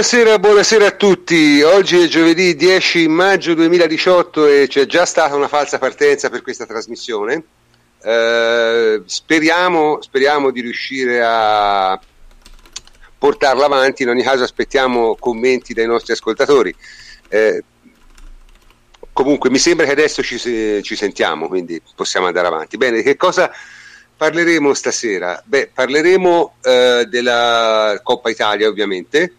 Buonasera, buonasera a tutti. Oggi è giovedì 10 maggio 2018 e c'è già stata una falsa partenza per questa trasmissione. Eh, speriamo, speriamo di riuscire a portarla avanti. In ogni caso, aspettiamo commenti dai nostri ascoltatori. Eh, comunque, mi sembra che adesso ci, ci, sentiamo, quindi possiamo andare avanti. Bene, che cosa parleremo stasera? Beh, parleremo eh, della Coppa Italia, ovviamente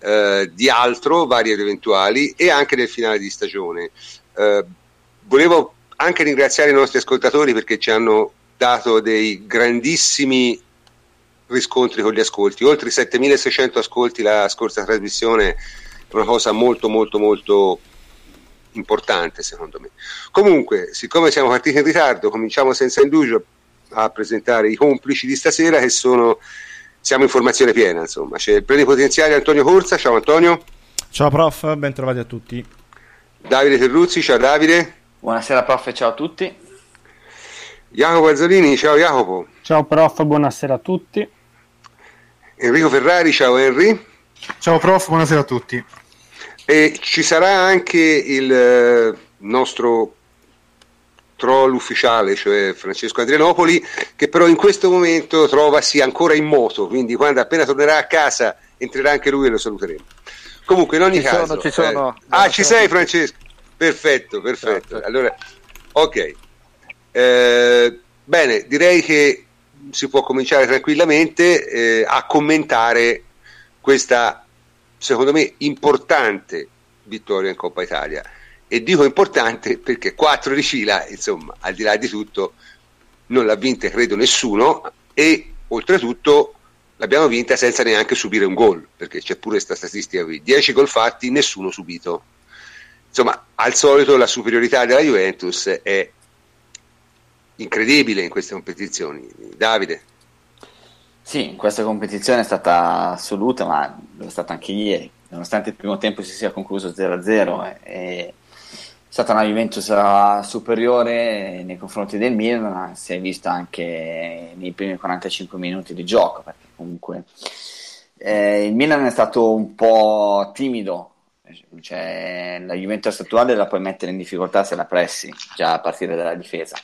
eh, di altro, vari ed eventuali, e anche nel finale di stagione. Eh, volevo anche ringraziare i nostri ascoltatori perché ci hanno dato dei grandissimi riscontri con gli ascolti, oltre 7600 ascolti la scorsa trasmissione, una cosa molto molto molto importante secondo me. Comunque, siccome siamo partiti in ritardo, cominciamo senza indugio a presentare i complici di stasera che sono siamo in formazione piena, insomma. C'è il plenipotenziario Antonio Corsa, ciao Antonio. Ciao prof, ben trovati a tutti. Davide Terruzzi, ciao Davide. Buonasera prof e ciao a tutti. Jacopo Azzolini, ciao Jacopo. Ciao prof, buonasera a tutti. Enrico Ferrari, ciao Henry. Ciao prof, buonasera a tutti. E ci sarà anche il eh, nostro troll ufficiale, cioè Francesco Adrianopoli, che però in questo momento trovasi ancora in moto, quindi quando appena tornerà a casa entrerà anche lui e lo saluteremo. Comunque, in ogni ci caso, sono, ci sono, eh, ah, ci sei Francesco? Perfetto, perfetto. Certo. Allora, ok. Eh, bene, direi che si può cominciare tranquillamente eh, a commentare questa, secondo me, importante vittoria in Coppa Italia e dico importante perché 4 di fila, insomma, al di là di tutto, non l'ha vinta credo nessuno e oltretutto l'abbiamo vinta senza neanche subire un gol, perché c'è pure questa statistica qui, 10 gol fatti, nessuno subito. Insomma, al solito la superiorità della Juventus è incredibile in queste competizioni. Davide. Sì, in questa competizione è stata assoluta, ma è stata anche ieri, nonostante il primo tempo si sia concluso 0-0 e è stata una Juventus superiore nei confronti del Milan, si è vista anche nei primi 45 minuti di gioco, perché comunque eh, il Milan è stato un po' timido, cioè, la Juventus attuale la puoi mettere in difficoltà se la pressi già a partire dalla difesa,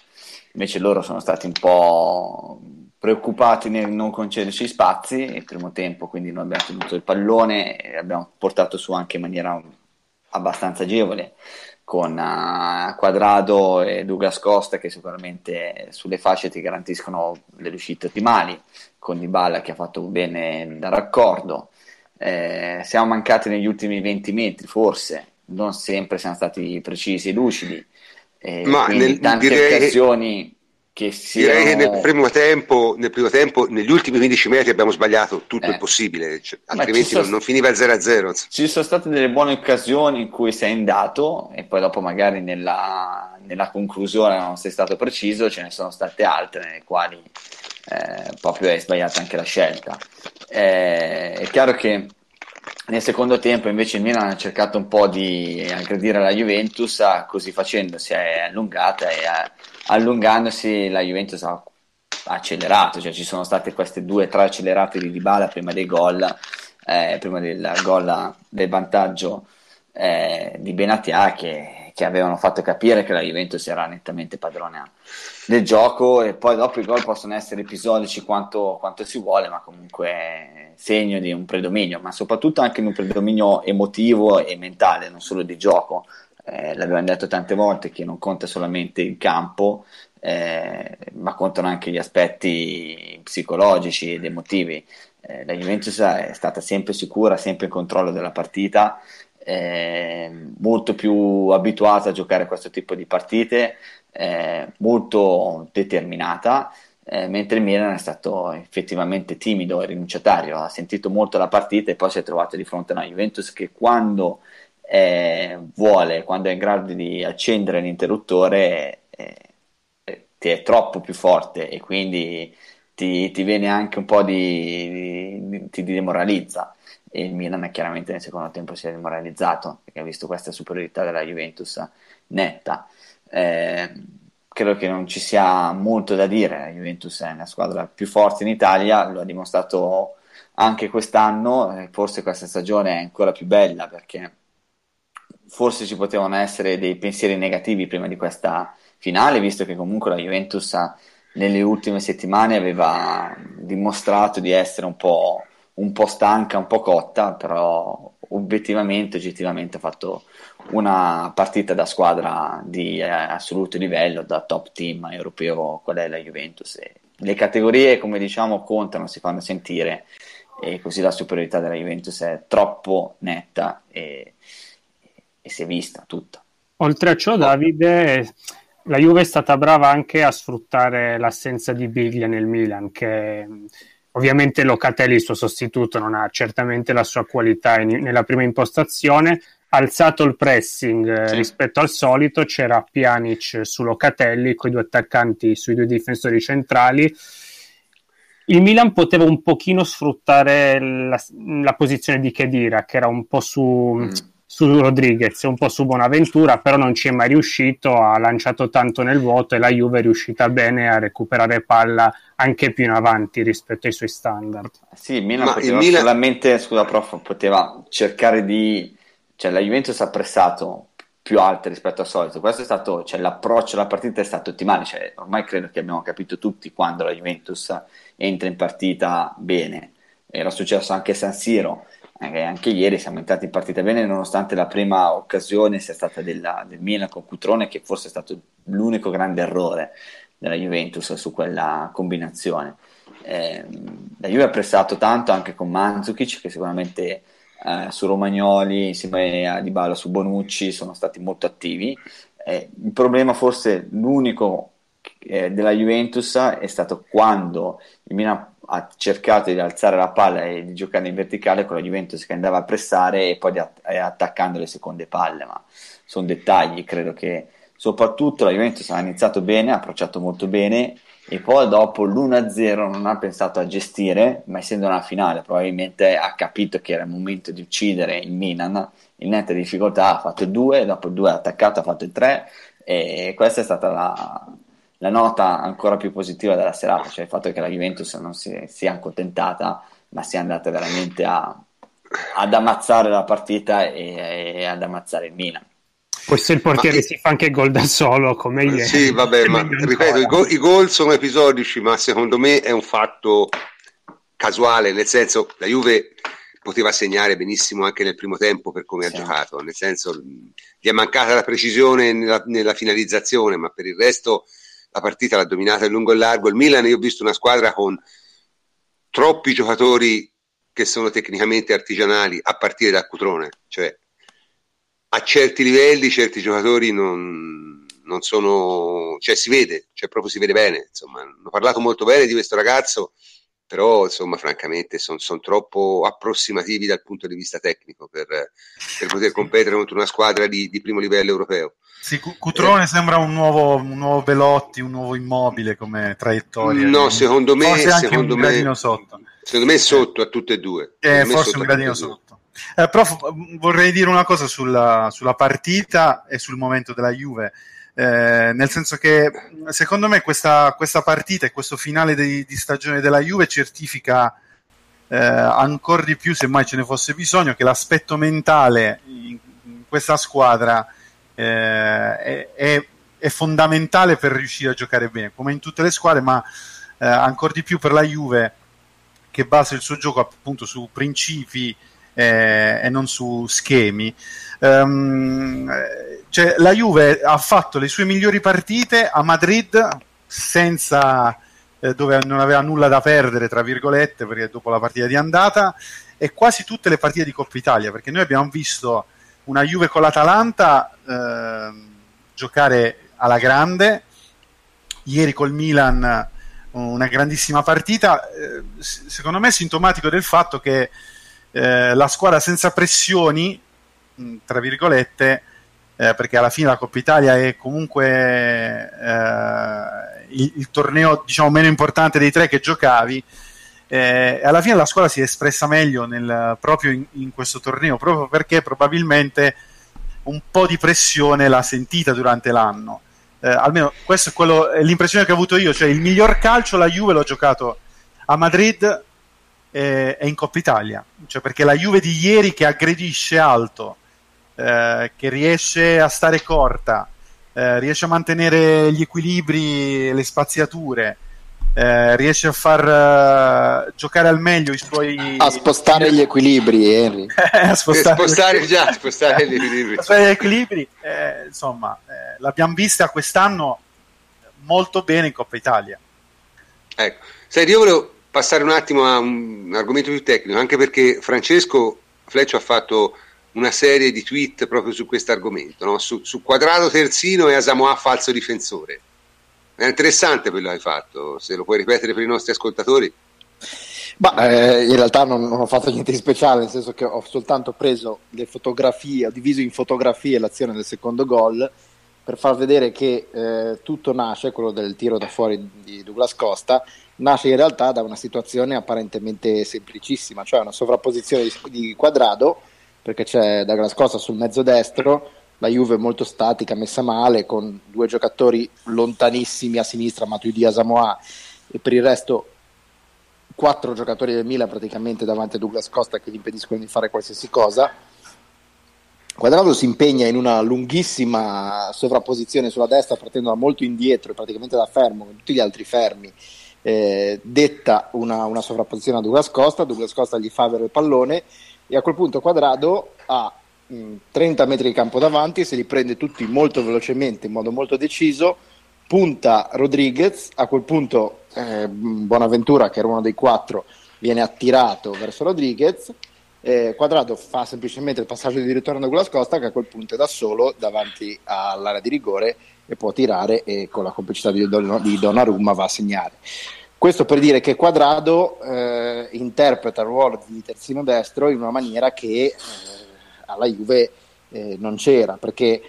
invece loro sono stati un po' preoccupati nel non concederci spazi il primo tempo, quindi noi abbiamo tenuto il pallone e abbiamo portato su anche in maniera abbastanza agevole con uh, Quadrado e Douglas Costa che sicuramente sulle fasce ti garantiscono le uscite ottimali, con Dybala che ha fatto bene da raccordo. Eh, siamo mancati negli ultimi 20 metri, forse, non sempre siamo stati precisi e lucidi. Eh, Ma nel, tante occasioni che siano... Direi che nel primo, tempo, nel primo tempo, negli ultimi 15 metri abbiamo sbagliato tutto eh. il possibile, cioè, altrimenti non, non, finiva 0-0. Ci sono state delle buone occasioni in cui sei andato e poi dopo magari nella, nella conclusione non sei stato preciso, ce ne sono state altre nelle quali eh, proprio hai sbagliato anche la scelta. Eh, è chiaro che nel secondo tempo invece il Milan ha cercato un po' di aggredire la Juventus, così facendo si è allungata e allungandosi la Juventus ha accelerato, cioè ci sono state queste due o tre accelerate di Dybala prima dei gol, eh, prima del gol del vantaggio eh, di Benatia che, che, avevano fatto capire che la Juventus era nettamente padrona del gioco e poi dopo i gol possono essere episodici quanto, quanto si vuole, ma comunque segno di un predominio, ma soprattutto anche di un predominio emotivo e mentale, non solo di gioco. Eh, l'abbiamo detto tante volte che non conta solamente il campo, eh, ma contano anche gli aspetti psicologici ed emotivi. Eh, la Juventus è stata sempre sicura, sempre in controllo della partita, eh, molto più abituata a giocare questo tipo di partite, eh, molto determinata. Eh, mentre il Milan è stato effettivamente timido e rinunciatario, ha sentito molto la partita e poi si è trovato di fronte a una Juventus che quando eh, vuole, quando è in grado di accendere l'interruttore, eh, ti è troppo più forte e quindi ti, ti viene anche un po' di, di, ti demoralizza. E il Milan chiaramente nel secondo tempo si è demoralizzato perché ha visto questa superiorità della Juventus netta. Eh, credo che non ci sia molto da dire. La Juventus è una squadra più forte in Italia, lo ha dimostrato anche quest'anno, forse questa stagione è ancora più bella perché forse ci potevano essere dei pensieri negativi prima di questa finale, visto che comunque la Juventus nelle ultime settimane aveva dimostrato di essere un po', un po' stanca, un po' cotta, però obiettivamente, oggettivamente ha fatto una partita da squadra di eh, assoluto livello, da top team europeo, qual è la Juventus. E le categorie, come diciamo, contano, si fanno sentire e così la superiorità della Juventus è troppo netta e, e si è vista tutta. Oltre a ciò, Davide, la Juve è stata brava anche a sfruttare l'assenza di Biglia nel Milan, che ovviamente Locatelli, il suo sostituto, non ha certamente la sua qualità in, nella prima impostazione. Alzato il pressing eh, sì. rispetto al solito, c'era Pjanic su Locatelli, con i due attaccanti sui due difensori centrali il Milan poteva un pochino sfruttare la, la posizione di Kedira, che era un po' su, mm. su Rodriguez, un po' su Bonaventura, però non ci è mai riuscito, ha lanciato tanto nel vuoto e la Juve è riuscita bene a recuperare palla anche più in avanti rispetto ai suoi standard. Sì, il Milan Ma poteva il Milan... solamente, scusa prof, poteva cercare di... cioè la Juventus ha pressato più alte rispetto al solito. Questo è stato, cioè, l'approccio alla partita è stato ottimale. Cioè, ormai credo che abbiamo capito tutti quando la Juventus entra in partita bene. Era successo anche a San Siro, eh, anche ieri siamo entrati in partita bene, nonostante la prima occasione sia stata della, del Milan con Cutrone, che forse è stato l'unico grande errore della Juventus su quella combinazione. Eh, la Juve ha pressato tanto anche con Mandzukic, che sicuramente eh, su Romagnoli insieme a Dybala su Bonucci sono stati molto attivi. Eh, il problema forse l'unico eh, della Juventus è stato quando il Milan ha cercato di alzare la palla e di giocare in verticale con la Juventus che andava a pressare e poi di att- attaccando le seconde palle, ma sono dettagli, credo che soprattutto la Juventus ha iniziato bene, ha approcciato molto bene e poi dopo l'1-0 non ha pensato a gestire, ma essendo una finale probabilmente ha capito che era il momento di uccidere il Milan, in netta difficoltà ha fatto il 2, dopo il 2 ha attaccato, ha fatto il 3 e questa è stata la, la nota ancora più positiva della serata, cioè il fatto che la Juventus non si sia accontentata, ma sia andata veramente a, ad ammazzare la partita e, e ad ammazzare il Milan. Poi se il portiere ma, si fa anche gol da solo, come ieri. Sì, vabbè, ma ripeto, i, go- i, gol sono episodici, ma secondo me è un fatto casuale, nel senso la Juve poteva segnare benissimo anche nel primo tempo per come sì. ha giocato, nel senso gli è mancata la precisione nella, nella, finalizzazione, ma per il resto la partita l'ha dominata in lungo e largo. Il Milan, io ho visto una squadra con troppi giocatori che sono tecnicamente artigianali a partire da Cutrone, cioè a certi livelli certi giocatori non, non sono, cioè si vede, cioè proprio si vede bene, insomma, hanno parlato molto bene di questo ragazzo, però insomma francamente sono son troppo approssimativi dal punto di vista tecnico per, per poter competere contro una squadra di, di primo livello europeo. Sì, Cutrone eh. sembra un nuovo, un nuovo Velotti, un nuovo immobile come traiettoria. No, secondo me, secondo me, sotto. secondo me è sotto a tutte e due. Eh, forse un gradino sotto. Eh, prof, vorrei dire una cosa sulla, sulla, partita e sul momento della Juve. Eh, nel senso che secondo me questa, questa partita e questo finale di, di, stagione della Juve certifica eh, ancora di più, se mai ce ne fosse bisogno, che l'aspetto mentale in, in questa squadra eh, è, è, è, fondamentale per riuscire a giocare bene, come in tutte le squadre, ma eh, ancora di più per la Juve che basa il suo gioco appunto su principi eh, e non su schemi. Um, cioè, la Juve ha fatto le sue migliori partite a Madrid senza eh, dove non aveva nulla da perdere, tra virgolette, perché dopo la partita di andata, e quasi tutte le partite di Coppa Italia, perché noi abbiamo visto una Juve con l'Atalanta eh, giocare alla grande, ieri col Milan una grandissima partita, eh, secondo me sintomatico del fatto che eh, la squadra senza pressioni, mm, tra virgolette, eh, perché alla fine la Coppa Italia è comunque eh, il, il, torneo diciamo, meno importante dei tre che giocavi. Eh, alla fine la squadra si è espressa meglio nel, proprio in, in, questo torneo, proprio perché probabilmente un po' di pressione l'ha sentita durante l'anno. Eh, almeno questa è, è l'impressione che ho avuto io, cioè il miglior calcio la Juve l'ho giocato a Madrid è, è in Coppa Italia, cioè perché la Juve di ieri che aggredisce alto, eh, che riesce a stare corta, eh, riesce a mantenere gli equilibri, le spaziature, eh, riesce a far uh, giocare al meglio i suoi a spostare gli equilibri Henry. A spostare, spostare gli... già spostare gli equilibri, spostare gli equilibri eh, insomma eh, l'abbiamo vista quest'anno molto bene in Coppa Italia. Ecco. Senti io volevo passare un attimo a un argomento più tecnico anche perché Francesco Fleccio ha fatto una serie di tweet proprio su questo argomento no? su, su quadrato terzino e Asamoah falso difensore è interessante quello che hai fatto, se lo puoi ripetere per i nostri ascoltatori. Ma eh, in realtà non, non, ho fatto niente di speciale, nel senso che ho soltanto preso le fotografie, ho diviso in fotografie l'azione del secondo gol per far vedere che eh, tutto nasce, quello del tiro da fuori di Douglas Costa, nasce in realtà da una situazione apparentemente semplicissima, cioè una sovrapposizione di, quadrado, perché c'è Douglas Costa sul mezzo destro, la Juve molto statica, messa male, con due giocatori lontanissimi a sinistra, Matuidi e Samoa, e per il resto quattro giocatori del Milan praticamente davanti a Douglas Costa che gli impediscono di fare qualsiasi cosa. Quadrado si impegna in una lunghissima sovrapposizione sulla destra, partendo da molto indietro, praticamente da fermo, con tutti gli altri fermi. Eh, detta una, una, sovrapposizione a Douglas Costa, Douglas Costa gli fa avere il pallone e a quel punto Quadrado ha 30 metri di campo davanti, se li prende tutti molto velocemente, in modo molto deciso, punta Rodriguez, a quel punto eh, Bonaventura, che era uno dei quattro, viene attirato verso Rodriguez, eh, Quadrado fa semplicemente il passaggio di ritorno da Gulas Costa, che a quel punto è da solo davanti all'area di rigore e può tirare e con la complicità di, Don- di Donnarumma va a segnare. Questo per dire che Quadrado eh, interpreta il ruolo di terzino destro in una maniera che eh, alla Juve eh, non c'era, perché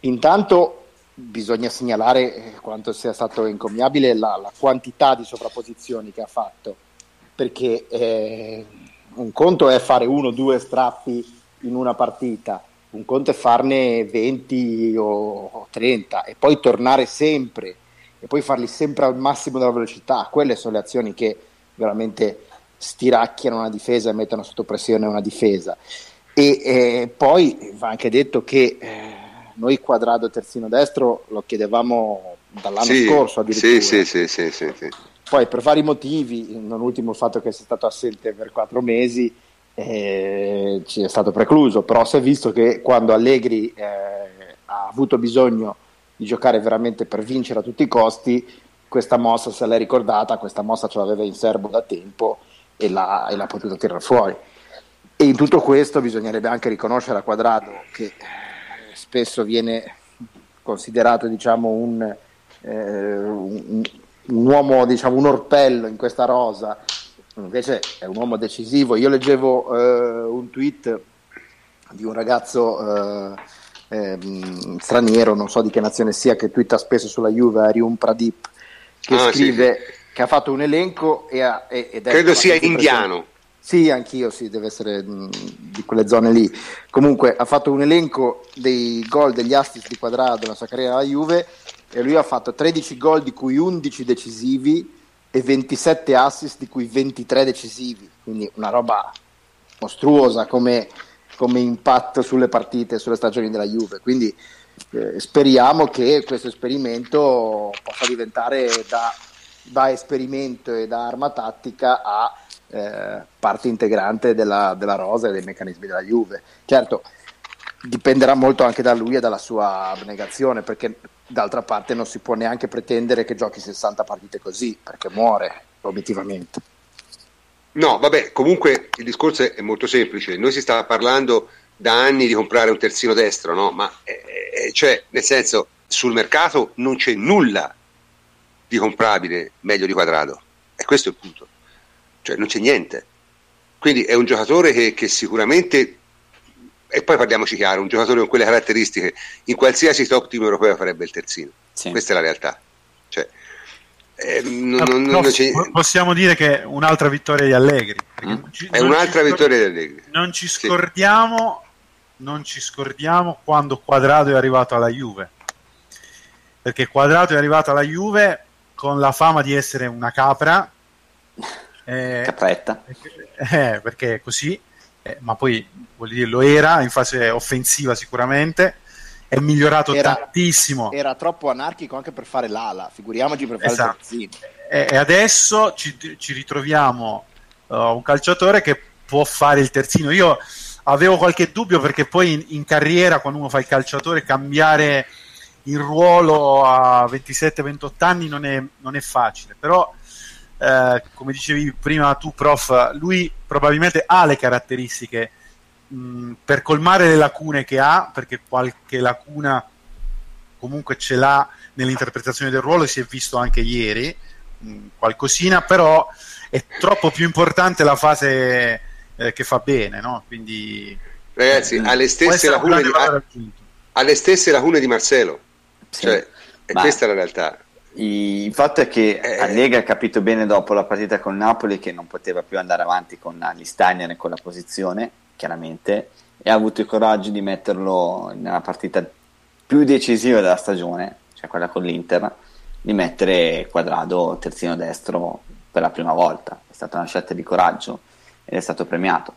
intanto bisogna segnalare eh, quanto sia stato incommiabile la, la quantità di sovrapposizioni che ha fatto, perché eh, un conto è fare uno o due strappi in una partita, un conto è farne 20 o 30 e poi tornare sempre e poi farli sempre al massimo della velocità, quelle sono le azioni che veramente stiracchiano una difesa e mettono sotto pressione una difesa. E eh, poi va anche detto che eh, noi quadrato terzino destro lo chiedevamo dall'anno sì, scorso addirittura. Sì, sì, sì, sì, sì, Poi per vari motivi, non ultimo il fatto che sia stato assente per quattro mesi, eh, ci è stato precluso, però si è visto che quando Allegri eh, ha avuto bisogno di giocare veramente per vincere a tutti i costi, questa mossa se l'è ricordata, questa mossa ce l'aveva in serbo da tempo e l'ha, e l'ha potuta tirare fuori. E in tutto questo bisognerebbe anche riconoscere a Quadrado che eh, spesso viene considerato diciamo, un, eh, un, un, uomo, diciamo, un orpello in questa rosa, invece è un uomo decisivo. Io leggevo eh, un tweet di un ragazzo eh, ehm, straniero, non so di che nazione sia, che twitta spesso sulla Juve, Arium Pradip, che ah, scrive sì. che ha fatto un elenco e ha, ed è credo sia indiano. Sì, anch'io, sì, deve essere mh, di quelle zone lì. Comunque ha fatto un elenco dei gol degli assist di quadrato nella sua carriera alla Juve e lui ha fatto 13 gol di cui 11 decisivi e 27 assist di cui 23 decisivi, quindi una roba mostruosa come, come impatto sulle partite, sulle stagioni della Juve. Quindi eh, speriamo che questo esperimento possa diventare da, da esperimento e da arma tattica a eh, parte integrante della, della, rosa e dei meccanismi della Juve. Certo, dipenderà molto anche da lui e dalla sua abnegazione, perché d'altra parte non si può neanche pretendere che giochi 60 partite così, perché muore obiettivamente. No, vabbè, comunque il discorso è molto semplice. Noi si sta parlando da anni di comprare un terzino destro, no? Ma eh, eh cioè, nel senso, sul mercato non c'è nulla di comprabile meglio di quadrato. E questo è il punto cioè non c'è niente. Quindi è un giocatore che, che sicuramente, e poi parliamoci chiaro, un giocatore con quelle caratteristiche, in qualsiasi top team europeo farebbe il terzino. Sì. Questa è la realtà. Cioè, eh, non, non, no, non possiamo dire che è un'altra vittoria di Allegri. Mm? Ci, è un'altra vittoria di Allegri. Non ci scordiamo, sì. non ci scordiamo quando Quadrato è arrivato alla Juve. Perché Quadrato è arrivato alla Juve con la fama di essere una capra Eh, Capretta. Eh, perché è così, eh, ma poi voglio dire, lo era in fase offensiva sicuramente. È migliorato Era- tantissimo. Era troppo anarchico anche per fare l'ala, figuriamoci per fare Esatto. il terzino. E, e adesso ci, ci ritroviamo uh, un calciatore che può fare il terzino. Io avevo qualche dubbio perché poi in, in carriera, quando uno fa il calciatore, cambiare il ruolo a 27-28 anni non è, non è facile. Però, eh, come dicevi prima tu, prof, lui probabilmente ha le caratteristiche mh, per colmare le lacune che ha, perché qualche lacuna comunque ce l'ha nell'interpretazione del ruolo, si è visto anche ieri, mh, qualcosina, però è troppo più importante la fase eh, che fa bene, no? Quindi Ragazzi, ha le può stesse lacune di, ha, le stesse lacune di Marcelo. Sì. Cioè, e questa è la realtà. Il fatto è che Eh. Allegri ha capito bene dopo la partita con Napoli che non poteva più andare avanti con gli Steiner in quella posizione, chiaramente, e ha avuto il coraggio di metterlo nella partita più decisiva della stagione, cioè quella con l'Inter, di mettere Quadrado terzino destro per la prima volta. È stata una scelta di coraggio ed è stato premiato.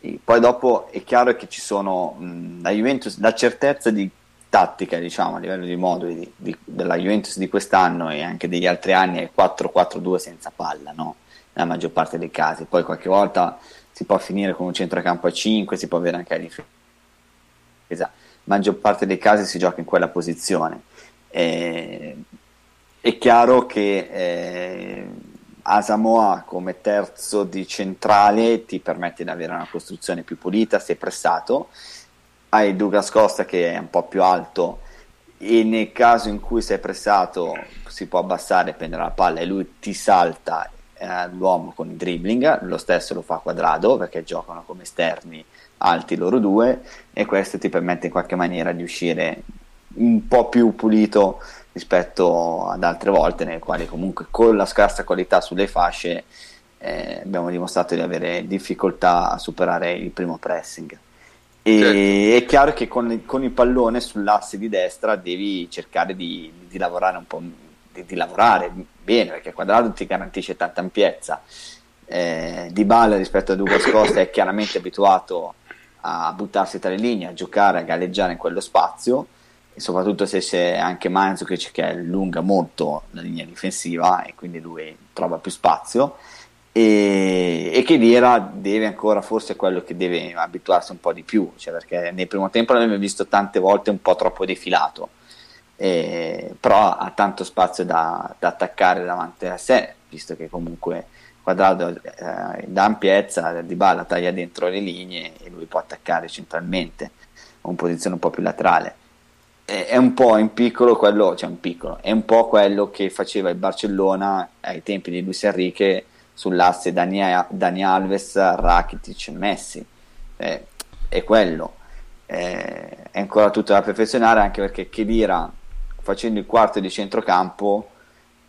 E poi dopo è chiaro che ci sono mh, la Juventus, la certezza di tattica, diciamo, a livello di moduli di- di- della Juventus di quest'anno e anche degli altri anni è 4-4-2 senza palla, no? Nella maggior parte dei casi. Poi qualche volta si può finire con un centrocampo a 5, si può avere anche la difesa. Maggior parte dei casi si gioca in quella posizione. Eh, è chiaro che eh, Asamoah come terzo di centrale ti permette di avere una costruzione più pulita, sei pressato. Hai Douglas Costa che è un po' più alto e nel caso in cui sei pressato si può abbassare e prendere la palla e lui ti salta eh, l'uomo con il dribbling, lo stesso lo fa Quadrado perché giocano come esterni alti loro due e questo ti permette in qualche maniera di uscire un po' più pulito rispetto ad altre volte nelle quali comunque con la scarsa qualità sulle fasce eh, abbiamo dimostrato di avere difficoltà a superare il primo pressing. E Certo. è chiaro che con, con il pallone sull'asse di destra devi cercare di, di lavorare un po' di, di lavorare bene perché Quadrado ti garantisce tanta ampiezza. Eh, di Bala rispetto a Douglas Costa è chiaramente abituato a buttarsi tra le linee, a giocare, a galleggiare in quello spazio e soprattutto se c'è anche Mandzukic che allunga molto la linea difensiva e quindi lui trova più spazio e, e che Dira deve ancora forse quello che deve abituarsi un po' di più cioè perché nel primo tempo l'abbiamo visto tante volte un po' troppo defilato eh, però ha tanto spazio da, da attaccare davanti a sé visto che comunque Quadrado eh, dà ampiezza Di Balla taglia dentro le linee e lui può attaccare centralmente in posizione un po' più laterale. È è un po' in piccolo quello, cioè un piccolo, è un po' quello che faceva il Barcellona ai tempi di Luis Enrique sull'asse Dani, Dani Alves, Rakitic, Messi. Eh, è quello. Eh, è ancora tutto da perfezionare anche perché Kedira facendo il quarto di centrocampo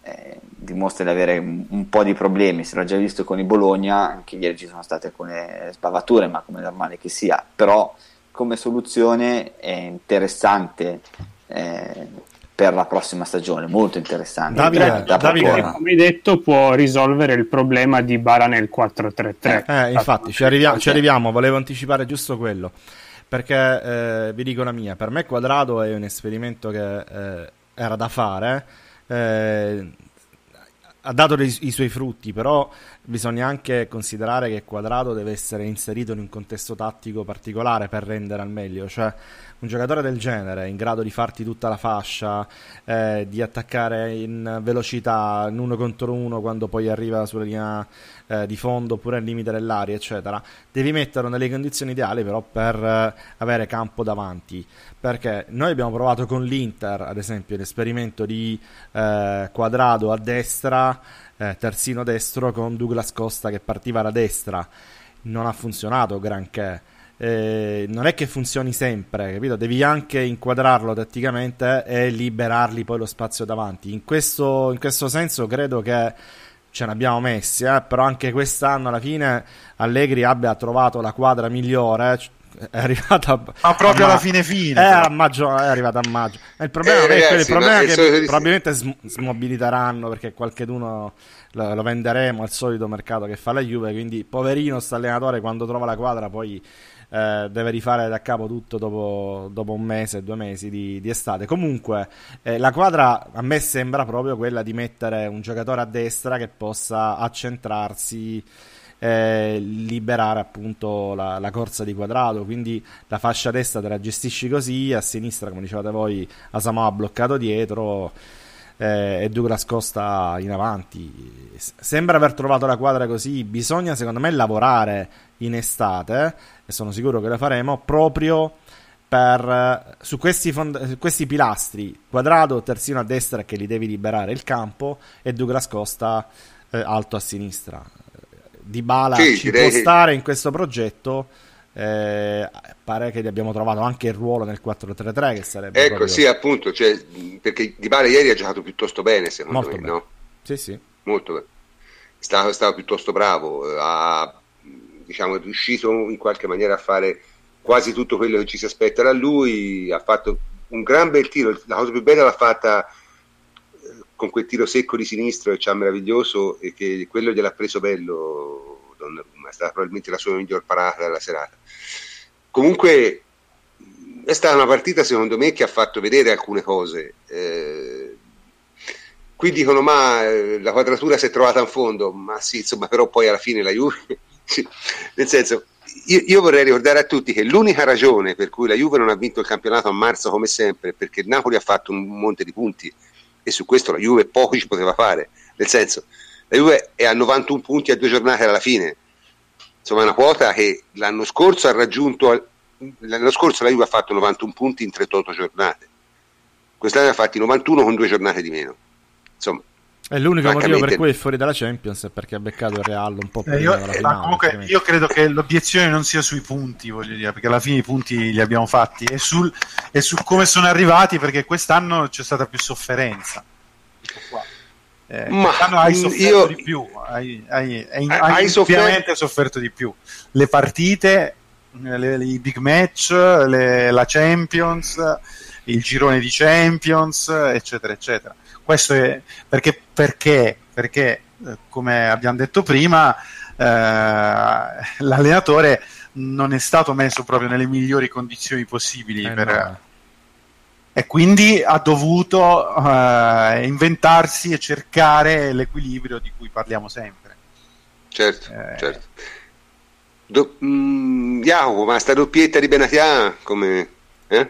eh, dimostra di avere un, un po' di problemi, si era già visto con il Bologna, anche ieri ci sono state alcune sbavature, ma come normale che sia, però come soluzione è interessante eh, per la prossima stagione, molto interessante. Davide, da, da Davide, come hai detto, può risolvere il problema di Bara nel 4-3-3. Eh, infatti, ci arriviamo, ci arriviamo, volevo anticipare giusto quello. Perché eh, vi dico la mia, per me Quadrado è un esperimento che eh, era da fare, eh, ha dato dei- i suoi frutti, però bisogna anche considerare che Quadrado deve essere inserito in un contesto tattico particolare per rendere al meglio, cioè un giocatore del genere in grado di farti tutta la fascia, eh, di attaccare in velocità, in uno contro uno quando poi arriva sulla linea eh, di fondo oppure al limite dell'area, eccetera, devi metterlo nelle condizioni ideali però per eh, avere campo davanti. Perché noi abbiamo provato con l'Inter, ad esempio, l'esperimento di eh, Quadrado a destra, eh, terzino destro con Douglas Costa che partiva da destra. Non ha funzionato granché. Eh, non è che funzioni sempre, capito? Devi anche inquadrarlo tatticamente e liberargli poi lo spazio davanti. In questo, in questo senso credo che ce ne abbiamo messi, eh, però anche quest'anno alla fine Allegri abbia trovato la quadra migliore, è arrivata ma proprio alla fine fine è, a maggio, è arrivata a maggio il problema, eh, ragazzi, il problema è che solito... probabilmente sm- smobiliteranno perché qualcheduno lo, lo venderemo al solito mercato che fa la Juve quindi poverino sto allenatore quando trova la quadra poi eh, deve rifare da capo tutto dopo, dopo, un mese, due mesi di, di estate. Comunque, eh, la quadra a me sembra proprio quella di mettere un giocatore a destra che possa accentrarsi. Eh, liberare appunto la, la, corsa di quadrato quindi la fascia destra te la gestisci così a sinistra come dicevate voi Asamoah bloccato dietro eh, e Douglas Costa in avanti. Sembra aver trovato la quadra così. Bisogna, secondo me, lavorare in estate, e sono sicuro che lo faremo, proprio per, su questi, fond- questi pilastri. Quadrato, terzino a destra che li devi liberare il campo, e Douglas Costa eh, alto a sinistra. Di Bala sì, ci può stare in questo progetto eh, pare che gli abbiamo trovato anche il ruolo nel 4-3-3 che sarebbe ecco proprio... sì appunto cioè, perché Di Bale ieri ha giocato piuttosto bene secondo Molto me bene. no? sì sì molto bene stava, stava piuttosto bravo ha diciamo riuscito in qualche maniera a fare quasi tutto quello che ci si aspetta da lui ha fatto un gran bel tiro la cosa più bella l'ha fatta eh, con quel tiro secco di sinistro che c'ha meraviglioso e che quello gliel'ha preso bello Donnarumma, è stata probabilmente la sua miglior parata della serata. Comunque è stata una partita secondo me che ha fatto vedere alcune cose. Eh, qui dicono ma eh, la quadratura si è trovata in fondo, ma sì, insomma, però poi alla fine la Juve, nel senso, io, io, vorrei ricordare a tutti che l'unica ragione per cui la Juve non ha vinto il campionato a marzo come sempre è perché il Napoli ha fatto un monte di punti e su questo la Juve poco ci poteva fare, nel senso, la Juve è a 91 punti a due giornate alla fine. Insomma, è una quota che l'anno scorso ha raggiunto. L'anno scorso la Juve ha fatto 91 punti in 38 giornate. Quest'anno ha fatti 91 con due giornate di meno. Insomma, è l'unico motivo per cui è fuori dalla Champions è perché ha beccato il Real un po' prima eh, io, della finale. Comunque, io credo che l'obiezione non sia sui punti, voglio dire, perché alla fine i punti li abbiamo fatti, è, sul, è su come sono arrivati, perché quest'anno c'è stata più sofferenza. Qua. Eh, Ma hai sofferto io... di più, hai, hai, hai, hai sofferto... sofferto di più. Le partite, le, i big match, le, la Champions, il girone di Champions, eccetera, eccetera. Questo è perché, perché, perché eh, come abbiamo detto prima, eh, l'allenatore non è stato messo proprio nelle migliori condizioni possibili eh per, no e quindi ha dovuto uh, inventarsi e cercare l'equilibrio di cui parliamo sempre. Certo, eh, certo. Do, mm, Jacopo, ma sta doppietta di Benatia come... Eh?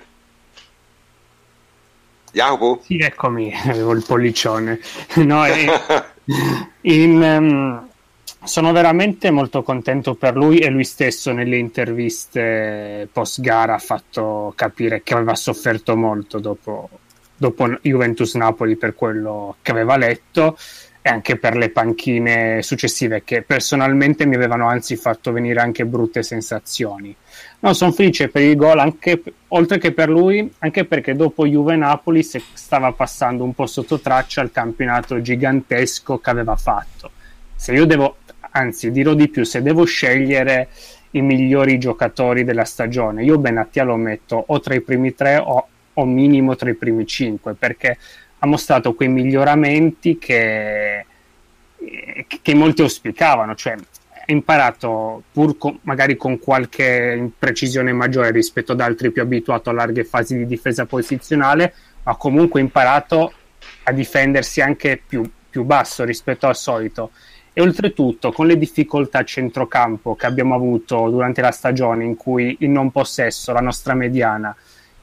Jacopo? Sì, eccomi, avevo il pollicione. No, in, um, sono veramente molto contento per lui e lui stesso nelle interviste post gara ha fatto capire che aveva sofferto molto dopo, dopo Juventus Napoli per quello che aveva letto e anche per le panchine successive che personalmente mi avevano anzi fatto venire anche brutte sensazioni. No, sono felice per il gol anche oltre che per lui, anche perché dopo Juve Napoli stava passando un po' sotto traccia il campionato gigantesco che aveva fatto. Se io devo anzi dirò di più, se devo scegliere i migliori giocatori della stagione, io Benattia lo metto o tra i primi tre o, o minimo tra i primi cinque, perché ha mostrato quei miglioramenti che, che molti auspicavano, cioè ha imparato pur con, magari con qualche precisione maggiore rispetto ad altri più abituati a larghe fasi di difesa posizionale, ma comunque imparato a difendersi anche più, più basso rispetto al solito. E oltretutto con le difficoltà a centrocampo che abbiamo avuto durante la stagione in cui il non possesso, la nostra mediana,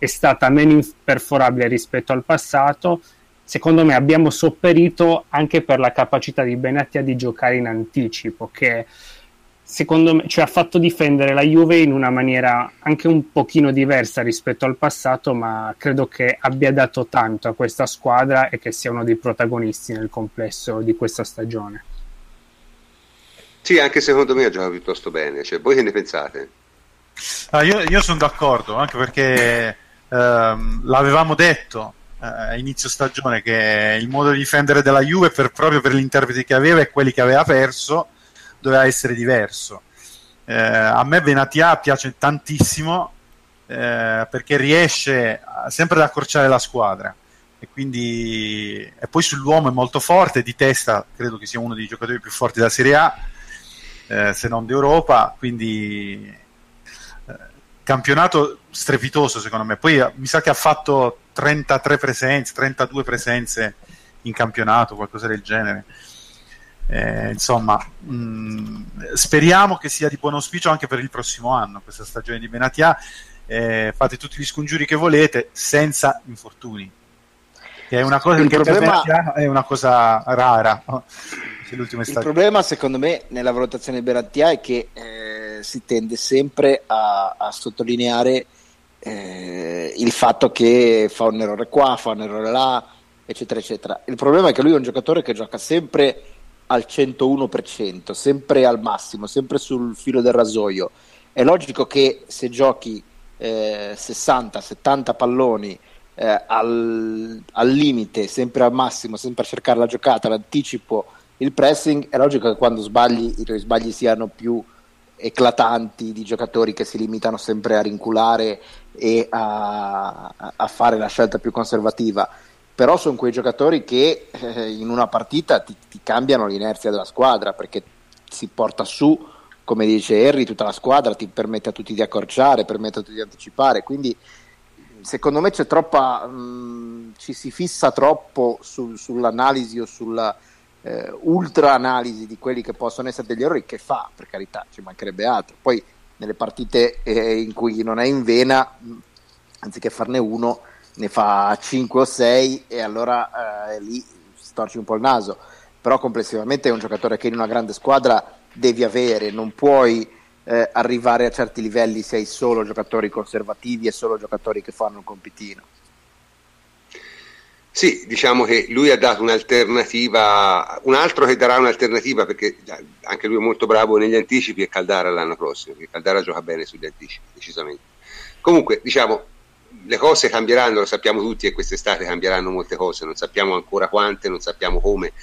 è stata meno perforabile rispetto al passato, secondo me abbiamo sopperito anche per la capacità di Benatia di giocare in anticipo, che secondo me ci ha fatto difendere la Juve in una maniera anche un pochino diversa rispetto al passato, ma credo che abbia dato tanto a questa squadra e che sia uno dei protagonisti nel complesso di questa stagione. Sì, anche secondo me ha giocato piuttosto bene. Cioè, voi che ne pensate? Ah, io, io sono d'accordo, anche perché ehm, l'avevamo detto a inizio stagione che il modo di difendere della Juve, per, proprio per gli interpreti che aveva e quelli che aveva perso, doveva essere diverso. Eh, a me Benatia piace tantissimo eh, perché riesce sempre ad accorciare la squadra e quindi e poi sull'uomo è molto forte di testa credo che sia uno dei giocatori più forti della Serie A eh, se non d'Europa quindi eh, campionato strepitoso secondo me poi mi sa che ha fatto 33 presenze 32 presenze in campionato qualcosa del genere eh, insomma, mh, mm, speriamo che sia di buon auspicio anche per il prossimo anno, questa stagione di Benatia. Eh, fate tutti gli scongiuri che volete senza infortuni. Che è una cosa il che problema... è una cosa rara. il problema, secondo me, nella valutazione di Benatia è che eh, si tende sempre a, a sottolineare eh, il fatto che fa un errore qua, fa un errore là, eccetera, eccetera. Il problema è che lui è un giocatore che gioca sempre al 101%, sempre al massimo, sempre sul filo del rasoio. È logico che se giochi eh, 60-70 palloni eh, al, al, limite, sempre al massimo, sempre a cercare la giocata, l'anticipo, il pressing, è logico che quando sbagli i tuoi sbagli siano più eclatanti di giocatori che si limitano sempre a rinculare e a, a fare la scelta più conservativa però sono quei giocatori che eh, in una partita ti, ti, cambiano l'inerzia della squadra perché si porta su, come dice Harry, tutta la squadra, ti permette a tutti di accorciare, permette a tutti di anticipare, quindi secondo me c'è troppa, mh, mm, ci si fissa troppo su, sull'analisi o sulla eh, ultra analisi di quelli che possono essere degli errori che fa, per carità, ci mancherebbe altro. Poi nelle partite eh, in cui non è in vena, anziché farne uno, ne fa 5 o 6 e allora eh, lì storci un po' il naso. Però complessivamente è un giocatore che in una grande squadra devi avere, non puoi eh, arrivare a certi livelli se hai solo giocatori conservativi e solo giocatori che fanno un compitino. Sì, diciamo che lui ha dato un'alternativa, un altro che darà un'alternativa perché anche lui è molto bravo negli anticipi è Caldara l'anno prossimo, perché Caldara gioca bene sugli anticipi, decisamente. Comunque, diciamo, le cose cambieranno, lo sappiamo tutti e quest'estate cambieranno molte cose, non sappiamo ancora quante, non sappiamo come,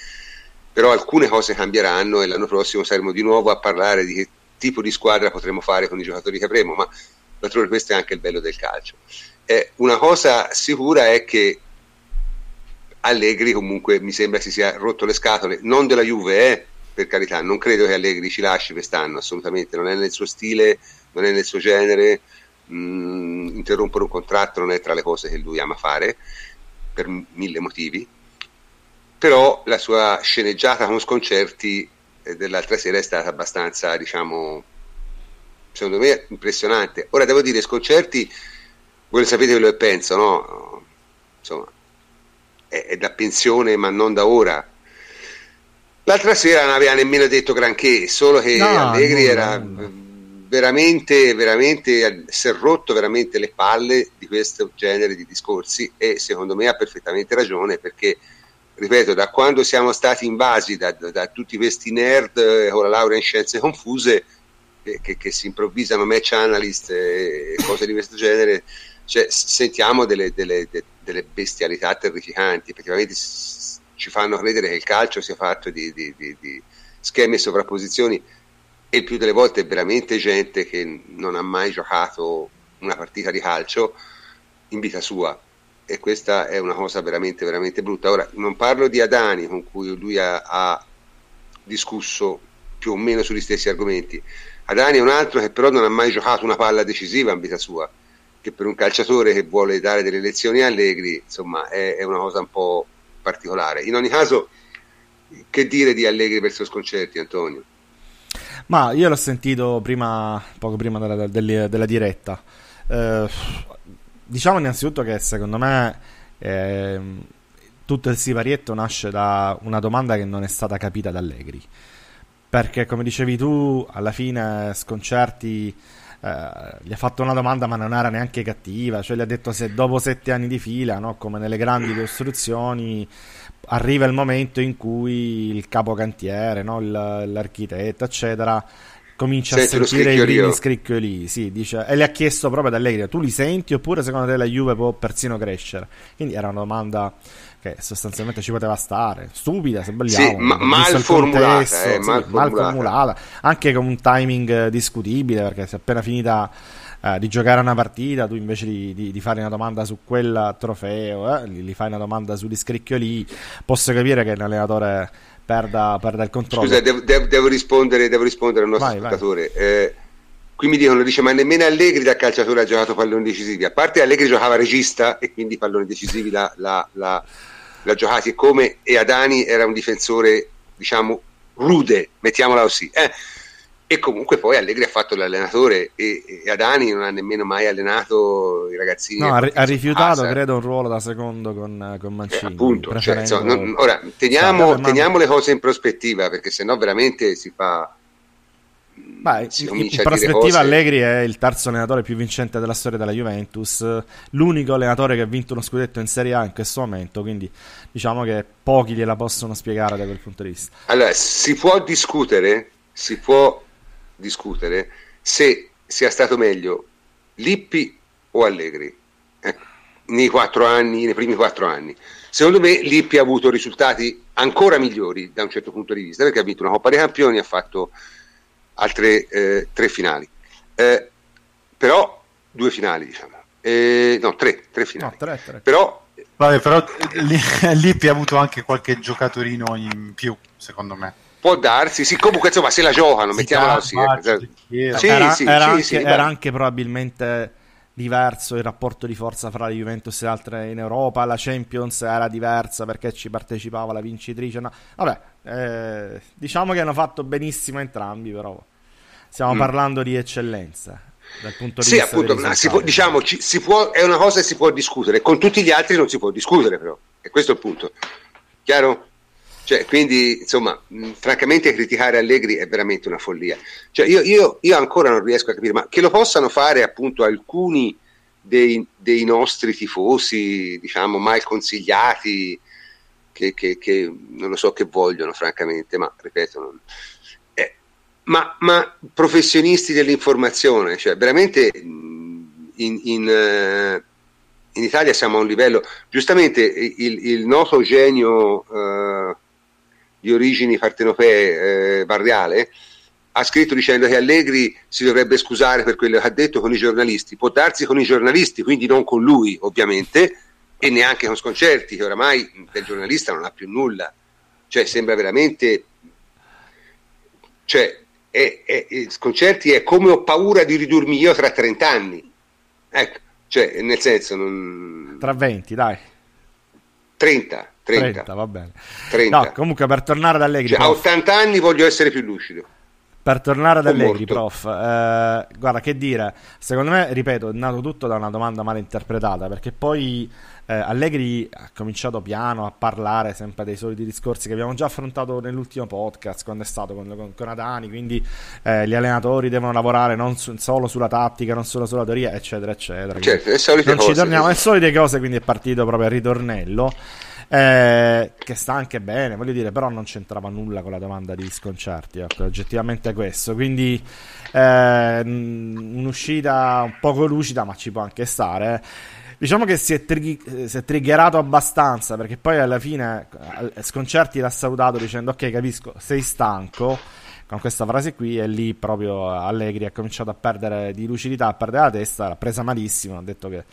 però alcune cose cambieranno e l'anno prossimo saremo di nuovo a parlare di che tipo di squadra potremo fare con i giocatori che avremo, ma d'altronde questo è anche il bello del calcio. Eh, una cosa sicura è che Allegri comunque mi sembra si sia rotto le scatole, non della Juve, eh, per carità, non credo che Allegri ci lasci quest'anno, assolutamente, non è nel suo stile, non è nel suo genere, mh, mm, interrompere un contratto non è tra le cose che lui ama fare per mille motivi però la sua sceneggiata con sconcerti eh, dell'altra sera è stata abbastanza diciamo secondo me impressionante ora devo dire sconcerti voi sapete quello che penso no? insomma è, è da pensione ma non da ora. L'altra sera non aveva nemmeno detto granché, solo che no, Allegri no, era no veramente, veramente si è rotto veramente le palle di questo genere di discorsi e secondo me ha perfettamente ragione perché ripeto da quando siamo stati invasi da, da, da tutti questi nerd eh, con la laurea in scienze confuse eh, che, che, si improvvisano match analyst e cose di questo genere cioè, sentiamo delle, delle, de, delle, bestialità terrificanti effettivamente ci fanno credere che il calcio sia fatto di, di, di, di schemi e sovrapposizioni e il più delle volte è veramente gente che non ha mai giocato una partita di calcio in vita sua. E questa è una cosa veramente veramente brutta. Ora non parlo di Adani con cui lui ha, ha discusso più o meno sugli stessi argomenti. Adani è un altro che però non ha mai giocato una palla decisiva in vita sua che per un calciatore che vuole dare delle lezioni allegri insomma è, è una cosa un po' particolare in ogni caso che dire di Allegri verso sconcerti Antonio ma io l'ho sentito prima, poco prima della, della, della diretta. Eh, diciamo innanzitutto che secondo me eh, tutto il siparietto nasce da una domanda che non è stata capita da Allegri. Perché, come dicevi tu, alla fine Sconcerti eh, gli ha fatto una domanda, ma non era neanche cattiva. Cioè, gli ha detto se dopo sette anni di fila, no, come nelle grandi costruzioni, arriva il momento in cui il capocantiere, no? il, l'architetto, eccetera, comincia Senti a sentire i primi scricchioli. Sì, dice, e le ha chiesto proprio ad Allegri: tu li senti oppure secondo te la Juve può persino crescere? Quindi era una domanda che sostanzialmente ci poteva stare, stupida se vogliamo, sì, ma, mal, formulata, eh, mal, sì, mal formulata, anche con un timing discutibile perché si è appena finita eh, di giocare una partita, tu invece di, di, di, fare una domanda su quel trofeo, eh, gli, fai una domanda sugli scricchioli, posso capire che l'allenatore perda, perda il controllo. Scusa, devo, devo, devo, rispondere, devo rispondere al nostro vai, ascoltatore. Vai. Eh, qui mi dicono, dice, ma nemmeno Allegri da calciatore ha giocato palloni decisivi. A parte Allegri giocava regista e quindi palloni decisivi l'ha, l'ha, l'ha, l'ha giocati come e Adani era un difensore, diciamo, rude, mettiamola così. Eh, e comunque poi Allegri ha fatto l'allenatore e, e Adani non ha nemmeno mai allenato i ragazzini. No, ha, ha rifiutato, credo, un ruolo da secondo con, con Mancini. Eh, appunto, cioè, insomma, non, ora teniamo, teniamo le cose in prospettiva perché sennò veramente si fa... Beh, in, in prospettiva cose... Allegri è il terzo allenatore più vincente della storia della Juventus, l'unico allenatore che ha vinto uno scudetto in Serie A in questo momento, quindi diciamo che pochi gliela possono spiegare da quel punto di vista. Allora, si può discutere, si può discutere se sia stato meglio Lippi o Allegri ecco, nei quattro anni, nei primi quattro anni. Secondo me Lippi ha avuto risultati ancora migliori da un certo punto di vista perché ha vinto una Coppa dei Campioni, ha fatto altre eh, tre finali, eh, però due finali diciamo, eh, no tre, tre finali, no, tre, tre. però Vabbè, però Lippi ha avuto anche qualche giocatorino in più, secondo me. Può darsi, sì, comunque insomma se la giocano, mettiamola così. Sì, era, sì, era, anche, era anche probabilmente diverso il rapporto di forza fra la Juventus e altre in Europa, la Champions era diversa perché ci partecipava la vincitrice. No. Vabbè, eh, diciamo che hanno fatto benissimo entrambi, però stiamo mm. parlando di eccellenza. Dal punto di sì, vista appunto, si può, diciamo, ci, si può, è una cosa che si può discutere, con tutti gli altri non si può discutere, però, e questo è il punto. Chiaro? Cioè, quindi, insomma, mh, francamente criticare Allegri è veramente una follia. Cioè, io, io, io, ancora non riesco a capire, ma che lo possano fare appunto alcuni dei, dei nostri tifosi, diciamo, mal consigliati, che, che, che, non lo so che vogliono, francamente, ma ripeto, non... eh, ma, ma, professionisti dell'informazione, cioè veramente in, in, uh, in, Italia siamo a un livello, giustamente il, il noto genio... Uh, di origini partenopee eh, barriale, ha scritto dicendo che Allegri si dovrebbe scusare per quello che ha detto con i giornalisti. Può darsi con i giornalisti, quindi non con lui, ovviamente, e neanche con Sconcerti, che oramai del giornalista non ha più nulla. Cioè, sembra veramente. Cioè, è, è, Sconcerti è come ho paura di ridurmi io tra 30 anni. Ecco, cioè, nel senso. Non... Tra 20, dai. 30. 30. 30 va bene. 30. No, comunque per tornare ad Allegri... Cioè, a 80 anni voglio essere più lucido. Per tornare ad Allegri, prof, eh, guarda che dire, secondo me, ripeto, è nato tutto da una domanda mal interpretata, perché poi eh, Allegri ha cominciato piano a parlare sempre dei soliti discorsi che abbiamo già affrontato nell'ultimo podcast, quando è stato con, con, con Adani, quindi eh, gli allenatori devono lavorare non su, solo sulla tattica, non solo sulla teoria, eccetera, eccetera. Certo, non cose, ci torniamo, è solite cose, quindi è partito proprio a ritornello eh, che sta anche bene, voglio dire, però non c'entrava nulla con la domanda di sconcerti, ecco, oggettivamente questo, quindi eh, un'uscita un poco lucida, ma ci può anche stare. Diciamo che si è, tri- si è, triggerato abbastanza perché poi alla fine Sconcerti l'ha salutato dicendo ok capisco sei stanco con questa frase qui e lì proprio Allegri ha cominciato a perdere di lucidità, a perdere la testa, l'ha presa malissimo, ha detto che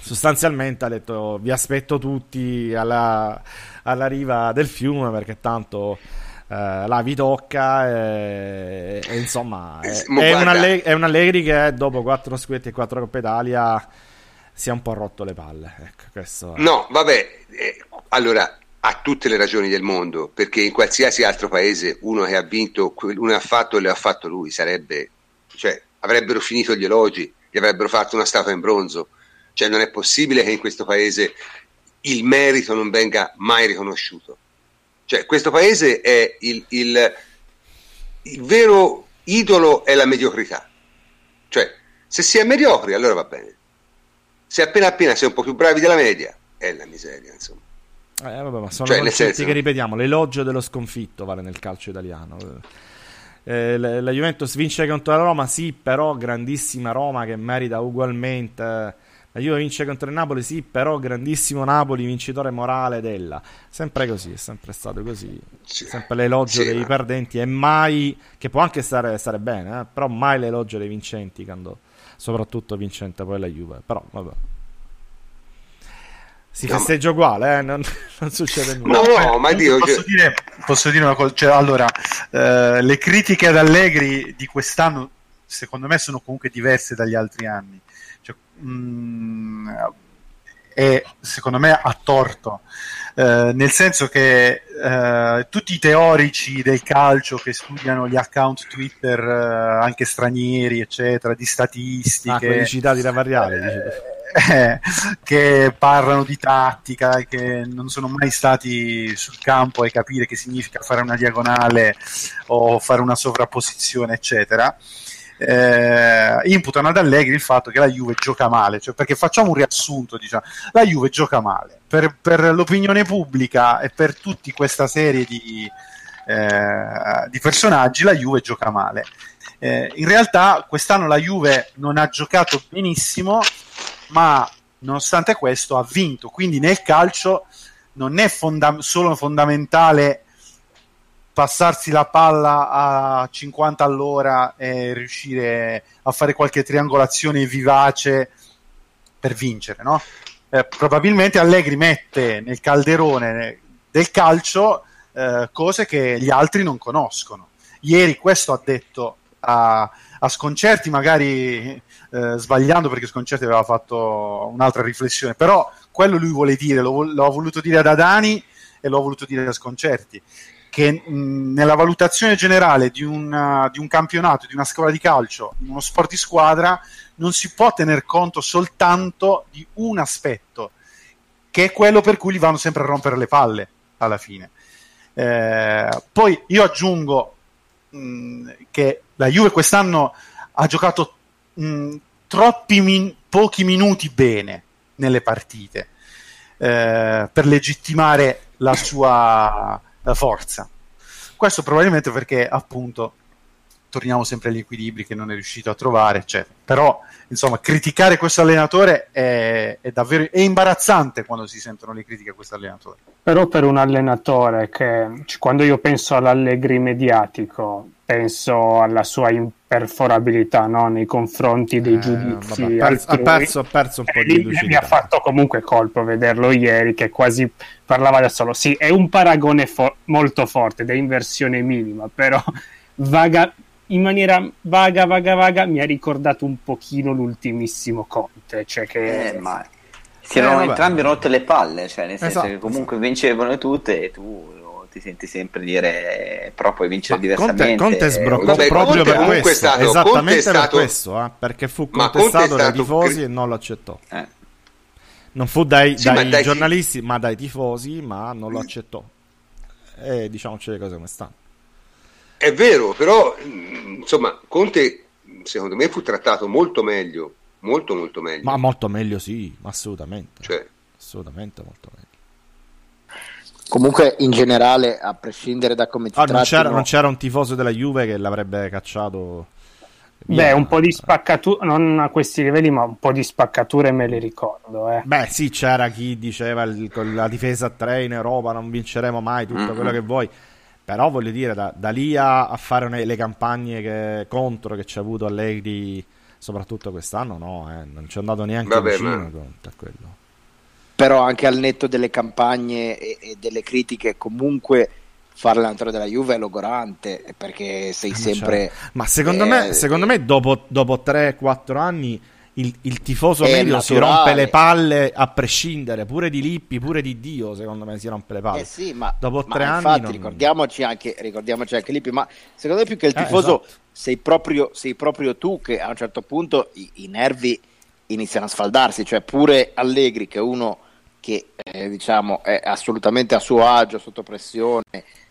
sostanzialmente ha detto vi aspetto tutti alla, alla riva del fiume perché tanto eh, là vi tocca e, e insomma è, è, un Allegri, è, un Allegri, che dopo quattro scudetti e quattro Coppa Italia si è un po' rotto le palle. Ecco, no vabbè eh, allora ha tutte le ragioni del mondo perché in qualsiasi altro paese uno che ha vinto uno ha fatto e le ha fatto lui sarebbe cioè avrebbero finito gli elogi gli avrebbero fatto una statua in bronzo cioè non è possibile che in questo paese il merito non venga mai riconosciuto. Cioè questo paese è il, il, il vero idolo è la mediocrità. Cioè se si è mediocri allora va bene. Se appena appena sei un po' più bravi della media è la miseria insomma. Eh, vabbè, ma sono cioè, concetti senso... che ripetiamo, l'elogio dello sconfitto vale nel calcio italiano. Eh, la, la Juventus vince contro la Roma, sì, però grandissima Roma che merita ugualmente La Juve vince contro il Napoli, sì, però grandissimo Napoli, vincitore morale della. Sempre così, è sempre stato così. Sì. Sempre l'elogio Sì, dei ma- perdenti e mai, che può anche stare, stare bene, eh, però mai l'elogio dei vincenti, quando, soprattutto vincente poi la Juve. Però vabbè. Si No, ma- festeggia uguale, eh, non, non succede nulla. No, Comunque, ma Dio, posso, dire, posso dire una cosa, cioè, allora, eh, le critiche ad Allegri di quest'anno secondo me sono comunque diverse dagli altri anni. Cioè, mm, e secondo me ha torto, eh, nel senso che eh, tutti i teorici del calcio che studiano gli account Twitter, eh, anche stranieri, eccetera, di Ah, statistiche, quelli citati da Variale, eh, che parlano di tattica e che non sono mai stati sul campo a capire che significa fare una diagonale o fare una sovrapposizione, eccetera. Eh, imputano ad Allegri il fatto che la Juve gioca male, cioè perché facciamo un riassunto, diciamo, la Juve gioca male per, per l'opinione pubblica e per tutta questa serie di, eh, di personaggi, la Juve gioca male. Eh, in realtà quest'anno la Juve non ha giocato benissimo, ma nonostante questo ha vinto. Quindi nel calcio non è fonda- solo fondamentale passarsi la palla a 50 all'ora e riuscire a fare qualche triangolazione vivace per vincere, no? Eh, probabilmente Allegri mette nel calderone del calcio eh, cose che gli altri non conoscono. Ieri questo ha detto a, a Sconcerti, magari eh, sbagliando perché Sconcerti aveva fatto un'altra riflessione, però quello lui vuole dire, lo, l'ho voluto dire ad Adani e l'ho voluto dire a Sconcerti, che mh, nella valutazione generale di, una- di un campionato, di una scuola di calcio, in uno sport di squadra, non si può tener conto soltanto di un aspetto, che è quello per cui gli vanno sempre a rompere le palle alla fine. Eh, poi io aggiungo mh, che la Juve quest'anno ha giocato mh, troppi min- pochi minuti bene nelle partite eh, per legittimare la sua eh, forza. Questo probabilmente perché appunto torniamo sempre agli equilibri che non è riuscito a trovare, eccetera. Però, insomma, criticare questo allenatore è, è davvero è imbarazzante quando si sentono le critiche a questo allenatore. Però per un allenatore che quando io penso all'Allegri mediatico, penso alla sua imperforabilità no? nei confronti dei Eh, giudizi vabbè, perso- ha altrui. perso- ha perso un po' E di lucidità. mi ha fatto comunque colpo vederlo ieri che quasi parlava da solo. Sì, è un paragone fo- molto forte, da inversione minima, però vaga, in maniera vaga, vaga, vaga mi ha ricordato un pochino l'ultimissimo Conte, cioè che Eh, ma si erano Eh, vabbè. entrambi rotte le palle, cioè nel senso Esatto, che comunque vincevano tutte e tu ti senti sempre dire "Eh, però puoi vincere Ma Conte, diversamente. Conte sbroccò Vabbè, proprio Conte per questo, stato- Conte esattamente per stato- questo, eh, perché fu Conte contestato dai tifosi cri- e non lo accettò. Eh. Non fu dai, Sì, dai dai- giornalisti, ma dai tifosi, ma non lo accettò. E diciamoci le cose come stanno. È vero, però mh, insomma, Conte secondo me fu trattato molto meglio, molto molto meglio. Ma molto meglio sì, assolutamente. Cioè, Assolutamente molto meglio. Comunque, in generale, a prescindere da come ti Ah, non, c'era, non c'era un tifoso della Juve che l'avrebbe cacciato. via. Beh, un po' di spaccature, non a questi livelli, ma un po' di spaccature me le ricordo. Eh. Beh, sì, c'era chi diceva il- con la difesa a tre in Europa non vinceremo mai, tutto Mhm. quello che vuoi. Però voglio dire, da, da lì a, a fare une- le campagne che- contro che ci ha avuto Allegri, soprattutto quest'anno, no, eh, non ci è andato neanche Vabbè, vicino ma- a quello. Però anche al netto delle campagne e, e delle critiche, comunque fare l'allenatore della Juve è logorante perché sei Ma sempre certo. Ma secondo Eh, me, secondo me dopo, dopo 3-4 anni il, il tifoso medio si naturale. rompe le palle a prescindere, pure di Lippi, pure di Dio, secondo me si rompe le palle. Eh sì, ma, Dopo ma tre anni infatti non- ricordiamoci, anche, ricordiamoci anche Lippi, ma secondo me più che il Eh, tifoso esatto. sei, proprio, sei proprio tu che a un certo punto i, i nervi iniziano a sfaldarsi, cioè pure Allegri che uno che eh, diciamo è assolutamente a suo agio, sotto pressione,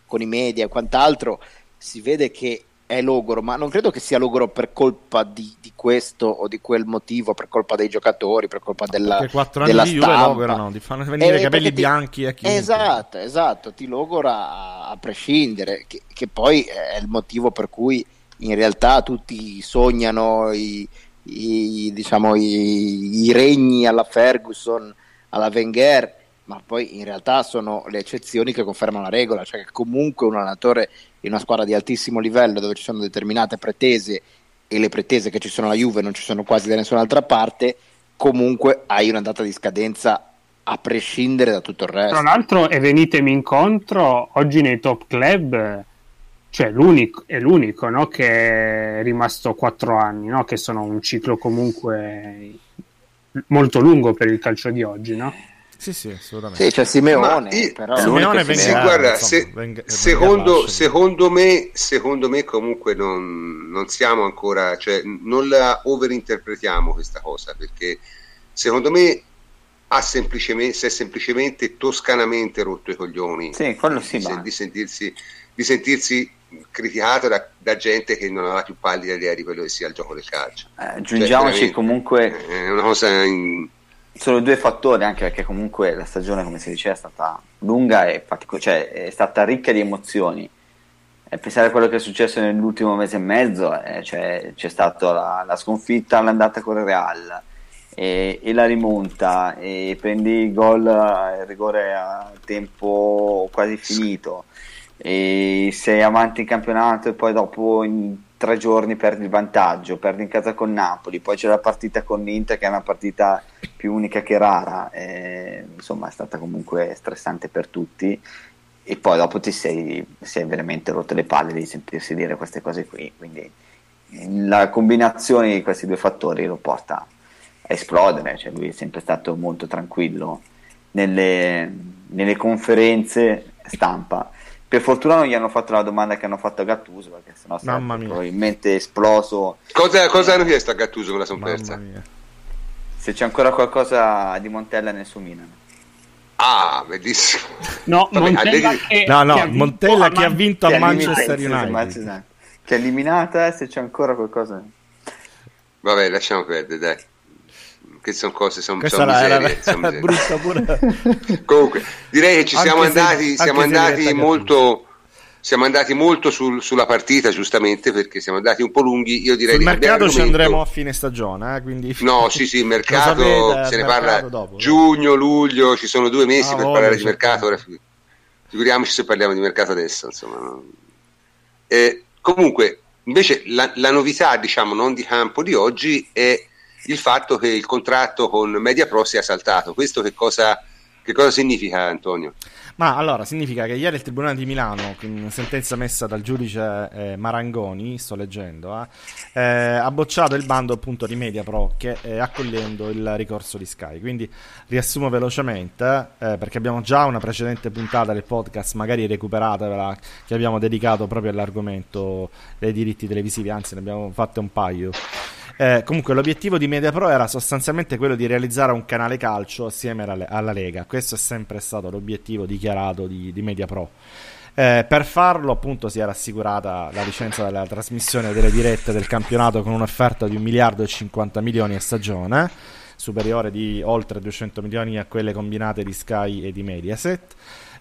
con i media e quant'altro, si vede che è logoro, ma non credo che sia logoro per colpa di, di questo o di quel motivo, per colpa dei giocatori, per colpa della, Perché 4 anni della di stampa. logorano, ti fanno venire Eh, i capelli ti- bianchi a chiunque. Esatto, esatto, ti logora a, a prescindere, che, che poi è il motivo per cui in realtà tutti sognano i, i, diciamo, i, i regni alla Ferguson, alla Wenger, ma poi in realtà sono le eccezioni che confermano la regola, cioè che comunque un allenatore in una squadra di altissimo livello dove ci sono determinate pretese e le pretese che ci sono alla Juve non ci sono quasi da nessun'altra parte, comunque hai una data di scadenza a prescindere da tutto il resto. Tra l'altro, e venitemi incontro, oggi nei top club cioè l'unico, è l'unico no, che è rimasto quattro anni, no, che sono un ciclo comunque molto lungo per il calcio di oggi, no? Sì, sì, assolutamente. Sì, c'è Simeone, io, però Simeone venga, sì, guarda, insomma, se, venga, secondo, venga secondo, me, secondo me comunque non, non siamo ancora, cioè non la overinterpretiamo questa cosa, perché secondo me ha semplicemente, si è semplicemente toscanamente rotto i coglioni sì, quello sì, di, di, sentirsi, di sentirsi criticato da, da, gente che non aveva più pallida idea di quello che sia il gioco del calcio. Eh, aggiungiamoci cioè, comunque è una cosa in... sono due fattori anche perché comunque la stagione come si diceva è stata lunga e fatico- cioè, è stata ricca di emozioni. E pensare a quello che è successo nell'ultimo mese e mezzo, eh, cioè, c'è stata la, la sconfitta all'andata con il Real e, e, la rimonta e prendi il gol il rigore a tempo quasi finito e sei avanti in campionato e poi dopo in tre giorni perdi il vantaggio, perdi in casa con Napoli, poi c'è la partita con l'Inter che è una partita più unica che rara, e, insomma è stata comunque stressante per tutti e poi dopo ti sei, sei veramente rotto le palle di sentirsi dire queste cose qui, quindi la combinazione di questi due fattori lo porta a esplodere, cioè lui è sempre stato molto tranquillo nelle, nelle conferenze stampa per fortuna non gli hanno fatto la domanda che hanno fatto a Gattuso, perché sennò sarebbe probabilmente esploso. Cosa, cosa hanno chiesto a Gattuso con la sonpersa? Se c'è ancora qualcosa di Montella nel suo Milan. Ah, bellissimo. No, Vabbè, Montella, che, no, no, che Montella che ha vinto a Manchester United. Che è eliminata, se c'è ancora qualcosa. Vabbè, lasciamo perdere, dai che sono cose sono, Questa sono miserie, era, era brutta pure. Comunque direi che ci siamo anche andati, se, siamo andati molto siamo andati molto sul, sulla partita giustamente perché siamo andati un po' lunghi. Io direi sul mercato ci andremo a fine stagione eh, quindi... no sì sì il mercato sapete, se ne parla dopo, giugno luglio ci sono due mesi ah, per parlare di mercato ora, figuriamoci se parliamo di mercato adesso insomma eh, comunque invece la, la novità diciamo non di campo di oggi è il fatto che il contratto con MediaPro sia saltato. Questo che cosa, che cosa significa, Antonio? Ma allora significa che ieri il Tribunale di Milano, in sentenza messa dal giudice eh, Marangoni, sto leggendo, eh, eh, ha bocciato il bando appunto di MediaPro che eh, accogliendo il ricorso di Sky. Quindi riassumo velocemente, eh, perché abbiamo già una precedente puntata del podcast, magari recuperatevela, che abbiamo dedicato proprio all'argomento dei diritti televisivi, anzi ne abbiamo fatte un paio. Eh, comunque l'obiettivo di MediaPro era sostanzialmente quello di realizzare un canale calcio assieme alla, alla Lega. Questo è sempre stato l'obiettivo dichiarato di, di MediaPro. Eh, per farlo, appunto, si era assicurata la licenza della trasmissione delle dirette del campionato con un'offerta di 1 miliardo e 50 milioni a stagione, superiore di oltre 200 milioni a quelle combinate di Sky e di Mediaset.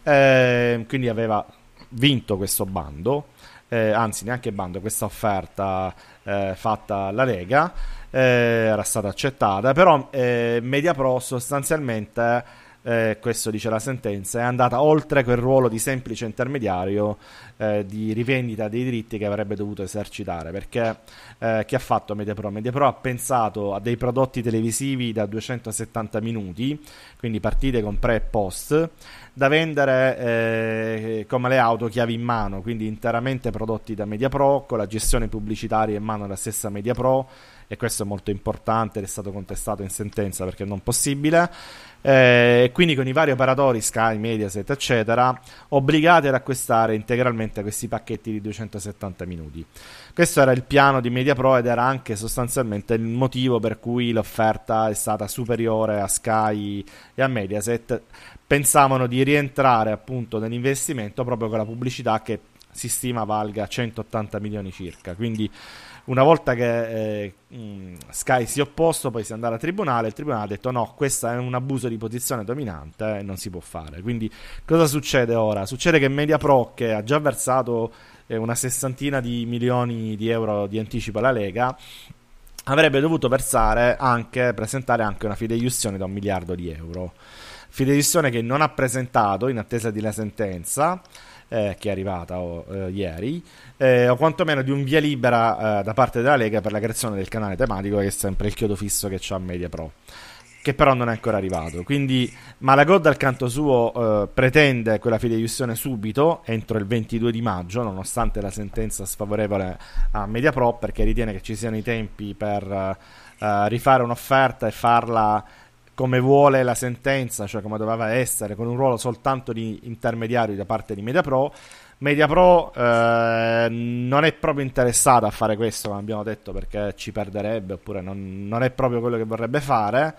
Eh, quindi aveva vinto questo bando, eh, anzi neanche bando, questa offerta eh, fatta alla Lega, eh, era stata accettata, però eh, MediaPro sostanzialmente eh, questo dice la sentenza, è andata oltre quel ruolo di semplice intermediario eh, di rivendita dei diritti che avrebbe dovuto esercitare. Perché eh, che ha fatto MediaPro? MediaPro ha pensato a dei prodotti televisivi da 270 minuti, quindi partite con pre e post, da vendere eh, come le auto chiavi in mano, quindi interamente prodotti da MediaPro, con la gestione pubblicitaria in mano della stessa MediaPro e questo è molto importante ed è stato contestato in sentenza perché è non possibile eh, quindi con i vari operatori Sky, Mediaset eccetera obbligati ad acquistare integralmente questi pacchetti di 270 minuti. Questo era il piano di MediaPro ed era anche sostanzialmente il motivo per cui l'offerta è stata superiore a Sky e a Mediaset. Pensavano di rientrare appunto nell'investimento proprio con la pubblicità che si stima valga 180 milioni circa. Quindi una volta che eh, Sky si è opposto, poi si è andato al tribunale, il tribunale ha detto no, questo è un abuso di posizione dominante e eh, non si può fare. Quindi cosa succede ora? Succede che MediaPro, che ha già versato eh, una sessantina di milioni di euro di anticipo alla Lega, avrebbe dovuto versare anche, presentare anche una fideiussione da un miliardo di euro. Fideiussione che non ha presentato in attesa di la sentenza. Eh, che è arrivata oh, eh, ieri, eh, o quantomeno di un via libera eh, da parte della Lega per la creazione del canale tematico, che è sempre il chiodo fisso che c'ha Media Pro che però non è ancora arrivato. Quindi Malagod dal canto suo eh, pretende quella fideiussione subito, entro il 22 di maggio, nonostante la sentenza sfavorevole a Mediapro, perché ritiene che ci siano i tempi per eh, rifare un'offerta e farla come vuole la sentenza, cioè come doveva essere, con un ruolo soltanto di intermediario da parte di Mediapro. Mediapro eh, non è proprio interessata a fare questo, come abbiamo detto, perché ci perderebbe, oppure non, non è proprio quello che vorrebbe fare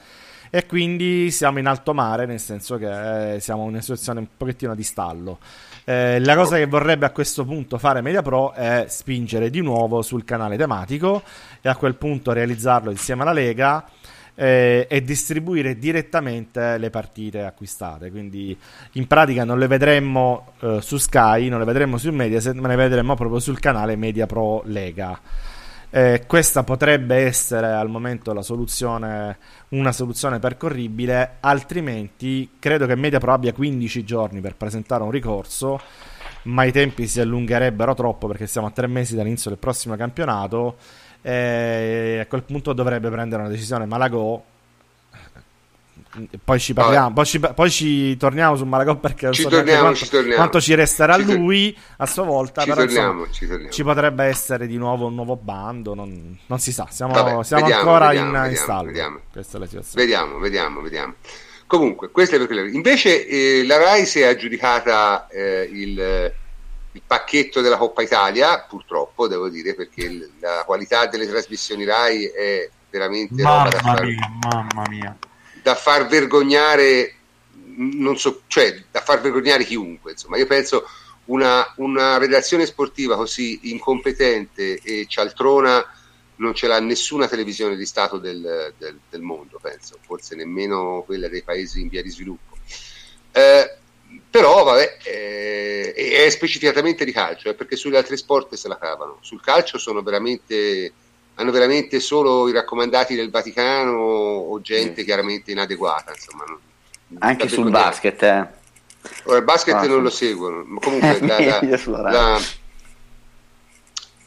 e quindi siamo in alto mare, nel senso che eh, siamo in una situazione un pochettino di stallo. Eh, la cosa che vorrebbe a questo punto fare MediaPro è spingere di nuovo sul canale tematico e a quel punto realizzarlo insieme alla Lega eh, e distribuire direttamente le partite acquistate. Quindi in pratica non le vedremmo eh, su Sky, non le vedremmo su Mediaset, ma le vedremo proprio sul canale MediaPro Lega. Eh, questa potrebbe essere al momento soluzione, una soluzione percorribile, altrimenti credo che MediaPro abbia 15 giorni per presentare un ricorso, ma i tempi si allungherebbero troppo perché siamo a tre mesi dall'inizio del prossimo campionato e a quel punto dovrebbe prendere una decisione Malagò poi ci parliamo, poi ci, poi ci, torniamo su Malagò perché ci so torniamo, quanto, ci torniamo. quanto ci resterà ci lui a sua volta. Ci, però, torniamo, insomma, ci, torniamo. ci potrebbe essere di nuovo un nuovo bando. Non, non si sa, siamo, Vabbè, siamo vediamo, ancora vediamo, in, vediamo, in stallo. Vediamo. Questa è la situazione. Vediamo, vediamo, vediamo. Comunque, questo è perché invece eh, la Rai si è aggiudicata eh, il, il, pacchetto della Coppa Italia, purtroppo devo dire, perché la qualità delle trasmissioni Rai è veramente mamma mia, mamma mia. da far vergognare non so, cioè da far vergognare chiunque insomma. Io penso una, una redazione sportiva così incompetente e cialtrona non ce l'ha nessuna televisione di Stato del, del, del mondo penso forse nemmeno quella dei paesi in via di sviluppo. Eh, però vabbè eh, è specificatamente di calcio eh, perché sugli altri sport se la cavano sul calcio sono veramente hanno veramente solo i raccomandati del Vaticano o gente mm. chiaramente inadeguata. Insomma, Anche sul basket, eh. Ora, il basket ah, non lo seguono, ma comunque la, la, la,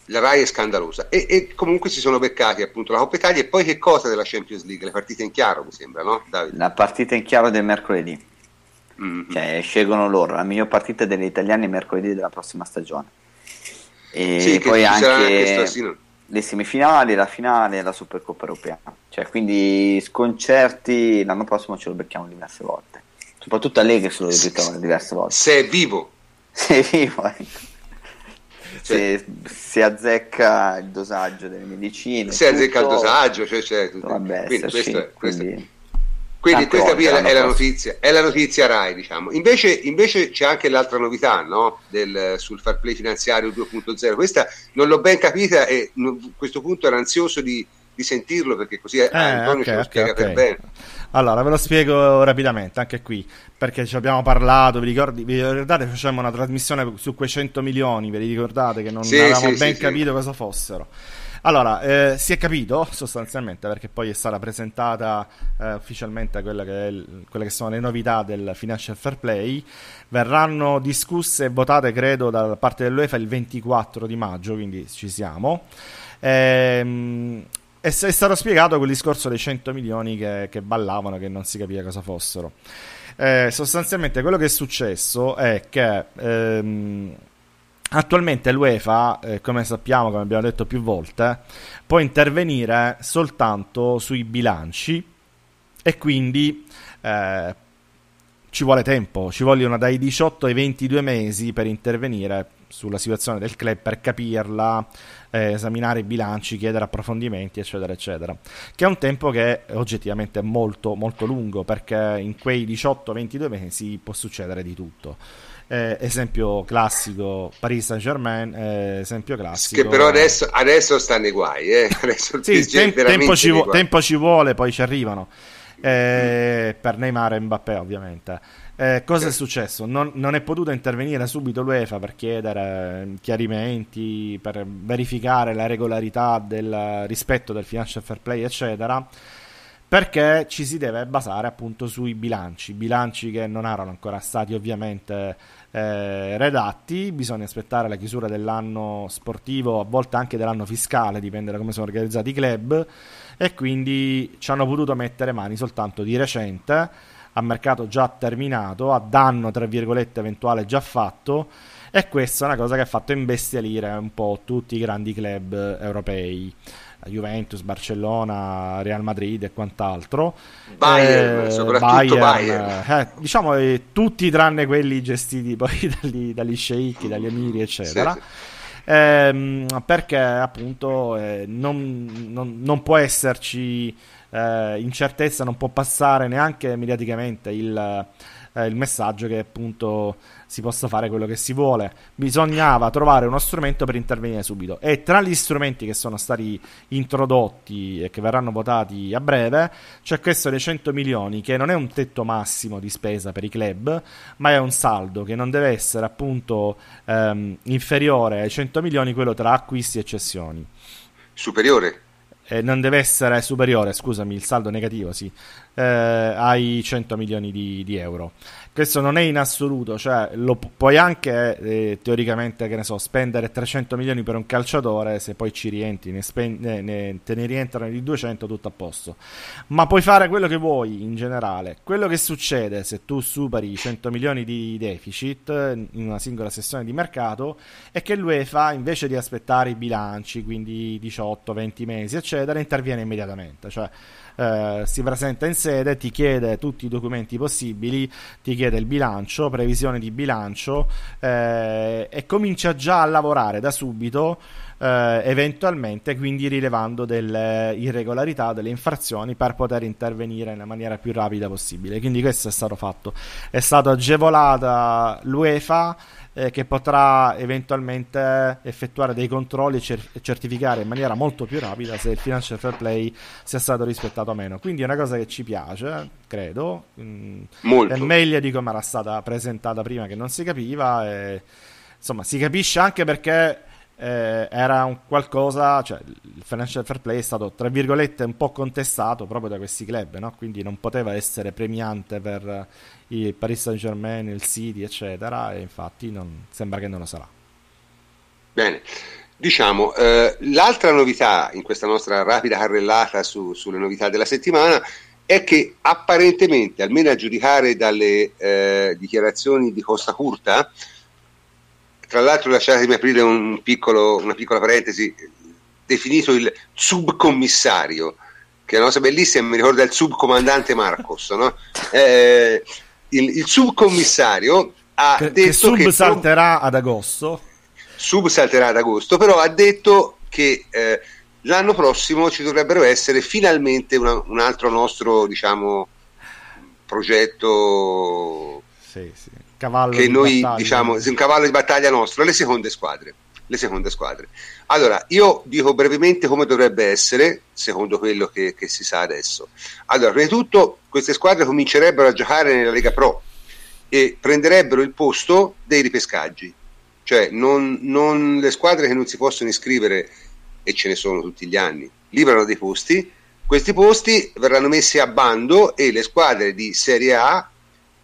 la, RAI è scandalosa. E, e, comunque si sono beccati appunto la Coppa Italia e poi che cosa della Champions League? Le partite in chiaro, mi sembra, no? Davide? La partita in chiaro del mercoledì. Mm-hmm. Cioè, scelgono loro, la miglior partita degli italiani mercoledì della prossima stagione. E sì, poi anche... anche le semifinali, la finale e la Supercoppa europea. Cioè, quindi sconcerti l'anno prossimo ce lo becchiamo diverse volte. Soprattutto a Lega se lo becchiamo diverse volte. Se è vivo. Se è vivo, ecco. Se, se, azzecca il dosaggio delle medicine. Se tutto, azzecca il dosaggio, cioè, cioè dovrebbe quindi esserci, questo è, questo quindi... Quindi questa qui è la, notizia, è la notizia RAI, diciamo. Invece, invece c'è anche l'altra novità no? Del, sul fair play finanziario 2.0. Questa non l'ho ben capita e a questo punto ero ansioso di, di sentirlo perché così eh, Antonio okay, ce lo okay, spiega okay. per bene. Allora, ve lo spiego rapidamente, anche qui, perché ci abbiamo parlato, vi, ricordi, vi ricordate, facciamo una trasmissione su quei 100 milioni, ve li ricordate che non sì, avevamo sì, ben sì, capito cosa fossero. Allora, eh, si è capito sostanzialmente perché poi è stata presentata eh, ufficialmente quella che, il, quelle che sono le novità del Financial Fair Play. Verranno discusse e votate, credo, da parte dell'UEFA il 24 di maggio, quindi ci siamo. Ehm, e è stato spiegato quel discorso dei 100 milioni che, che ballavano, che non si capiva cosa fossero. Eh, sostanzialmente quello che è successo è che ehm, Attualmente l'UEFA, eh, come sappiamo, come abbiamo detto più volte, può intervenire soltanto sui bilanci e quindi eh, ci vuole tempo, ci vogliono dai 18 ai 22 mesi per intervenire sulla situazione del club, per capirla, eh, esaminare i bilanci, chiedere approfondimenti, eccetera, eccetera. Che è un tempo che è oggettivamente molto, molto lungo, perché in quei 18-22 mesi può succedere di tutto eh, esempio classico Paris Saint Germain, eh, esempio classico. Che però adesso, adesso sta nei guai, eh? sì, tem- tempo, ci vu- tempo, ci vuole, poi ci arrivano. eh, per Neymar e Mbappé ovviamente. Eh, cosa è successo? Non, non, è potuta intervenire subito l'UEFA per chiedere chiarimenti, per verificare la regolarità del rispetto del financial fair play, eccetera, perché ci si deve basare appunto sui bilanci, bilanci che non erano ancora stati ovviamente eh, redatti, bisogna aspettare la chiusura dell'anno sportivo, a volte anche dell'anno fiscale, dipende da come sono organizzati i club, e quindi ci hanno potuto mettere mani soltanto di recente a mercato già terminato, a danno tra virgolette eventuale già fatto e questa è una cosa che ha fatto imbestialire un po' tutti i grandi club europei. Juventus, Barcellona, Real Madrid e quant'altro. Bayern, eh, soprattutto Bayern. Bayern. Eh, diciamo eh, tutti tranne quelli gestiti poi dagli, dagli sceicchi, dagli emiri, eccetera. Sì, sì. Eh, perché appunto eh, non, non, non, può esserci eh, incertezza, non può passare neanche mediaticamente il, eh, il messaggio che appunto si possa fare quello che si vuole. Bisognava trovare uno strumento per intervenire subito. E tra gli strumenti che sono stati introdotti e che verranno votati a breve, c'è questo dei 100 milioni, che non è un tetto massimo di spesa per i club, ma è un saldo che non deve essere appunto ehm, inferiore ai 100 milioni, quello tra acquisti e cessioni. Superiore? Eh, non deve essere superiore, scusami, il saldo negativo, sì, eh, ai 100 milioni di, di euro. Questo non è in assoluto, cioè lo puoi anche eh, teoricamente, che ne so, spendere 300 milioni per un calciatore, se poi ci rientri, ne, spen- ne, ne, te ne rientrano di 200, tutto a posto. Ma puoi fare quello che vuoi in generale. Quello che succede se tu superi i 100 milioni di deficit in una singola sessione di mercato è che l'UEFA, invece di aspettare i bilanci, quindi 18-20 mesi, eccetera, interviene immediatamente. Cioè, eh, si presenta in sede, ti chiede tutti i documenti possibili, ti chiede il bilancio, previsione di bilancio eh, e comincia già a lavorare da subito. Eh, eventualmente quindi rilevando delle irregolarità, delle infrazioni per poter intervenire nella maniera più rapida possibile. Quindi questo è stato fatto. È stata agevolata l'UEFA eh, che potrà eventualmente effettuare dei controlli e cer- certificare in maniera molto più rapida se il financial fair play sia stato rispettato o meno. Quindi è una cosa che ci piace, credo. Mm, molto. È meglio di come era stata presentata prima che non si capiva. E, insomma, si capisce anche perché eh, era un qualcosa, cioè il financial fair play è stato tra virgolette un po' contestato proprio da questi club, no? quindi non poteva essere premiante per il Paris Saint Germain, il City, eccetera, e infatti non, sembra che non lo sarà. Bene. Diciamo, eh, l'altra novità in questa nostra rapida carrellata su, sulle novità della settimana è che apparentemente, almeno a giudicare dalle eh, dichiarazioni di Costa Curta, tra l'altro lasciatemi aprire un piccolo, una piccola parentesi, definito il subcommissario, che è una cosa bellissima, mi ricorda il subcomandante Marcos, no? eh, il, il, subcommissario ha che, detto che sub che salterà ad agosto. Sub salterà ad agosto, però ha detto che eh, l'anno prossimo ci dovrebbero essere finalmente una, un altro nostro, diciamo, progetto sì, sì. Cavallo che noi battaglia. diciamo un cavallo di battaglia nostro, le seconde squadre. Le seconde squadre. Allora, io dico brevemente come dovrebbe essere, secondo quello che, che si sa adesso. Allora, prima di tutto, queste squadre comincerebbero a giocare nella Lega Pro e prenderebbero il posto dei ripescaggi, cioè non, non le squadre che non si possono iscrivere, e ce ne sono tutti gli anni, librano dei posti, questi posti verranno messi a bando e le squadre di Serie A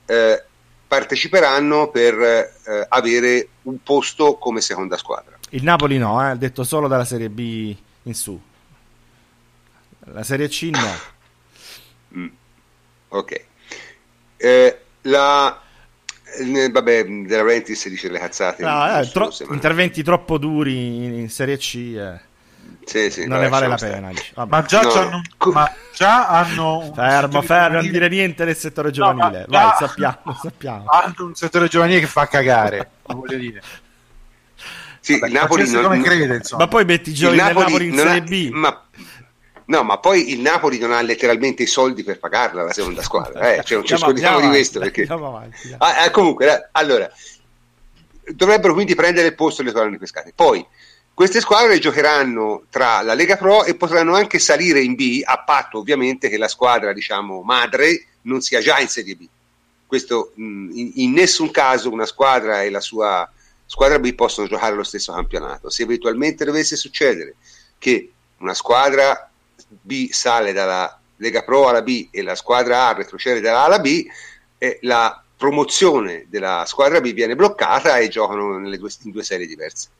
eh, parteciperanno per eh, avere un posto come seconda squadra. Il Napoli no, eh, ha detto solo dalla Serie B in su. La Serie C no. Mm. Ok. Eh, la... Eh, vabbè, De Laurentiis dice le cazzate. No, eh, tro- interventi troppo duri in, in Serie C. Eh. Sì, sì, non ne vale la pena. Ma già, no. hanno, ma già hanno fermo, fermo, non dire niente del settore giovanile. No, Vai, sappiamo, sappiamo. Hanno un settore giovanile che fa cagare, voglio dire. Sì, Vabbè, il Napoli non, come crede, insomma. Ma poi metti i giovani del Napoli in Serie B. Ma, no, ma poi il Napoli non ha letteralmente i soldi per pagarla la seconda squadra. Eh? Cioè, non ci scordiamo di questo. Perché... Avanti, ah, eh, comunque, allora, dovrebbero quindi prendere il posto delle squadre pescate. Poi, Queste squadre giocheranno tra la Lega Pro e potranno anche salire in B, a patto ovviamente che la squadra diciamo, madre non sia già in Serie B. Questo mh, in, in, nessun caso una squadra e la sua squadra B possono giocare lo stesso campionato. Se eventualmente dovesse succedere che una squadra B sale dalla Lega Pro alla B e la squadra A retrocede dalla A alla B, eh, la promozione della squadra B viene bloccata e giocano due, in due serie diverse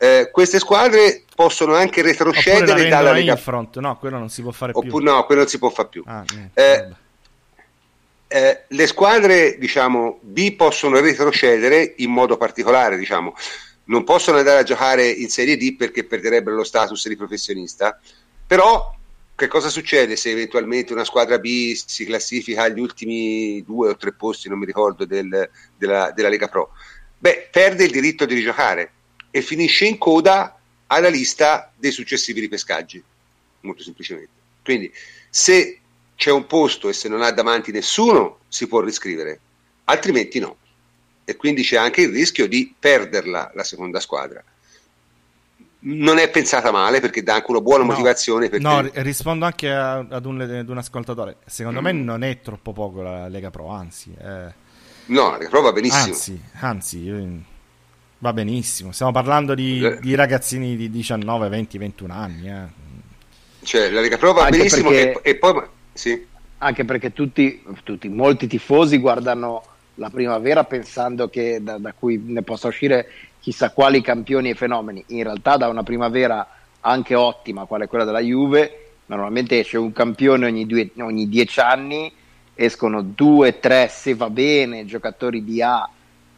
eh, queste squadre possono anche retrocedere dalla Lega Front. No, quello non si può fare Oppure, più. No, quello non si può fare più. Ah, eh, eh, le squadre diciamo, B possono retrocedere in modo particolare, diciamo. non possono andare a giocare in Serie D perché perderebbero lo status di professionista, però che cosa succede se eventualmente una squadra B si classifica agli ultimi due o tre posti, non mi ricordo, del, della, della Lega Pro? Beh, perde il diritto di rigiocare e finisce in coda alla lista dei successivi ripescaggi, molto semplicemente. Quindi se c'è un posto e se non ha davanti nessuno si può riscrivere, altrimenti no. E quindi c'è anche il rischio di perderla la seconda squadra. Non è pensata male perché dà anche una buona no, motivazione. No, rispondo anche a, ad, un, ad, un, ascoltatore. Secondo mm. me non è troppo poco la Lega Pro, anzi. Eh... No, la Lega Pro va benissimo. Anzi, anzi Va benissimo, stiamo parlando di, eh. di ragazzini di 19, 20, 21 anni. Eh. Cioè, la Lega Pro va anche benissimo perché, e, e, poi... Sì. Anche perché tutti, tutti, molti tifosi guardano la primavera pensando che da, da, cui ne possa uscire chissà quali campioni e fenomeni. In realtà da una primavera anche ottima, quale quella della Juve, normalmente esce un campione ogni, due, ogni dieci anni, escono due, tre, se va bene, giocatori di A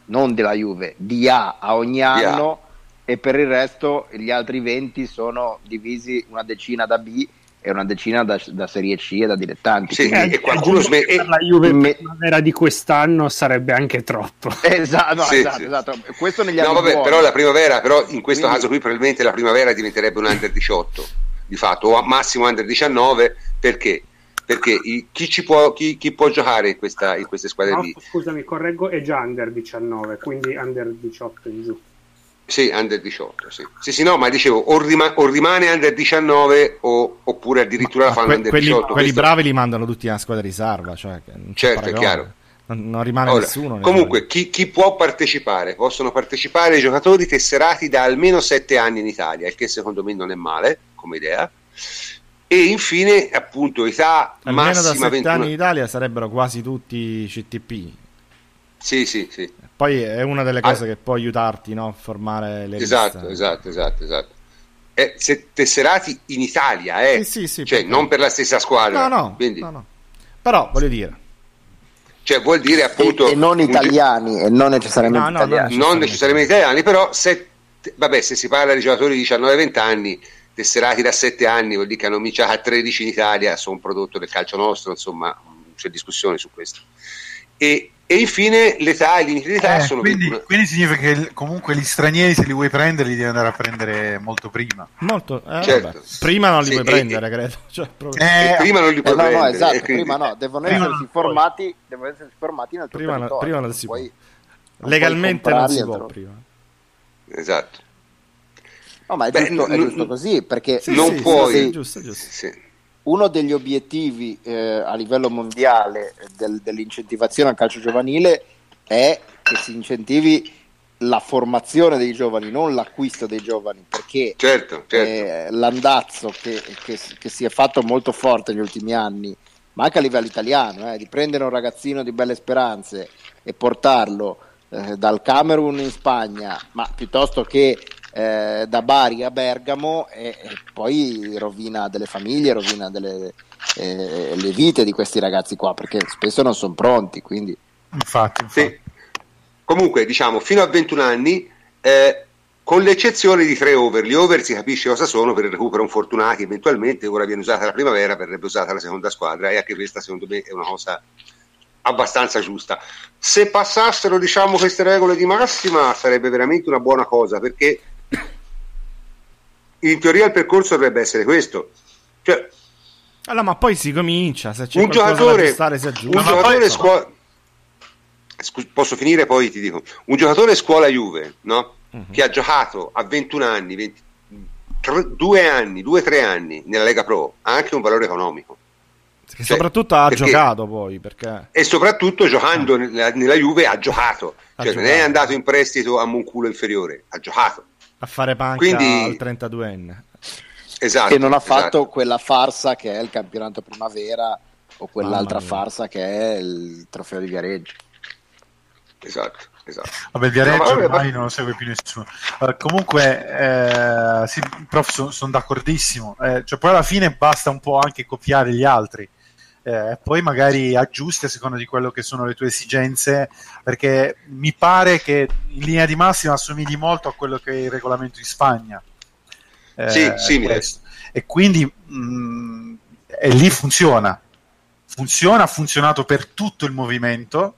non della Juve, di A a ogni anno e per il resto gli altri 20 sono divisi una decina da B e una decina da, da Serie C e da dilettanti. Sì, e qualcuno sm- per la Juve me- primavera di quest'anno sarebbe anche troppo. Esatto, no, sì, esatto, sì. esatto. Questo negli no, vabbè, però la primavera, però in questo Quindi... caso qui probabilmente la primavera diventerebbe un under 18 di fatto o a massimo under 19 perché perché chi, può, chi, chi, può, giocare in, questa, in queste squadre no, lì? Scusami, correggo, è già under 19, quindi under 18 in giù. Sì, under 18, sì. Sì, sì, no, ma dicevo, o, rima, o rimane under 19 o, oppure addirittura ma, la fanno que- under quelli, 18. Quelli Questo... bravi li mandano tutti alla squadra di Sarva, cioè certo, è chiaro. Non, non rimane Ora, nessuno. Comunque, chi, chi, può partecipare? Possono partecipare i giocatori tesserati da almeno 7 anni in Italia, il che secondo me non è male come idea e infine appunto età almeno massima da 7 21... anni in Italia sarebbero quasi tutti CTP sì sì sì poi è una delle cose ah. che può aiutarti no? a formare le esatto liste. esatto esatto esatto eh, se tesserati in Italia eh? sì, sì, sì, cioè non per la stessa squadra no no, Quindi... no, no. però voglio dire cioè vuol dire appunto e, e non italiani e non necessariamente no, italiani non necessariamente italiani però se, vabbè se si parla di giocatori di 19-20 anni tesserati da 7 anni, vuol dire che hanno cominciato a 13 in Italia, sono un prodotto del calcio nostro, insomma c'è discussione su questo. E, e infine l'età e i limiti d'età eh, sono quindi, quindi, significa che comunque gli stranieri se li vuoi prendere li devi andare a prendere molto prima. Molto eh, certo. prima non li sì, puoi e, prendere credo. Cioè, eh, prima non li puoi eh, prendere no, esatto, quindi... prima no devono prima essersi formati devono essersi formati nel tuo prima, territorio prima non si può. legalmente non si può prima. esatto. No, ma è, Beh, giusto, n- è giusto, così perché sì, non sì, puoi. Sì, giusto, giusto. Uno degli obiettivi eh, a livello mondiale del, dell'incentivazione al calcio giovanile è che si incentivi la formazione dei giovani, non l'acquisto dei giovani, perché certo, certo. Eh, l'andazzo che, che, che, si è fatto molto forte negli ultimi anni, ma anche a livello italiano, eh, di prendere un ragazzino di belle speranze e portarlo eh, dal Camerun in Spagna, ma piuttosto che eh, da Bari a Bergamo e, e, poi rovina delle famiglie, rovina delle, eh, le vite di questi ragazzi qua perché spesso non sono pronti. Quindi... Infatti, infatti. Sì. Comunque, diciamo, fino a 21 anni, eh, con l'eccezione di tre over, gli over si capisce cosa sono per il recupero infortunati eventualmente, ora viene usata la primavera, verrebbe usata la seconda squadra e anche questa secondo me è una cosa abbastanza giusta. Se passassero diciamo, queste regole di massima sarebbe veramente una buona cosa perché in teoria il percorso dovrebbe essere questo. Cioè, allora, ma poi si comincia, se c'è un giocatore, stare, si aggiunge. Un giocatore scuola... Scu- posso finire poi ti dico. Un giocatore scuola Juve, no? Uh-huh. Che ha giocato a 21 anni, 20... tre, due anni, due o tre anni nella Lega Pro ha anche un valore economico. Cioè, soprattutto ha perché, giocato poi. Perché... E soprattutto giocando nella, nella Juve ha giocato. Ha cioè, giocato. non è andato in prestito a Monculo inferiore, ha giocato. A fare panca Quindi, al 32enne. Esatto. E non ha fatto esatto. quella farsa che è il campionato primavera o quell'altra farsa che è il trofeo di Viareggio. Esatto. Esatto. Vabbè, Viareggio no, ormai ma... non lo segue più nessuno. Uh, comunque, eh, sì, prof, sono son d'accordissimo. Eh, cioè, poi alla fine basta un po' anche copiare gli altri. Eh, poi magari aggiusti a seconda di quello che sono le tue esigenze, perché mi pare che in linea di massima assomigli molto a quello che è il regolamento di Spagna. Eh, sì, simile. E quindi mh, mm, e lì funziona. Funziona, ha funzionato per tutto il movimento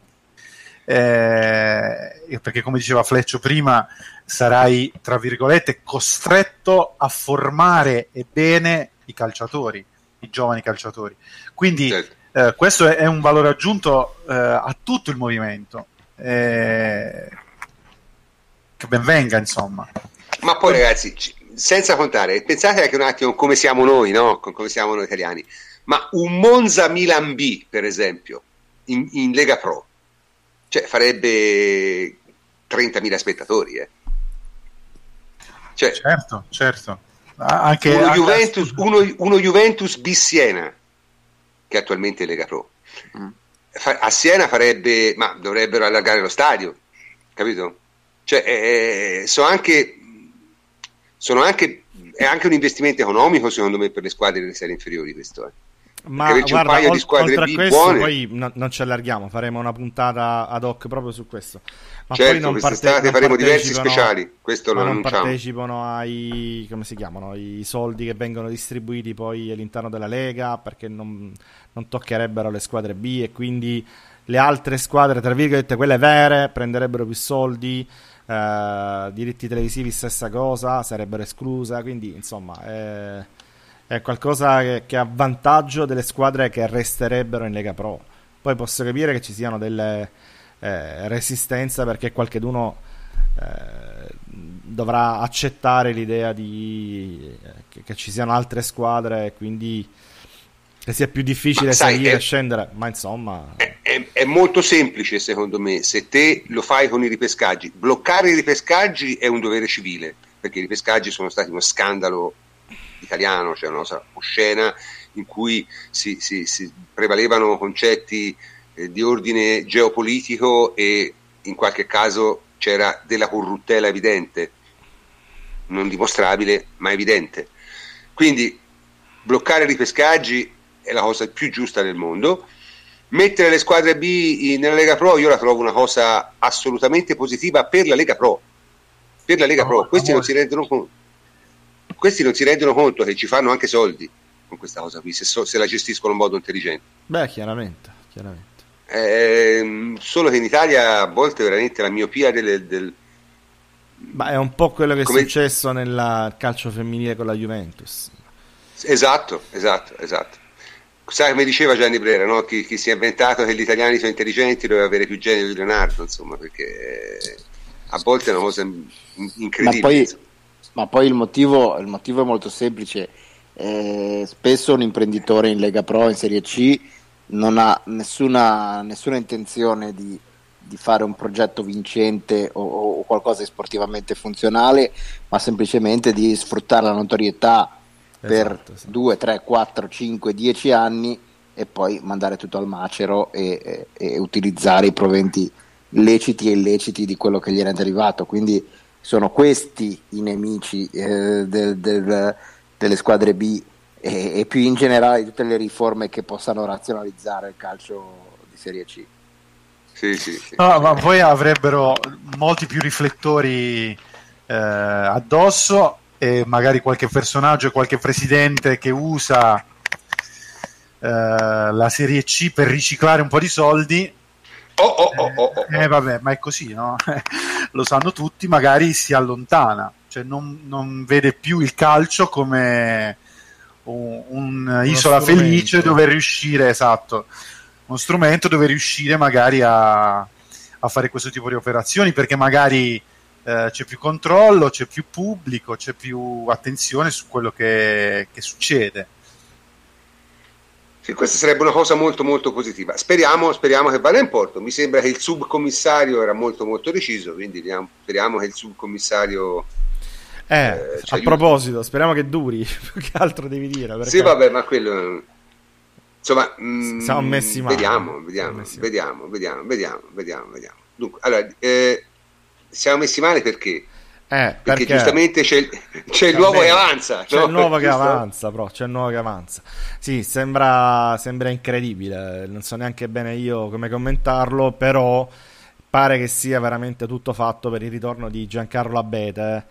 eh, perché come diceva Fleccio prima, sarai, tra virgolette, costretto a formare e bene i calciatori, i giovani calciatori. Quindi certo. eh, questo è, è, un valore aggiunto eh, a tutto il movimento. Eh, che ben venga, insomma. Ma poi ragazzi, senza contare, pensate anche un attimo come siamo noi, no? come siamo noi italiani. Ma un Monza Milan B, per esempio, in, in Lega Pro, cioè farebbe 30.000 spettatori. Eh. Cioè, certo, certo. Anche, uno, Juventus, uno, uno Juventus bis Siena, che attualmente è Lega Pro. Mm. A Siena farebbe, ma dovrebbero allargare lo stadio, capito? Cioè, eh, sono anche, sono anche, è anche un investimento economico secondo me per le squadre delle serie inferiori questo. Eh. Ma guarda, un paio ol- di squadre oltre a questo, buone. poi no, non ci allarghiamo, faremo una puntata ad hoc proprio su questo. Ma certo, poi non, parte- non faremo diversi speciali, questo lo non partecipano ai come si chiamano, i soldi che vengono distribuiti poi all'interno della Lega perché non, non toccherebbero le squadre B e quindi le altre squadre, tra virgolette, quelle vere, prenderebbero più soldi. Eh, diritti televisivi stessa cosa, sarebbero escluse, quindi insomma... Eh, è qualcosa che, che ha vantaggio delle squadre che resterebbero in Lega Pro. Poi posso capire che ci siano delle eh, resistenze perché qualcheduno eh, dovrà accettare l'idea di, eh, che, che, ci siano altre squadre e quindi che sia più difficile sai, salire e scendere, ma insomma... È, è, è, molto semplice secondo me, se te lo fai con i ripescaggi. Bloccare i ripescaggi è un dovere civile, perché i ripescaggi sono stati uno scandalo italiano, cioè una cosa oscena in cui si, si, si prevalevano concetti eh, di ordine geopolitico e in qualche caso c'era della corruttela evidente, non dimostrabile ma evidente. Quindi bloccare i ripescaggi è la cosa più giusta del mondo. Mettere le squadre B nella Lega Pro io la trovo una cosa assolutamente positiva per la Lega Pro. Per la Lega no, Pro, questi non si rendono conto questi non si rendono conto che ci fanno anche soldi con questa cosa qui, se, so, se la gestiscono in modo intelligente. Beh, chiaramente, chiaramente. Eh, solo che in Italia a volte veramente la miopia del, del ma è un po' quello che Come... è successo nel calcio femminile con la Juventus. Esatto, esatto, esatto. Sai come diceva Gianni Brera, no? chi, chi, si è inventato che gli italiani sono intelligenti doveva avere più genio di Leonardo, insomma, perché a volte è una cosa incredibile. Ma poi, ma poi il motivo, il motivo è molto semplice. Eh, spesso un imprenditore in Lega Pro, in Serie C, non ha nessuna, nessuna intenzione di, di, fare un progetto vincente o, o, qualcosa di sportivamente funzionale, ma semplicemente di sfruttare la notorietà per esatto, sì. 2, 3, 4, 5, 10 anni e poi mandare tutto al macero e, e, e utilizzare i proventi leciti e illeciti di quello che gli era derivato. Quindi sono questi i nemici eh, del, del, delle squadre B e, e, più in generale di tutte le riforme che possano razionalizzare il calcio di Serie C. Sì, sì, sì. No, ma poi avrebbero molti più riflettori eh, addosso e magari qualche personaggio e qualche presidente che usa eh, la Serie C per riciclare un po' di soldi Oh, oh, oh, oh, oh. Eh, vabbè, ma è così, no? Lo sanno tutti, magari si allontana, cioè non, non vede più il calcio come un'isola un felice dove riuscire, esatto, uno strumento dove riuscire magari a, a, fare questo tipo di operazioni, perché magari eh, c'è più controllo, c'è più pubblico, c'è più attenzione su quello che, che succede. Sì, questa sarebbe una cosa molto molto positiva. Speriamo, speriamo, che vada in porto. Mi sembra che il subcommissario era molto molto deciso, quindi speriamo che il subcommissario... Eh, eh a proposito, speriamo che duri, più che altro devi dire. Perché... Sì, vabbè, ma quello... Insomma, mh, siamo messi male. Vediamo, vediamo, messi vediamo, vediamo, vediamo, vediamo, vediamo. Dunque, allora, eh, siamo messi male perché? Eh, perché, perché, giustamente c'è, c'è il nuovo che avanza. C'è no? il nuovo che avanza, però, c'è il nuovo che avanza. Sì, sembra, sembra incredibile, non so neanche bene io come commentarlo, però pare che sia veramente tutto fatto per il ritorno di Giancarlo Abete,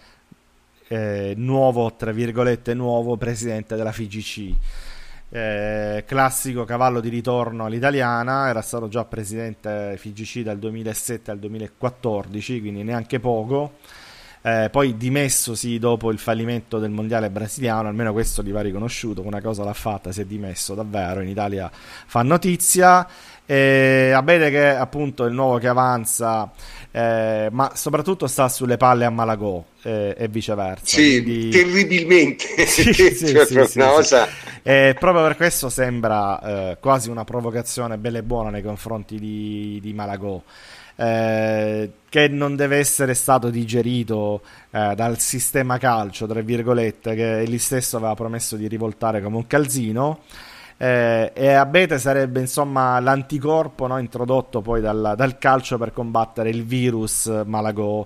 eh, nuovo, tra virgolette, nuovo presidente della FIGC. Eh, classico cavallo di ritorno all'italiana, era stato già presidente FIGC dal 2007 al 2014, quindi neanche poco. Eh, poi dimessosi dopo il fallimento del mondiale brasiliano, almeno questo gli va riconosciuto, una cosa l'ha fatta, si è dimesso davvero, in Italia fa notizia. E Abete che appunto è il nuovo che avanza, eh, ma soprattutto sta sulle palle a Malagò eh, e viceversa. Sì, quindi... terribilmente. Sì, sì, cioè, sì, sì, cosa... E proprio per questo sembra eh, quasi una provocazione bella e buona nei confronti di, di Malagò. Eh, che non deve essere stato digerito eh, dal sistema calcio, tra virgolette, che egli stesso aveva promesso di rivoltare come un calzino. Eh, e Abete sarebbe insomma l'anticorpo no, introdotto poi dal, dal, calcio per combattere il virus Malagò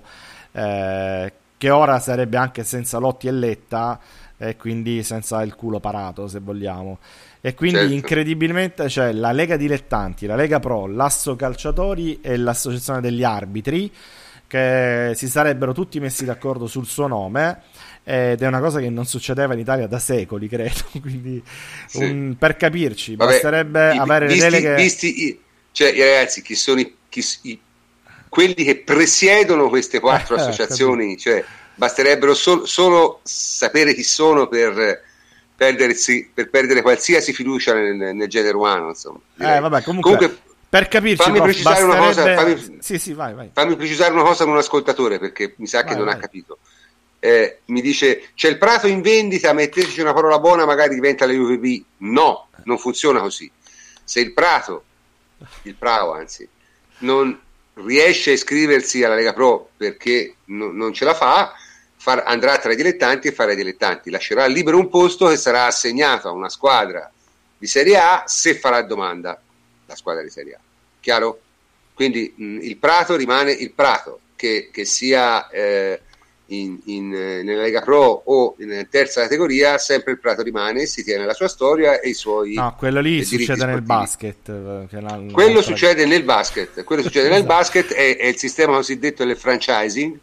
eh, che ora sarebbe anche senza Lotti e Letta e quindi senza il culo parato se vogliamo e quindi certo. incredibilmente c'è la Lega Dilettanti, la Lega Pro, l'Asso Calciatori e l'Associazione degli Arbitri che si sarebbero tutti messi d'accordo sul suo nome ed è una cosa che non succedeva in Italia da secoli, credo. Quindi, sì. un, per capirci, Vabbè, basterebbe i, avere visti, le deleghe. Visti, cioè, ragazzi, chi sono i, chi, i, quelli che presiedono queste quattro eh, associazioni? Cioè, basterebbero sol, solo sapere chi sono per, perdersi, per perdere qualsiasi fiducia nel, nel genere umano. Insomma, eh, vabbè, comunque, comunque per capirci, fammi, precisare basterebbe... una cosa, fammi, sì, sì, vai, vai. fammi precisare una cosa a un ascoltatore perché mi sa che vai, non ha capito eh, mi dice c'è il prato in vendita, metteteci una parola buona, magari diventa la UVB. No, non funziona così. Se il prato, il Prao anzi, non riesce a iscriversi alla Lega Pro perché no, non ce la fa, far, andrà tra i dilettanti e farà i dilettanti. Lascerà libero un posto che sarà assegnato a una squadra di Serie A se farà domanda la squadra di Serie A. Chiaro? Quindi mh, il Prato rimane il Prato, che, che sia... Eh, in, in, eh, nella Lega Pro o in terza categoria, sempre il Prato rimane, si tiene la sua storia e i suoi. No, quello lì succede nel basket. Eh, la, quello succede nel basket, quello succede nel esatto. basket, è, è, il sistema cosiddetto del franchising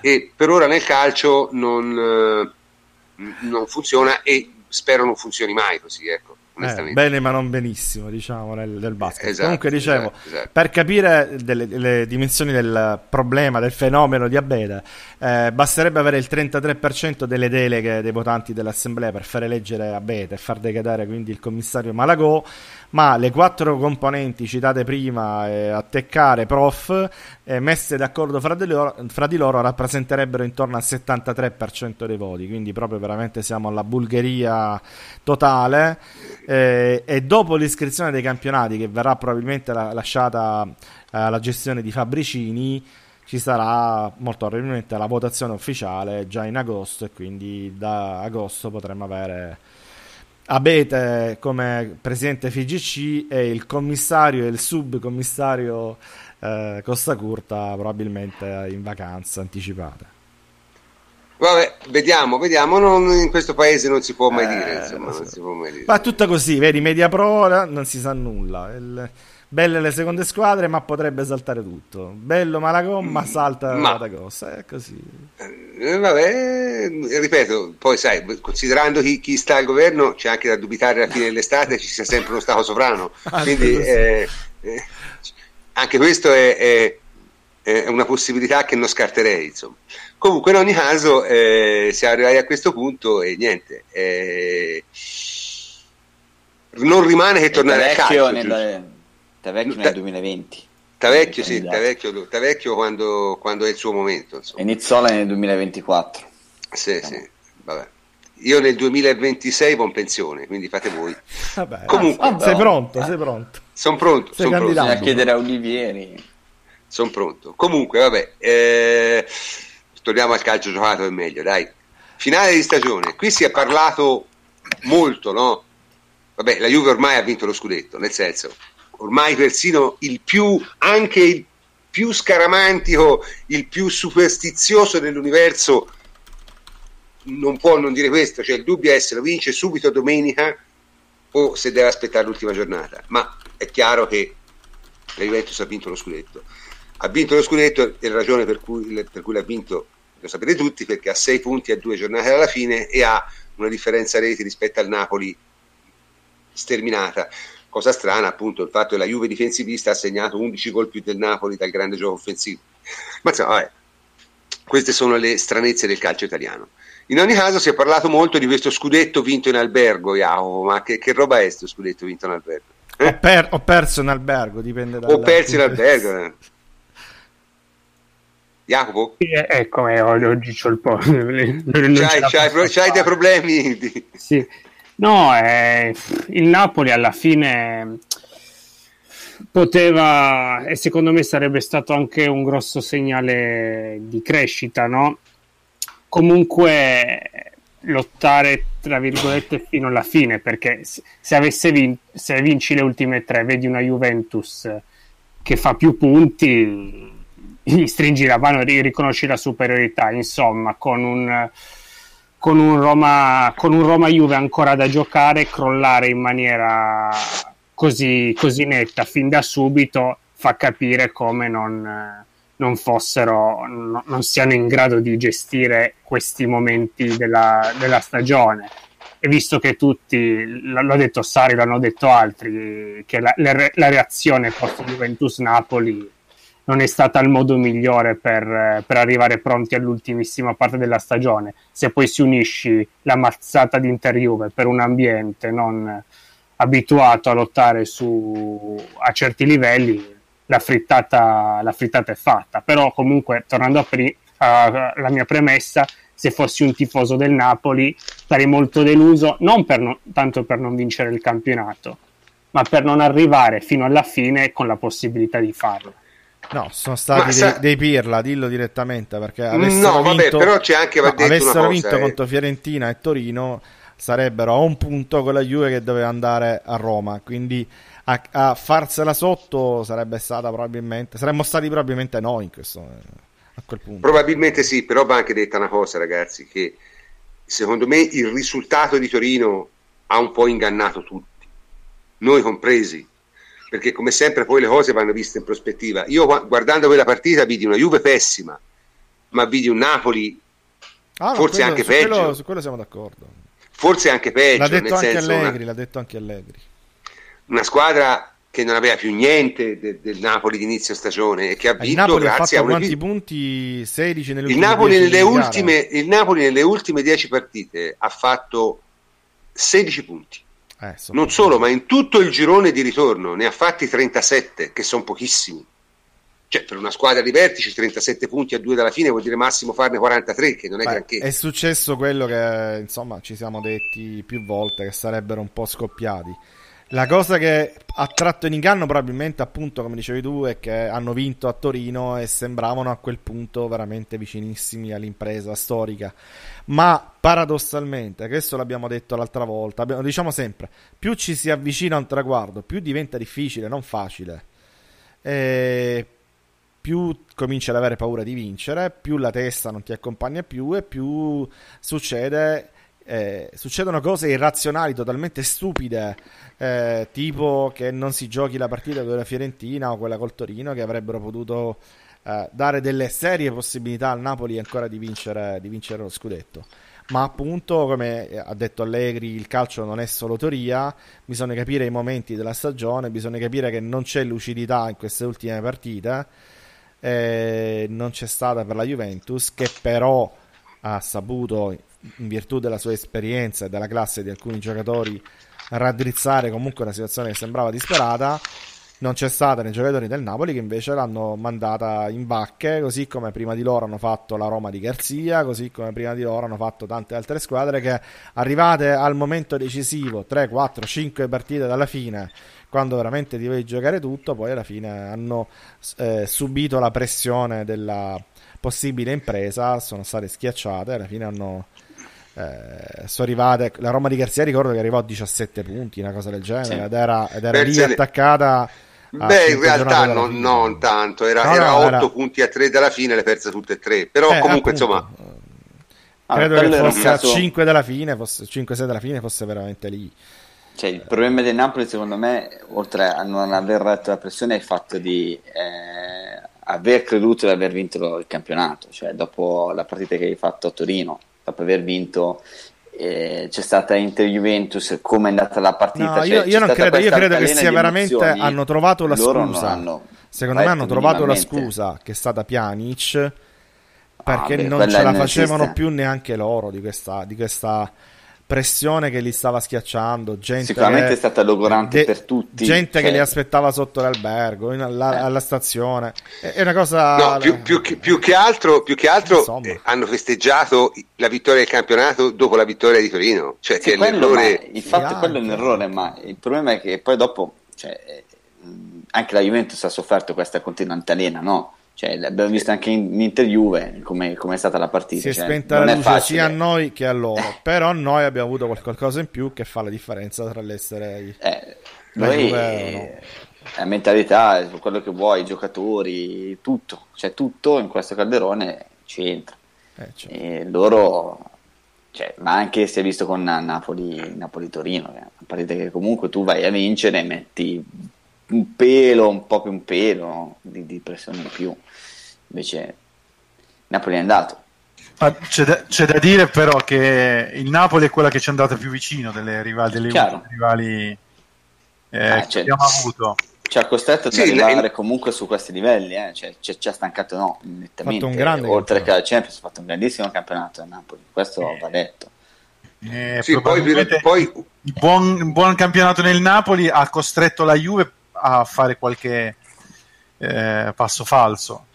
e per ora nel calcio non, eh, non funziona e spero non funzioni mai così. Ecco. Eh, bene ma non benissimo diciamo nel, nel basket esatto, comunque dicevo esatto, esatto. per capire delle, delle, dimensioni del problema del fenomeno di Abeda eh, basterebbe avere il 33% delle deleghe dei votanti dell'assemblea per far eleggere Abeda e far decadere quindi il commissario Malagò ma le quattro componenti citate prima, eh, Atteccare, Prof, eh, messe d'accordo fra di, loro, fra di, loro, rappresenterebbero intorno al 73% dei voti, quindi proprio veramente siamo alla Bulgaria totale. Eh, e dopo l'iscrizione dei campionati, che verrà probabilmente la, lasciata alla gestione di Fabricini, ci sarà molto probabilmente la votazione ufficiale già in agosto e quindi da agosto potremo avere Abete come presidente FIGC e il commissario e il subcommissario eh, Costa Curta probabilmente in vacanza anticipate. Vabbè, vediamo, vediamo. Non, in questo paese non si può mai eh, dire. Insomma, so. può mai dire. Ma tutto così, vedi, media pro non si sa nulla. Il, Belle le seconde squadre, ma potrebbe saltare tutto. Bello Malagomma, mm, salta ma, la grossa. È così. Eh, vabbè, ripeto, poi sai, considerando chi, chi, sta al governo, c'è anche da dubitare alla fine dell'estate ci sia sempre uno Stato sovrano. Quindi eh, eh, anche questo è, è, è, una possibilità che non scarterei. Insomma. Comunque, in ogni caso, eh, siamo arrivati a questo punto e niente. Eh, non rimane che tornare a calcio. Tavecchio nel 2020. Tavecchio, sì, Tavecchio, Tavecchio quando, quando, è il suo momento. Insomma. E Nizzola nel 2024. Sì, diciamo. sì, vabbè. Io nel 2026 buon pensione, quindi fate voi. Vabbè, Comunque, vabbè, sei pronto, sei pronto. Sono pronto, sei son pronto. a chiedere a Olivieri. Sono pronto. Comunque, vabbè, eh, torniamo al calcio giocato è meglio, dai. Finale di stagione, qui si è parlato molto, no? Vabbè, la Juve ormai ha vinto lo scudetto, nel senso, ormai persino il più, anche il più scaramantico, il più superstizioso dell'universo non può non dire questo, cioè il dubbio è se lo vince subito domenica o se deve aspettare l'ultima giornata, ma è chiaro che la Juventus ha vinto lo scudetto. Ha vinto lo scudetto e la ragione per cui, per cui l'ha vinto lo sapete tutti perché ha sei punti a due giornate alla fine e ha una differenza reti rispetto al Napoli sterminata. Cosa strana, appunto, il fatto che la Juve difensivista ha segnato 11 gol più del Napoli dal grande gioco offensivo. Ma insomma, vabbè, queste sono le stranezze del calcio italiano. In ogni caso si è parlato molto di questo scudetto vinto in albergo, Jacopo, ma che, che roba è questo scudetto vinto in albergo? Eh? Ho, per, ho, perso in albergo, dipende da... Ho perso in albergo. Eh. Jacopo? Sì, ecco, eh, oggi c'ho il po'. c'hai, c'hai, c'hai dei problemi? sì. No, eh, il Napoli alla fine poteva e secondo me sarebbe stato anche un grosso segnale di crescita, no? Comunque lottare tra virgolette fino alla fine perché se, avesse vin- se vinci le ultime tre vedi una Juventus che fa più punti gli stringi la mano e riconosci la superiorità insomma con un con un Roma, con un Roma Juve ancora da giocare, crollare in maniera così, così netta fin da subito fa capire come non, non fossero, no, non siano in grado di gestire questi momenti della, della stagione. E visto che tutti, l'ho detto Sari, l'hanno detto altri, che la, la reazione post Juventus Napoli non è stata il modo migliore per, per, arrivare pronti all'ultimissima parte della stagione. Se poi si unisci la mazzata di Inter Juve per un ambiente non abituato a lottare su, a certi livelli, la frittata, la frittata è fatta. Però comunque, tornando alla mia premessa, se fossi un tifoso del Napoli sarei molto deluso, non per no- tanto per non vincere il campionato, ma per non arrivare fino alla fine con la possibilità di farlo. No, sono stati sa... dei, dei, Pirla, dillo direttamente perché avessero no, vabbè, vinto, però c'è anche no, avessero vinto cosa, eh. contro Fiorentina e Torino sarebbero a un punto con la Juve che doveva andare a Roma, quindi a, a farsela sotto sarebbe stata probabilmente saremmo stati probabilmente noi in questo, a quel punto. Probabilmente sì, però va anche detta una cosa, ragazzi, che secondo me il risultato di Torino ha un po' ingannato tutti, noi compresi perché come sempre poi le cose vanno viste in prospettiva. Io guardando quella partita vidi una Juve pessima, ma vidi un Napoli ah, forse quello, anche su peggio. Quello, su quello siamo d'accordo. Forse anche peggio. L'ha detto, anche Allegri, una, l'ha detto anche Allegri. Una squadra che non aveva più niente de, del Napoli di inizio stagione e che ha vinto grazie ha a quanti punti? 16 nelle il Napoli nelle ultime il Napoli nelle ultime 10 partite ha fatto 16 punti eh, non solo, ma in tutto il girone di ritorno ne ha fatti 37, che sono pochissimi. Cioè, per una squadra di vertici, 37 punti a due dalla fine vuol dire massimo farne 43, che non è Beh, granché. È successo quello che, insomma, ci siamo detti più volte, che sarebbero un po' scoppiati la cosa che ha tratto in inganno probabilmente appunto come dicevi tu è che hanno vinto a Torino e sembravano a quel punto veramente vicinissimi all'impresa storica. Ma paradossalmente questo l'abbiamo detto l'altra volta abbiamo, diciamo sempre più ci si avvicina a un traguardo più diventa difficile non facile. E più cominci ad avere paura di vincere più la testa non ti accompagna più e più succede eh, succedono cose irrazionali, totalmente stupide, eh, tipo che non si giochi la partita con la Fiorentina o quella col Torino, che avrebbero potuto eh, dare delle serie possibilità al Napoli ancora di vincere, di vincere lo scudetto. Ma appunto, come ha detto Allegri, il calcio non è solo teoria, bisogna capire i momenti della stagione, bisogna capire che non c'è lucidità in queste ultime partite, eh, non c'è stata per la Juventus, che però ha saputo in virtù della sua esperienza e della classe di alcuni giocatori, raddrizzare comunque una situazione che sembrava disperata. non c'è stata nei giocatori del Napoli che invece l'hanno mandata in vacche, così come prima di loro hanno fatto la Roma di Garzia, così come prima di loro hanno fatto tante altre squadre che arrivate al momento decisivo, 3, 4, 5 partite dalla fine, quando veramente devi giocare tutto, poi alla fine hanno eh, subito la pressione della possibile impresa, sono state schiacciate, alla fine hanno eh, sono arrivate la Roma di Garzia ricordo che arrivò a 17 punti una cosa del genere sì. ed era, ed era lì attaccata Beh, in realtà non, non, tanto, era, no, era no, 8 era... punti a 3 dalla fine, le perse tutte e tre. Però eh, comunque, appunto, insomma, ah, credo che fosse a 5 dalla fine, fosse 5-6 dalla fine, fosse veramente lì. Cioè, il problema del Napoli, secondo me, oltre a non aver retto la pressione, è il fatto di eh, aver creduto di aver vinto il campionato. Cioè, dopo la partita che hai fatto a Torino, dopo aver vinto eh, c'è stata Inter Juventus, come è andata la partita. No, io, cioè, io non credo, io credo che sia veramente hanno trovato la scusa. Secondo me hanno trovato la scusa che è stata Pjanic perché ah, beh, non ce la facevano più neanche loro di questa, di questa pressione che li stava schiacciando. Gente Sicuramente che, è stata logorante de, per tutti. Gente cioè... che li aspettava sotto l'albergo, in, alla, eh. alla, stazione. È, una cosa. No, più, più, che, più, che, altro, più che altro eh, hanno festeggiato la vittoria del campionato dopo la vittoria di Torino. Cioè, sì, che l'errore. il fatto è quello è un errore, ma il problema è che poi dopo. Cioè, eh, anche la Juventus ha sofferto questa continua altalena, no? Cioè, l'abbiamo visto anche in Inter Juve come è stata la partita. Si è cioè, spenta la luce sia a noi che a loro, eh. però noi abbiamo avuto qualcosa in più che fa la differenza tra l'essere eh, noi, no. la mentalità, quello che vuoi, i giocatori, tutto, cioè tutto in questo calderone ci entra. Eh, certo. E loro, cioè, ma anche si è visto con Napoli, Napoli-Torino, una partita che comunque tu vai a vincere e metti un pelo, un po' più un pelo di, di pressione in più. Invece Napoli è andato. Ah, c'è, da, c'è, da, dire però che il Napoli è quella che ci è andata più vicino delle rivali, delle rivali eh, ah, che abbiamo avuto. Ci ha costretto ad sì, arrivare il... comunque su questi livelli, eh. cioè, ci, ci ha stancato no, nettamente. Oltre che al Champions, ha fatto un grandissimo campionato a Napoli, questo eh. va detto. Eh, sì, poi, poi... Il, buon, il buon campionato nel Napoli ha costretto la Juve a fare qualche eh, passo falso.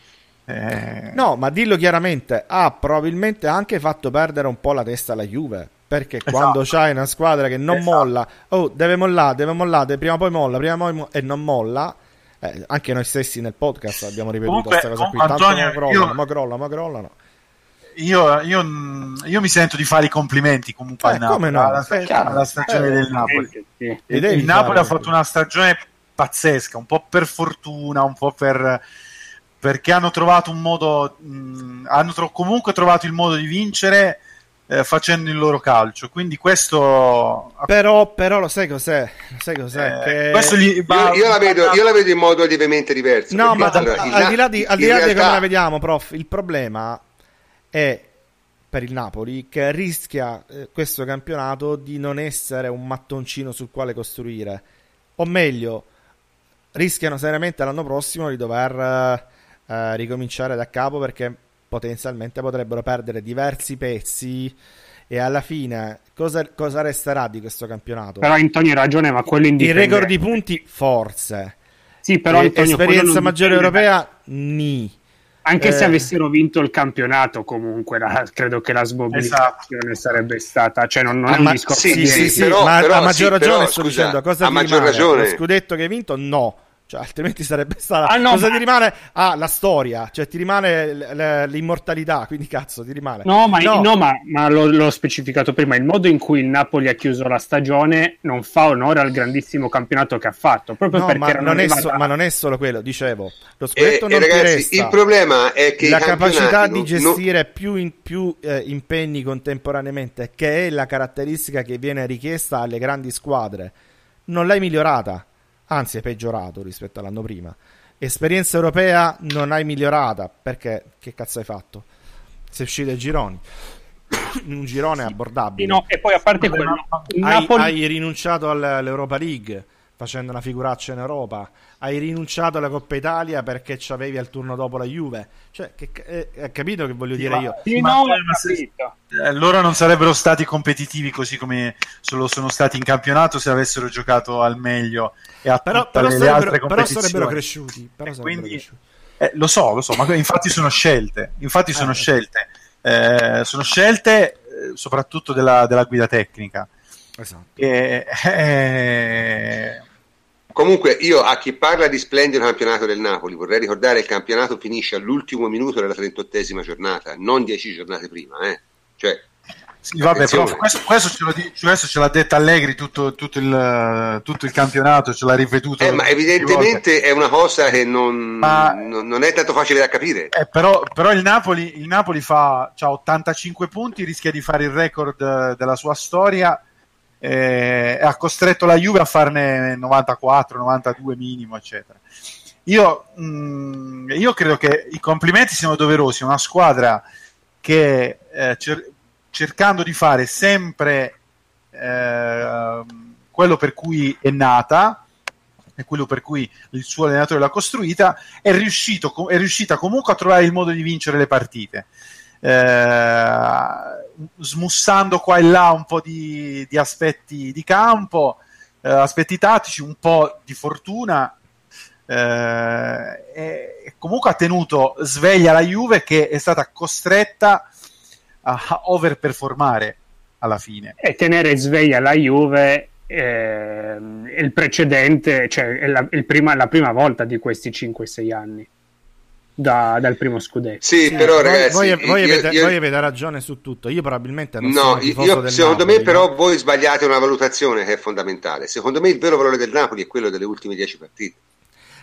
Eh... No, ma dillo chiaramente, ha probabilmente anche fatto perdere un po' la testa alla Juve. Perché esatto. quando c'hai una squadra che non esatto. molla, oh, deve mollare, deve mollare, prima o poi molla, prima o poi molla, e non molla. Eh, anche noi stessi nel podcast abbiamo ripetuto questa cosa qui. Tanto Antonio, ma crollano, io... ma crollano, ma crollano. Io, io, io, mi sento di fare i complimenti comunque eh, al Napoli, no? alla, alla, stagione eh, del Napoli. Sì. Il Napoli ha fatto una stagione pazzesca, un po' per fortuna, un po' per perché hanno trovato un modo, mh, hanno tro- comunque trovato il modo di vincere eh, facendo il loro calcio. Quindi questo. Però, però lo sai cos'è? Lo sai cos'è? Eh, che... gli... io, io, la vedo, io, la vedo, in modo lievemente diverso. No, ma allora, al, di là di, al di, là realtà... di come la vediamo, prof, il problema è per il Napoli che rischia eh, questo campionato di non essere un mattoncino sul quale costruire. O meglio, rischiano seriamente l'anno prossimo di dover uh, ricominciare da capo perché potenzialmente potrebbero perdere diversi pezzi e alla fine cosa, cosa resterà di questo campionato? Però Antonio ha ragione, ma quello indipende. Il record di punti, forse. Sì, però Antonio, esperienza maggiore europea, ni. Anche eh... se avessero vinto il campionato, comunque la, credo che la smobilitazione esatto. sarebbe stata, cioè non, non ah, è un ma, discorso sì, di sì, sì, però, ma però, a maggior sì, ragione però, sto scusa, dicendo cosa a maggior rimane? ragione. Lo scudetto che hai vinto? No cioè, altrimenti sarebbe stata. Ah, no, Cosa ma... ti rimane? Ah, la storia. Cioè, ti rimane l- l- l'immortalità. Quindi, cazzo, ti rimane. No, ma, no. no, ma, ma l'ho, l'ho, specificato prima. Il modo in cui il Napoli ha chiuso la stagione non fa onore al grandissimo campionato che ha fatto. Proprio no, perché ma, non arrivata... so, ma non è solo quello. Dicevo, lo scudetto eh, non eh, ragazzi, resta. Il problema è che la capacità di gestire non... più, in, più eh, impegni contemporaneamente, che è la caratteristica che viene richiesta alle grandi squadre, non l'hai migliorata anzi è peggiorato rispetto all'anno prima. Esperienza europea non hai migliorata perché che cazzo hai fatto? Sei uscito ai gironi. In un girone abbordabile. Sì, no, e poi a parte quello, hai, Napoli... hai rinunciato all'Europa League facendo una figuraccia in Europa. Hai rinunciato alla Coppa Italia perché c'avevi al turno dopo la Juve. Cioè, che, eh, hai capito che voglio dire ma, io? Sì, ma, no, ma se, eh, loro non sarebbero stati competitivi così come lo sono stati in campionato se avessero giocato al meglio e a però, però, le, sarebbero, altre però sarebbero cresciuti. Però sarebbero quindi, cresciuti. Eh, lo so, lo so, ma infatti sono scelte. Infatti sono eh, scelte. Eh, sono scelte eh, soprattutto della, della guida tecnica. Esatto. E, eh, Comunque io a chi parla di splendido campionato del Napoli vorrei ricordare che il campionato finisce all'ultimo minuto della 38esima giornata, non 10 giornate prima. Eh. Cioè, sì, vabbè, però questo, questo, ce lo, questo, ce l'ha detto Allegri tutto, tutto, il, tutto il, campionato, ce l'ha ripetuto. Eh, ma evidentemente è una cosa che non, ma, non, non, è tanto facile da capire. Eh, però, però il, Napoli, il Napoli fa ha 85 punti, rischia di fare il record della sua storia eh, ha costretto la Juve a farne 94, 92 minimo, eccetera. Io, mh, mm, io credo che i complimenti siano doverosi. Una squadra che eh, cer- cercando di fare sempre eh, quello per cui è nata e quello per cui il suo allenatore l'ha costruita, è, riuscito, è riuscita comunque a trovare il modo di vincere le partite eh, smussando qua e là un po' di, di aspetti di campo, eh, aspetti tattici, un po' di fortuna. Eh, comunque ha tenuto sveglia la Juve che è stata costretta a overperformare alla fine. E tenere sveglia la Juve eh, il precedente, cioè è la, il prima, la prima volta di questi 5-6 anni da, dal primo scudetto. Sì, sì però ragazzi, voi, voi, io, avete, io, voi, avete, ragione su tutto. Io probabilmente non no, io, secondo Napoli, me, però, voi sbagliate una valutazione che è fondamentale. Secondo me, il vero valore del Napoli è quello delle ultime 10 partite.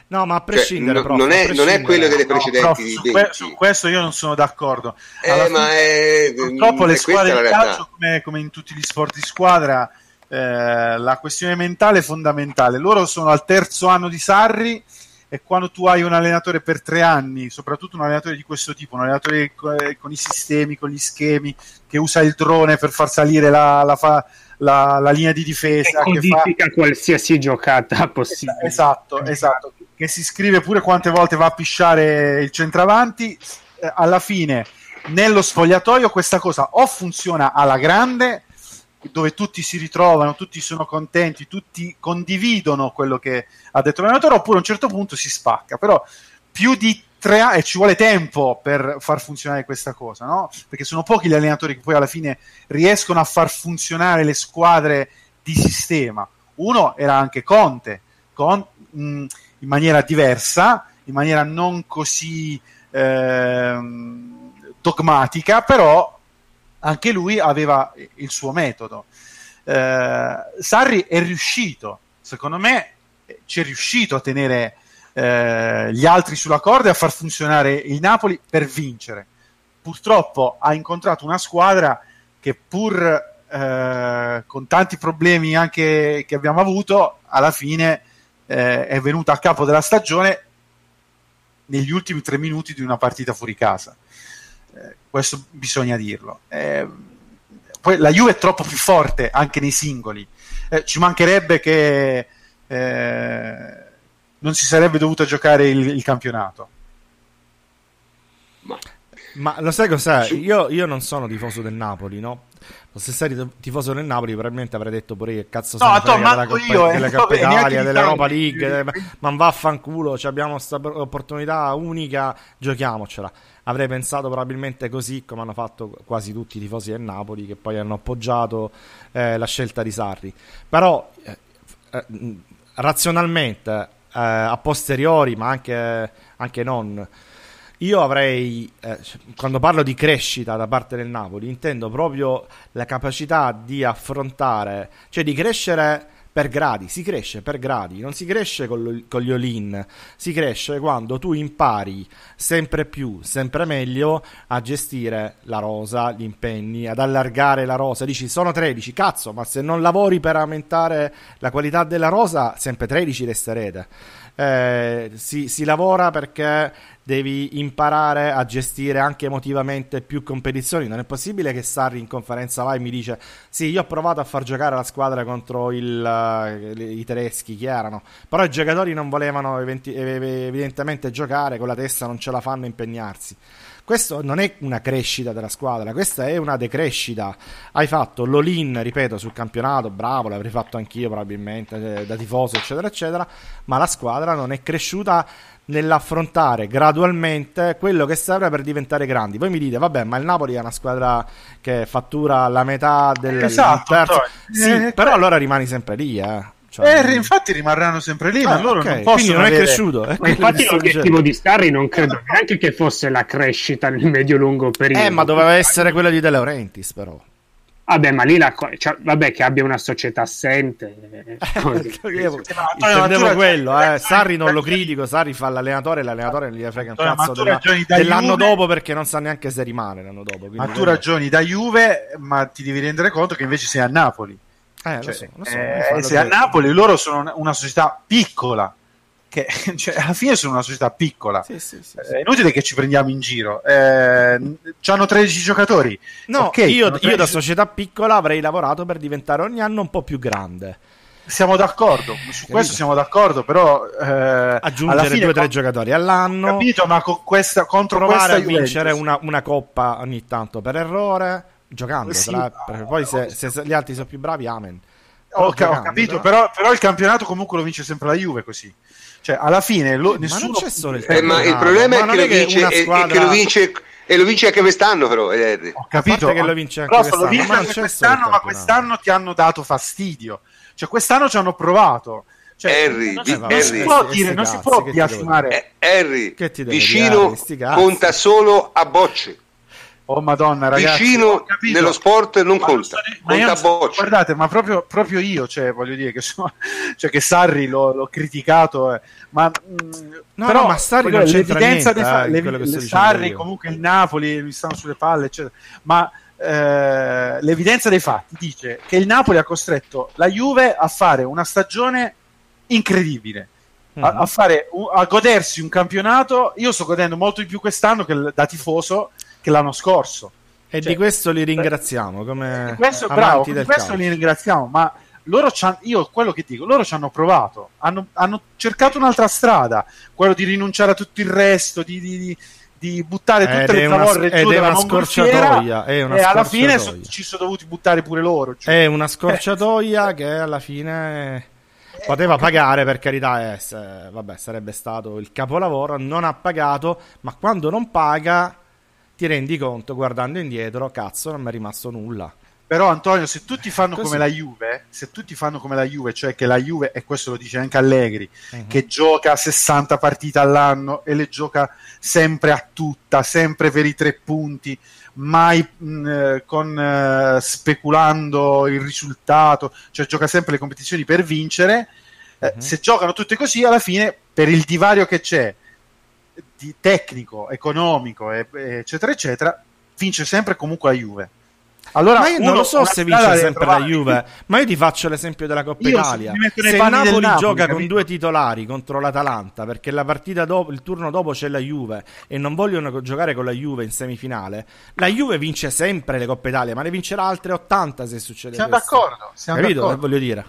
No, ma a cioè, prescindere, cioè, prof, non, è, non, è, quello delle precedenti. No, prof, su, que- su, questo io non sono d'accordo. Eh, ma è, purtroppo le squadre di calcio, come, come, in tutti gli sport di squadra, eh, la questione mentale è fondamentale. Loro sono al terzo anno di Sarri e quando tu hai un allenatore per tre anni, soprattutto un allenatore di questo tipo, un allenatore con i sistemi, con gli schemi, che usa il drone per far salire la, la, fa, la, la linea di difesa, che codifica fa... qualsiasi giocata possibile. Esatto, esatto, che si scrive pure quante volte va a pisciare il centravanti, eh, alla fine nello spogliatoio questa cosa o funziona alla grande dove tutti si ritrovano, tutti sono contenti, tutti condividono quello che ha detto l'allenatore, oppure a un certo punto si spacca. Però più di tre anni, e ci vuole tempo per far funzionare questa cosa, no? Perché sono pochi gli allenatori che poi alla fine riescono a far funzionare le squadre di sistema. Uno era anche Conte, con, mh, in maniera diversa, in maniera non così eh, dogmatica, però anche lui aveva il suo metodo. Eh, Sarri è riuscito, secondo me, ci è riuscito a tenere eh, gli altri sulla corda e a far funzionare il Napoli per vincere. Purtroppo ha incontrato una squadra che pur eh, con tanti problemi anche che abbiamo avuto, alla fine eh, è venuta a capo della stagione negli ultimi tre minuti di una partita fuori casa. Eh, questo bisogna dirlo. Eh, poi la Juve è troppo più forte anche nei singoli. Eh, ci mancherebbe che eh, non si sarebbe dovuto giocare il, il campionato. Ma... Ma lo sai cos'è? Io, io, non sono tifoso del Napoli, no? Se sei tifoso del Napoli, probabilmente avrei detto pure che cazzo no, to, della, Coppa, io, della Coppa Italia, dell'Europa League, ma vaffanculo, abbiamo questa opportunità unica, giochiamocela avrei pensato probabilmente così come hanno fatto quasi tutti i tifosi del Napoli che poi hanno appoggiato eh, la scelta di Sarri. Però eh, eh, razionalmente, eh, a posteriori, ma anche, anche non, io avrei, eh, quando parlo di crescita da parte del Napoli, intendo proprio la capacità di affrontare, cioè di crescere per gradi, si cresce per gradi, non si cresce con, con gli all-in, si cresce quando tu impari sempre più, sempre meglio a gestire la rosa, gli impegni, ad allargare la rosa. Dici sono 13, cazzo, ma se non lavori per aumentare la qualità della rosa, sempre 13 resterete. Eh, si, si lavora perché devi imparare a gestire anche emotivamente più competizioni. Non è possibile che Sarri in conferenza vai e mi dice: Sì, io ho provato a far giocare la squadra contro il i tedeschi, chi erano. Però i giocatori non volevano eventi- evidentemente giocare, con la testa non ce la fanno impegnarsi. Questo non è una crescita della squadra, questa è una decrescita. Hai fatto l'all-in, ripeto, sul campionato, bravo, l'avrei fatto anch'io probabilmente, eh, da tifoso, eccetera, eccetera, ma la squadra non è cresciuta nell'affrontare gradualmente quello che serve per diventare grandi. Voi mi dite, vabbè, ma il Napoli è una squadra che fattura la metà del, esatto, terzo. Sì, eh, però allora rimani sempre lì, eh. Cioè, eh, infatti rimarranno sempre lì, ah, ma loro okay. non possono non avere... è cresciuto. È ma infatti l'obiettivo di Starry non credo neanche che fosse la crescita nel medio-lungo periodo. Eh, ma doveva essere quella di De Laurentiis, però. Vabbè, ma lì la co- cioè, vabbè, che abbia una società assente. Eh, intendevo quello, eh. Sarri non lo critico, Sarri fa l'allenatore e l'allenatore non gli frega un cazzo della, dell'anno Juve, dopo perché non sa neanche se rimane l'anno dopo. Ma tu ragioni da Juve, ma ti devi rendere conto che invece sei a Napoli. Eh, cioè, so, so, eh, se a Napoli loro sono una, società piccola, che cioè, alla fine sono una società piccola. Sì, sì, sì, è inutile che ci prendiamo in giro. Eh, hanno 13 giocatori. No, okay, io, 13... io, da società piccola avrei lavorato per diventare ogni anno un po' più grande. Siamo d'accordo, su questo siamo d'accordo, però eh, aggiungere fine, due o tre giocatori all'anno. Capito, ma con questa, contro provare questa a vincere una, una, coppa ogni tanto per errore giocando. Sì, tra, perché poi se, se, gli altri sono più bravi, amen. Ho, giocando, ho capito, però, però, il campionato comunque lo vince sempre la Juve così. Cioè, alla fine lo, nessuno... Ma non c'è solo il eh, ma il problema è che, lo vince, è, squadra... è che lo vince e lo vince anche quest'anno però Ederry. ho capito. Che lo vince anche quest'anno, lo vince anche quest'anno ma quest'anno ti hanno dato fastidio. Cioè quest'anno ci hanno provato. Cioè, Harry, non, vi, non Harry, si può dire, non si può biasimare eh, Harry, vicino conta solo a bocce Oh madonna, ragazzi. Vicino nello sport non ma conta, non conta so, Guardate, ma proprio, proprio, io, cioè, voglio dire che, so, cioè, che Sarri l'ho, l'ho criticato, eh, ma, mh, no, però, no, ma Sarri non c'entra niente, dei fa- eh, le, le Sarri, comunque il Napoli, mi stanno sulle palle, eccetera. Ma eh, l'evidenza dei fatti dice che il Napoli ha costretto la Juve a fare una stagione incredibile. A, a, mm-hmm. fare, a godersi un campionato, io sto godendo molto di più quest'anno che da tifoso che l'anno scorso. E cioè, di questo li ringraziamo. Come di questo, bravo, di questo li ringraziamo, ma loro io quello che dico, loro ci hanno provato, hanno, hanno, cercato un'altra strada, quello di rinunciare a tutto il resto, di, di, di buttare tutte ed le zavorre giù della scorciatoia e alla fine so, ci sono dovuti buttare pure loro. Cioè. È una scorciatoia che alla fine poteva pagare per carità, eh, se, vabbè, sarebbe stato il capolavoro, non ha pagato, ma quando non paga ti rendi conto guardando indietro, cazzo, non mi è rimasto nulla. Però Antonio, se tutti fanno Così. come la Juve, se tutti fanno come la Juve, cioè che la Juve, e questo lo dice anche Allegri, uh-huh. che gioca 60 partite all'anno e le gioca sempre a tutta, sempre per i tre punti, mai mh, eh, con, uh, speculando il risultato, cioè gioca sempre le competizioni per vincere, uh-huh. se giocano tutte così, alla fine, per il divario che c'è, di tecnico, economico, eccetera, eccetera, vince sempre comunque la Juve. Allora, ma io non lo so se vince sempre la Juve, ma io ti faccio l'esempio della Coppa io Italia. Se il Napoli, Napoli gioca capito? con due titolari contro l'Atalanta, perché la partita dopo, il turno dopo c'è la Juve e non vogliono giocare con la Juve in semifinale, la Juve vince sempre le Coppe Italia, ma ne vincerà altre 80 se succede siamo questo. D'accordo, siamo Capito d'accordo. che voglio dire?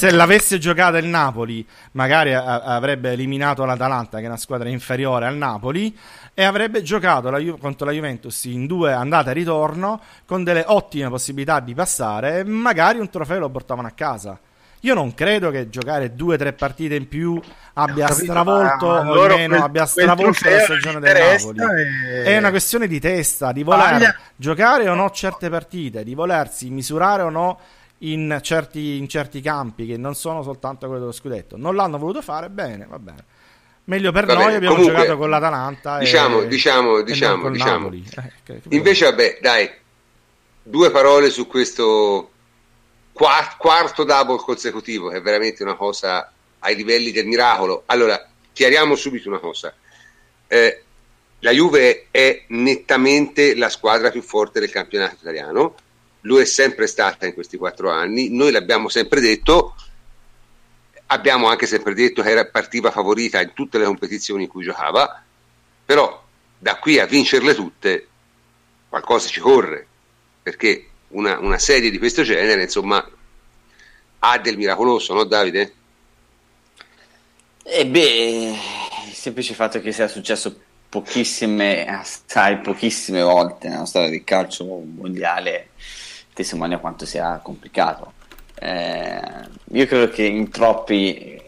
Se l'avesse giocata il Napoli, magari a- avrebbe eliminato l'Atalanta, che è una squadra inferiore al Napoli, e avrebbe giocato la Ju- contro la Juventus in due andate e ritorno, con delle ottime possibilità di passare, e magari un trofeo lo portavano a casa. Io non credo che giocare due o tre partite in più abbia capito, stravolto o almeno quel, abbia stravolto la stagione del Napoli. E... È una questione di testa, di voler Paglia. giocare o no certe partite, di volersi misurare o no in certi, in certi campi che non sono soltanto quello dello scudetto. Non l'hanno voluto fare, bene, va bene. Meglio per vabbè, noi, abbiamo comunque, giocato con l'Atalanta. Diciamo, e, diciamo, diciamo, diciamo. Eh, Invece, vabbè, dai, due parole su questo quarto double consecutivo, che è veramente una cosa ai livelli del miracolo. Allora, chiariamo subito una cosa. Eh, la Juve è nettamente la squadra più forte del campionato italiano lo è sempre stata in questi quattro anni, noi l'abbiamo sempre detto, abbiamo anche sempre detto che era, partiva favorita in tutte le competizioni in cui giocava, però da qui a vincerle tutte qualcosa ci corre, perché una, una serie di questo genere, insomma, ha del miracoloso, no Davide? E beh, il semplice fatto che sia successo pochissime, assai pochissime volte nella storia del calcio mondiale testimonia quanto sia complicato. Eh, io credo che in troppi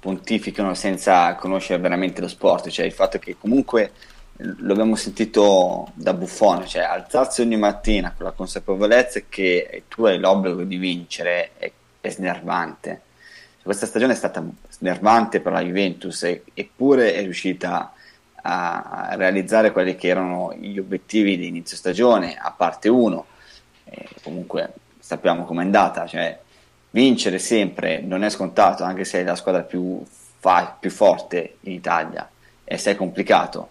pontificano senza conoscere veramente lo sport, cioè il fatto che comunque lo abbiamo sentito da buffone, cioè alzarsi ogni mattina con la consapevolezza che tu hai l'obbligo di vincere è, è snervante. Questa stagione è stata snervante per la Juventus, eppure è riuscita a realizzare quelli che erano gli obiettivi di inizio stagione, a parte uno. E comunque sappiamo com'è andata, cioè vincere sempre non è scontato, anche se è la squadra più, fa- più forte in Italia, e se è complicato.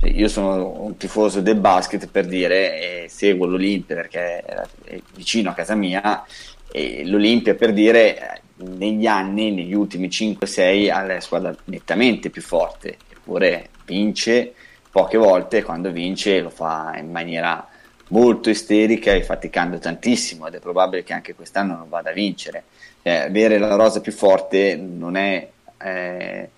Cioè, io sono un tifoso del basket per dire, e seguo l'Olimpia perché è vicino a casa mia, e l'Olimpia per dire negli anni, negli ultimi 5-6, ha la squadra nettamente più forte, eppure vince poche volte, quando vince lo fa in maniera molto isterica e faticando tantissimo ed è probabile che anche quest'anno non vada a vincere. Eh, avere la rosa più forte non, è, eh,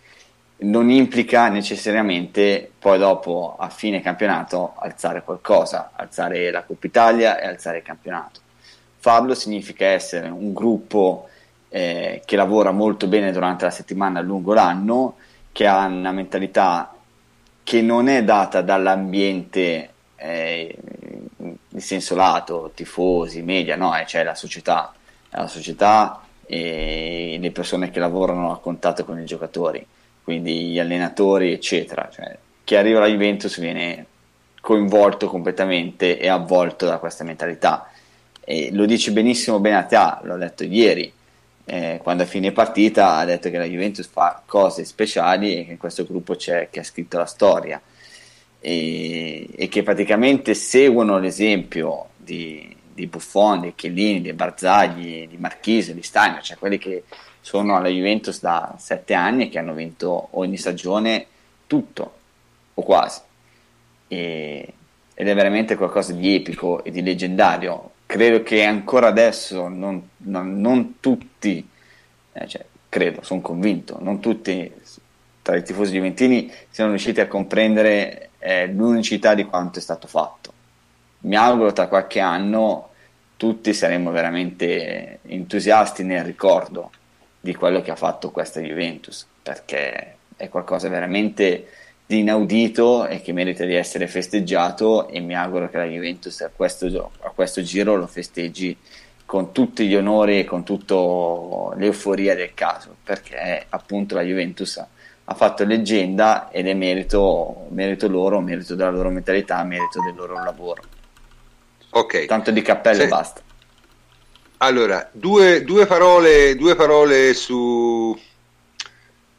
non implica necessariamente poi dopo a fine campionato alzare qualcosa, alzare la Coppa Italia e alzare il campionato. Farlo significa essere un gruppo eh, che lavora molto bene durante la settimana lungo l'anno, che ha una mentalità che non è data dall'ambiente eh, in senso lato, tifosi, media, no, eh, c'è la società, la società e le persone che lavorano a contatto con i giocatori, quindi gli allenatori, eccetera. Cioè, chi arriva alla Juventus viene coinvolto completamente e avvolto da questa mentalità. E lo dice benissimo Benatia, l'ho detto ieri, eh, quando a fine partita ha detto che la Juventus fa cose speciali e che in questo gruppo c'è chi ha scritto la storia e, e che praticamente seguono l'esempio di, di Buffon, di Chiellini, di Barzagli, di Marchise, di Steiner, cioè quelli che sono alla Juventus da sette anni e che hanno vinto ogni stagione tutto o quasi. E, ed è veramente qualcosa di epico e di leggendario. Credo che ancora adesso non, non, non tutti, eh, cioè, credo, sono convinto, non tutti tra i tifosi juventini siano riusciti a comprendere eh, l'unicità di quanto è stato fatto. Mi auguro tra qualche anno tutti saremo veramente entusiasti nel ricordo di quello che ha fatto questa Juventus, perché è qualcosa veramente di inaudito e che merita di essere festeggiato e mi auguro che la Juventus a questo, a questo giro lo festeggi con tutti gli onori e con tutta l'euforia del caso perché appunto la Juventus ha, fatto leggenda ed è merito, merito, loro, merito della loro mentalità, merito del loro lavoro. Ok. Tanto di cappello e basta. Allora, due, due, parole, due parole su,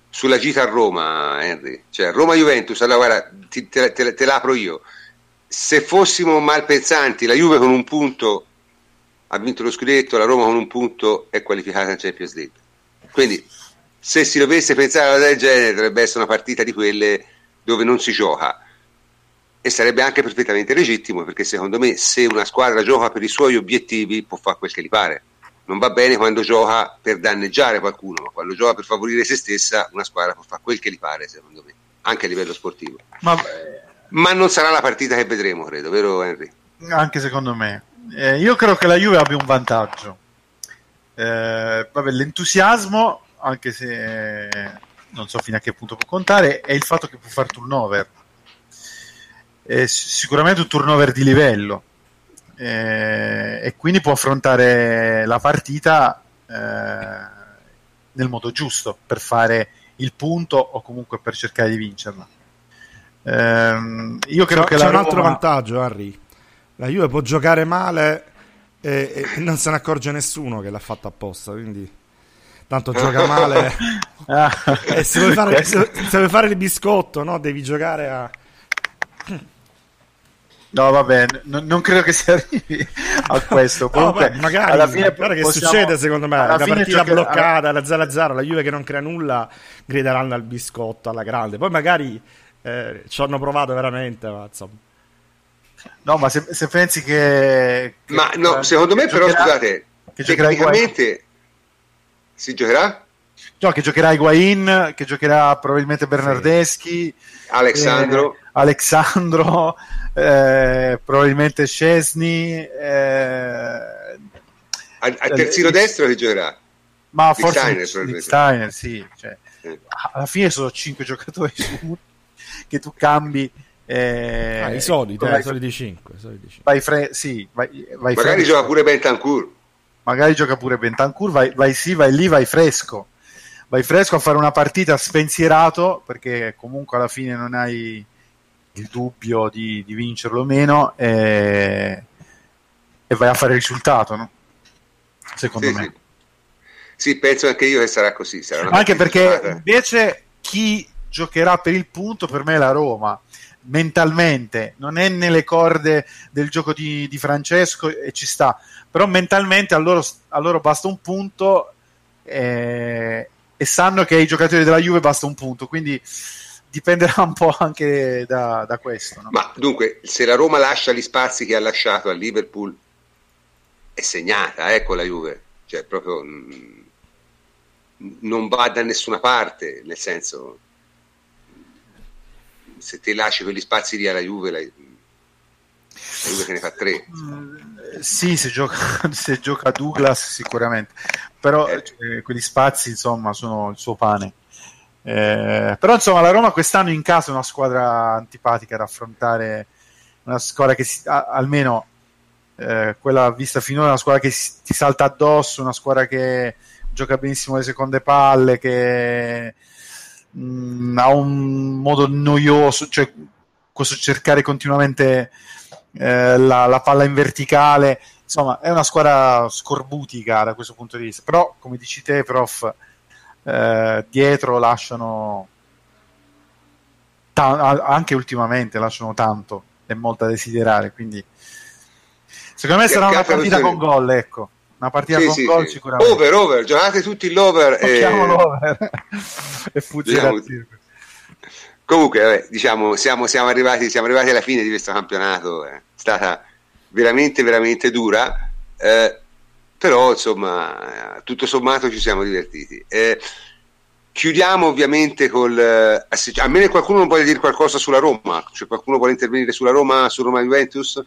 sulla gita a Roma, Henry. Cioè, Roma-Juventus, allora guarda, ti, te, te, te l'apro io. Se fossimo malpensanti, la Juve con un punto ha vinto lo scudetto, la Roma con un punto è qualificata in Champions League. Quindi, se si dovesse pensare a una del genere, dovrebbe essere una partita di quelle dove non si gioca. E sarebbe anche perfettamente legittimo, perché secondo me, se una squadra gioca per i suoi obiettivi, può fare quel che gli pare non va bene quando gioca per danneggiare qualcuno, ma quando gioca per favorire se stessa, una squadra può fare quel che gli pare, secondo me, anche a livello sportivo. Ma, ma non sarà la partita che vedremo, credo, vero Henry? Anche secondo me. Eh, io credo che la Juve abbia un vantaggio. Eh, vabbè, l'entusiasmo, anche se non so fino a che punto può contare, è il fatto che può fare turnover. È sicuramente un turnover di livello eh, e quindi può affrontare la partita eh, nel modo giusto per fare il punto o comunque per cercare di vincerla. Eh, io credo c'è, che c'è un Roma... altro vantaggio, Harry. La Juve può giocare male e, e, non se ne accorge nessuno che l'ha fatto apposta, quindi tanto gioca male ah. e se vuoi, fare, se, se vuoi fare il biscotto, no? devi giocare a No, vabbè, n- non credo che si arrivi a questo. Comunque, no, magari, alla fine guarda che possiamo... succede secondo me. La partita gioca... bloccata, la 0-0, la Juve che non crea nulla, grideranno al biscotto alla grande. Poi magari eh, ci hanno provato veramente, ma insomma. No, ma se, se pensi che, che, Ma no, secondo me però, giocherà, scusate, tecnicamente, Si giocherà? No, che giocherà Higuain, che giocherà probabilmente Bernardeschi, Alexandro, eh, Alexandro eh, probabilmente Scesni. Eh, al, al terzino eh, destro che giocherà? Ma Dick forse Steiner, Steiner sì. Cioè, Eh. alla fine sono 5 giocatori su che tu cambi. Eh, Ah, i soliti, eh, i soliti 5. vai fre- sì, vai, vai Magari fresco. gioca pure Bentancur. Magari gioca pure Bentancur, vai, vai sì, vai lì, vai fresco. Vai fresco a fare una partita spensierato, perché comunque alla fine non hai il dubbio di, di vincerlo o meno, e, e vai a fare il risultato, no? Secondo Sì, me. sì. Sì, penso anche io che sarà così. Sarà Anche perché giocata. invece chi giocherà per il punto per me è la Roma mentalmente non è nelle corde del gioco di, di Francesco e ci sta però mentalmente a loro, a loro basta un punto eh, e sanno che ai giocatori della Juve basta un punto quindi dipenderà un po' anche da, da questo no? Ma dunque, se la Roma lascia gli spazi che ha lasciato al Liverpool, è segnata, eh, con la Juve. Cioè, proprio mm, non va da nessuna parte, nel senso, se te lasci quegli spazi lì alla Juve, la Juve che ne fa tre. Mm, sì, se gioca, se gioca Douglas sicuramente, però Eh. eh, quegli spazi insomma sono il suo pane. Eh, però insomma la Roma quest'anno in casa è una squadra antipatica da affrontare, una squadra che si- a- almeno eh, quella vista finora è una squadra che si- ti salta addosso, una squadra che gioca benissimo le seconde palle, che mh, ha un modo noioso, cioè questo cercare continuamente eh, la, la palla in verticale, insomma è una squadra scorbutica da questo punto di vista, però come dici te prof, eh, dietro lasciano ta- anche ultimamente lasciano tanto e molto a desiderare, quindi secondo me sarà una partita con gol, ecco, una partita Sì, con sì, gol sì. sicuramente. Over, over, giocate tutti l'over. e- l'over e fuggire circo. Comunque, vabbè, diciamo, siamo, siamo, arrivati, siamo arrivati alla fine di questo campionato, è stata veramente, veramente dura, eh, però insomma, eh, tutto sommato ci siamo divertiti. Eh, chiudiamo ovviamente col... eh, a meno che qualcuno non voglia dire qualcosa sulla Roma, cioè qualcuno vuole intervenire sulla Roma, su Roma Juventus?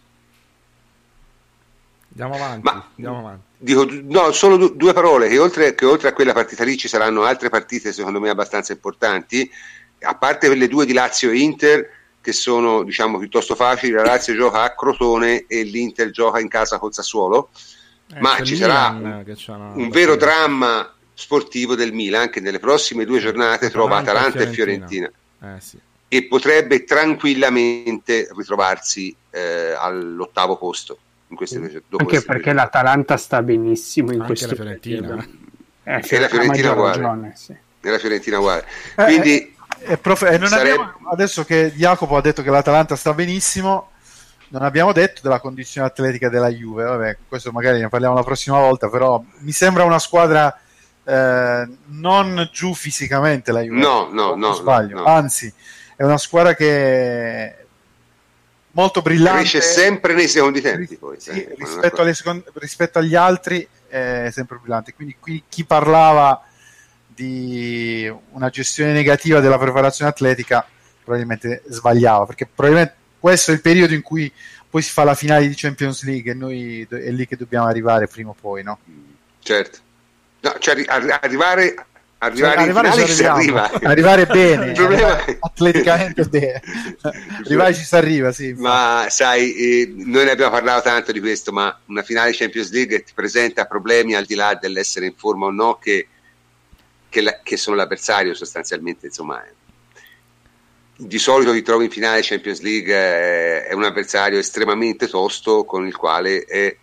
Andiamo avanti. Ma- andiamo avanti. Dico, no, solo du- due parole, che oltre, che oltre a quella partita lì ci saranno altre partite secondo me abbastanza importanti, a parte quelle due di Lazio e Inter, che sono diciamo piuttosto facili, la Lazio gioca a Crotone e l'Inter gioca in casa col Sassuolo, Eh, ma ci sarà Milan un, un vero dramma sportivo del Milan che nelle prossime due giornate trova Atalanta e Atalanta e Fiorentina Eh sì. e potrebbe tranquillamente ritrovarsi eh, all'ottavo posto in queste due dopo Anche perché giornate. l'Atalanta sta benissimo in Anche questo la Fiorentina. periodo. eh. Eh, E la Fiorentina uguale. ragione, sì. nella Fiorentina uguale. Eh, Quindi E prof- e non Sarebbe- abbiamo- adesso che Jacopo ha detto che l'Atalanta sta benissimo, non abbiamo detto della condizione atletica della Juve. Vabbè, questo magari ne parliamo la prossima volta, però mi sembra una squadra eh, non giù fisicamente la Juve. No, no, no, sbaglio. no, no. Anzi, è una squadra che molto brillante. cresce sempre nei secondi tempi. Poi, sì, eh, rispetto, una- alle second- rispetto agli altri è sempre brillante. Quindi qui chi parlava di una gestione negativa della preparazione atletica probabilmente sbagliava, perché probabilmente questo è il periodo in cui poi si fa la finale di Champions League e noi è lì che dobbiamo arrivare prima o poi, no? Certo. No, cioè, arri- arri- arrivare, arrivare, Cioè, in finale ci arriva. Arrivare bene, Il problema arrivare atleticamente bene. arrivare ci si arriva, sì. Ma sai, eh, noi ne abbiamo parlato tanto di questo, ma una finale Champions League ti presenta problemi al di là dell'essere in forma o no, che, che, la- che sono l'avversario sostanzialmente. Insomma, eh. di solito ti trovi in finale Champions League, eh, è un avversario estremamente tosto con il quale è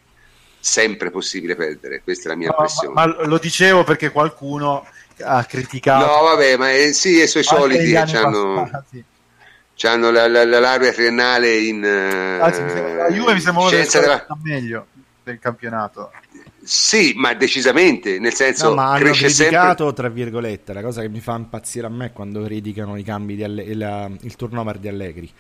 sempre possibile perdere. Questa è la mia No, impressione. ma, ma lo dicevo perché qualcuno ha criticato No, vabbè, ma eh, sì, e suoi soliti anni hanno, c'hanno la, la, la laurea triennale in eh, Anzi, mi sembra- la Juve mi sembra scienza della... meglio del campionato. Sì, ma decisamente, nel senso No, ma hanno cresce criticato, sempre. tra virgolette, la cosa che mi fa impazzire a me quando criticano i cambi di Alle- il, il turnover di Allegri.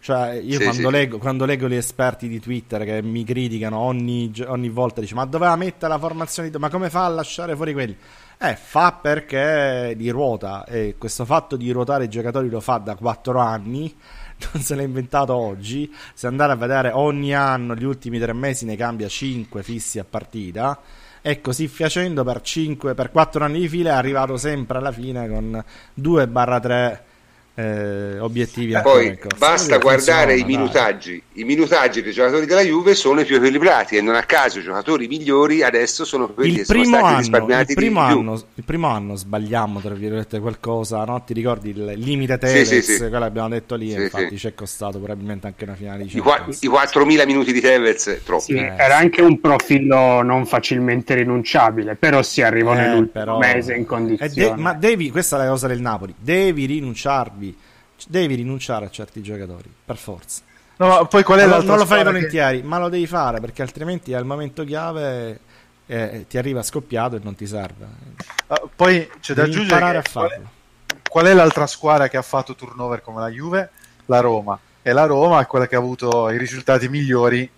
Cioè, io Sì, quando, sì. Leggo, quando leggo gli esperti di Twitter che mi criticano ogni, ogni volta, dice ma doveva mettere la formazione, di- ma come fa a lasciare fuori quelli? Eh, fa perché di ruota e questo fatto di ruotare i giocatori lo fa da 4 anni non se l'ha inventato oggi. Se andare a vedere ogni anno, gli ultimi tre mesi ne cambia 5 fissi a partita. E così facendo per, 5, per 4 anni di fila è arrivato sempre alla fine con 2-3 eh, obiettivi. Eh, poi basta guardare i minutaggi. Dai. I minutaggi dei giocatori della Juve sono i più equilibrati e non a caso i giocatori migliori adesso sono quelli il che sono stati anno, risparmiati il primo, anno, il primo anno sbagliamo tra virgolette qualcosa, no? Ti ricordi il limite Tevez, sì, sì, sì. quello abbiamo detto lì, sì, infatti ci è costato probabilmente anche una finale di I, qua, i 4.000 minuti di Tevez, troppo. Sì, eh, era anche un profilo non facilmente rinunciabile, però si arrivò eh, nell'ultimo però... mese in condizione. De- ma devi, questa è la cosa del Napoli, devi rinunciarvi devi rinunciare a certi giocatori, per forza. No, poi qual è non, non lo fai volentieri, che... ma lo devi fare perché altrimenti al momento chiave eh, ti arriva scoppiato e non ti serve. Uh, poi c'è da aggiungere a farlo. Qual è l'altra squadra che ha fatto turnover come la Juve? La Roma. E la Roma è quella che ha avuto i risultati migliori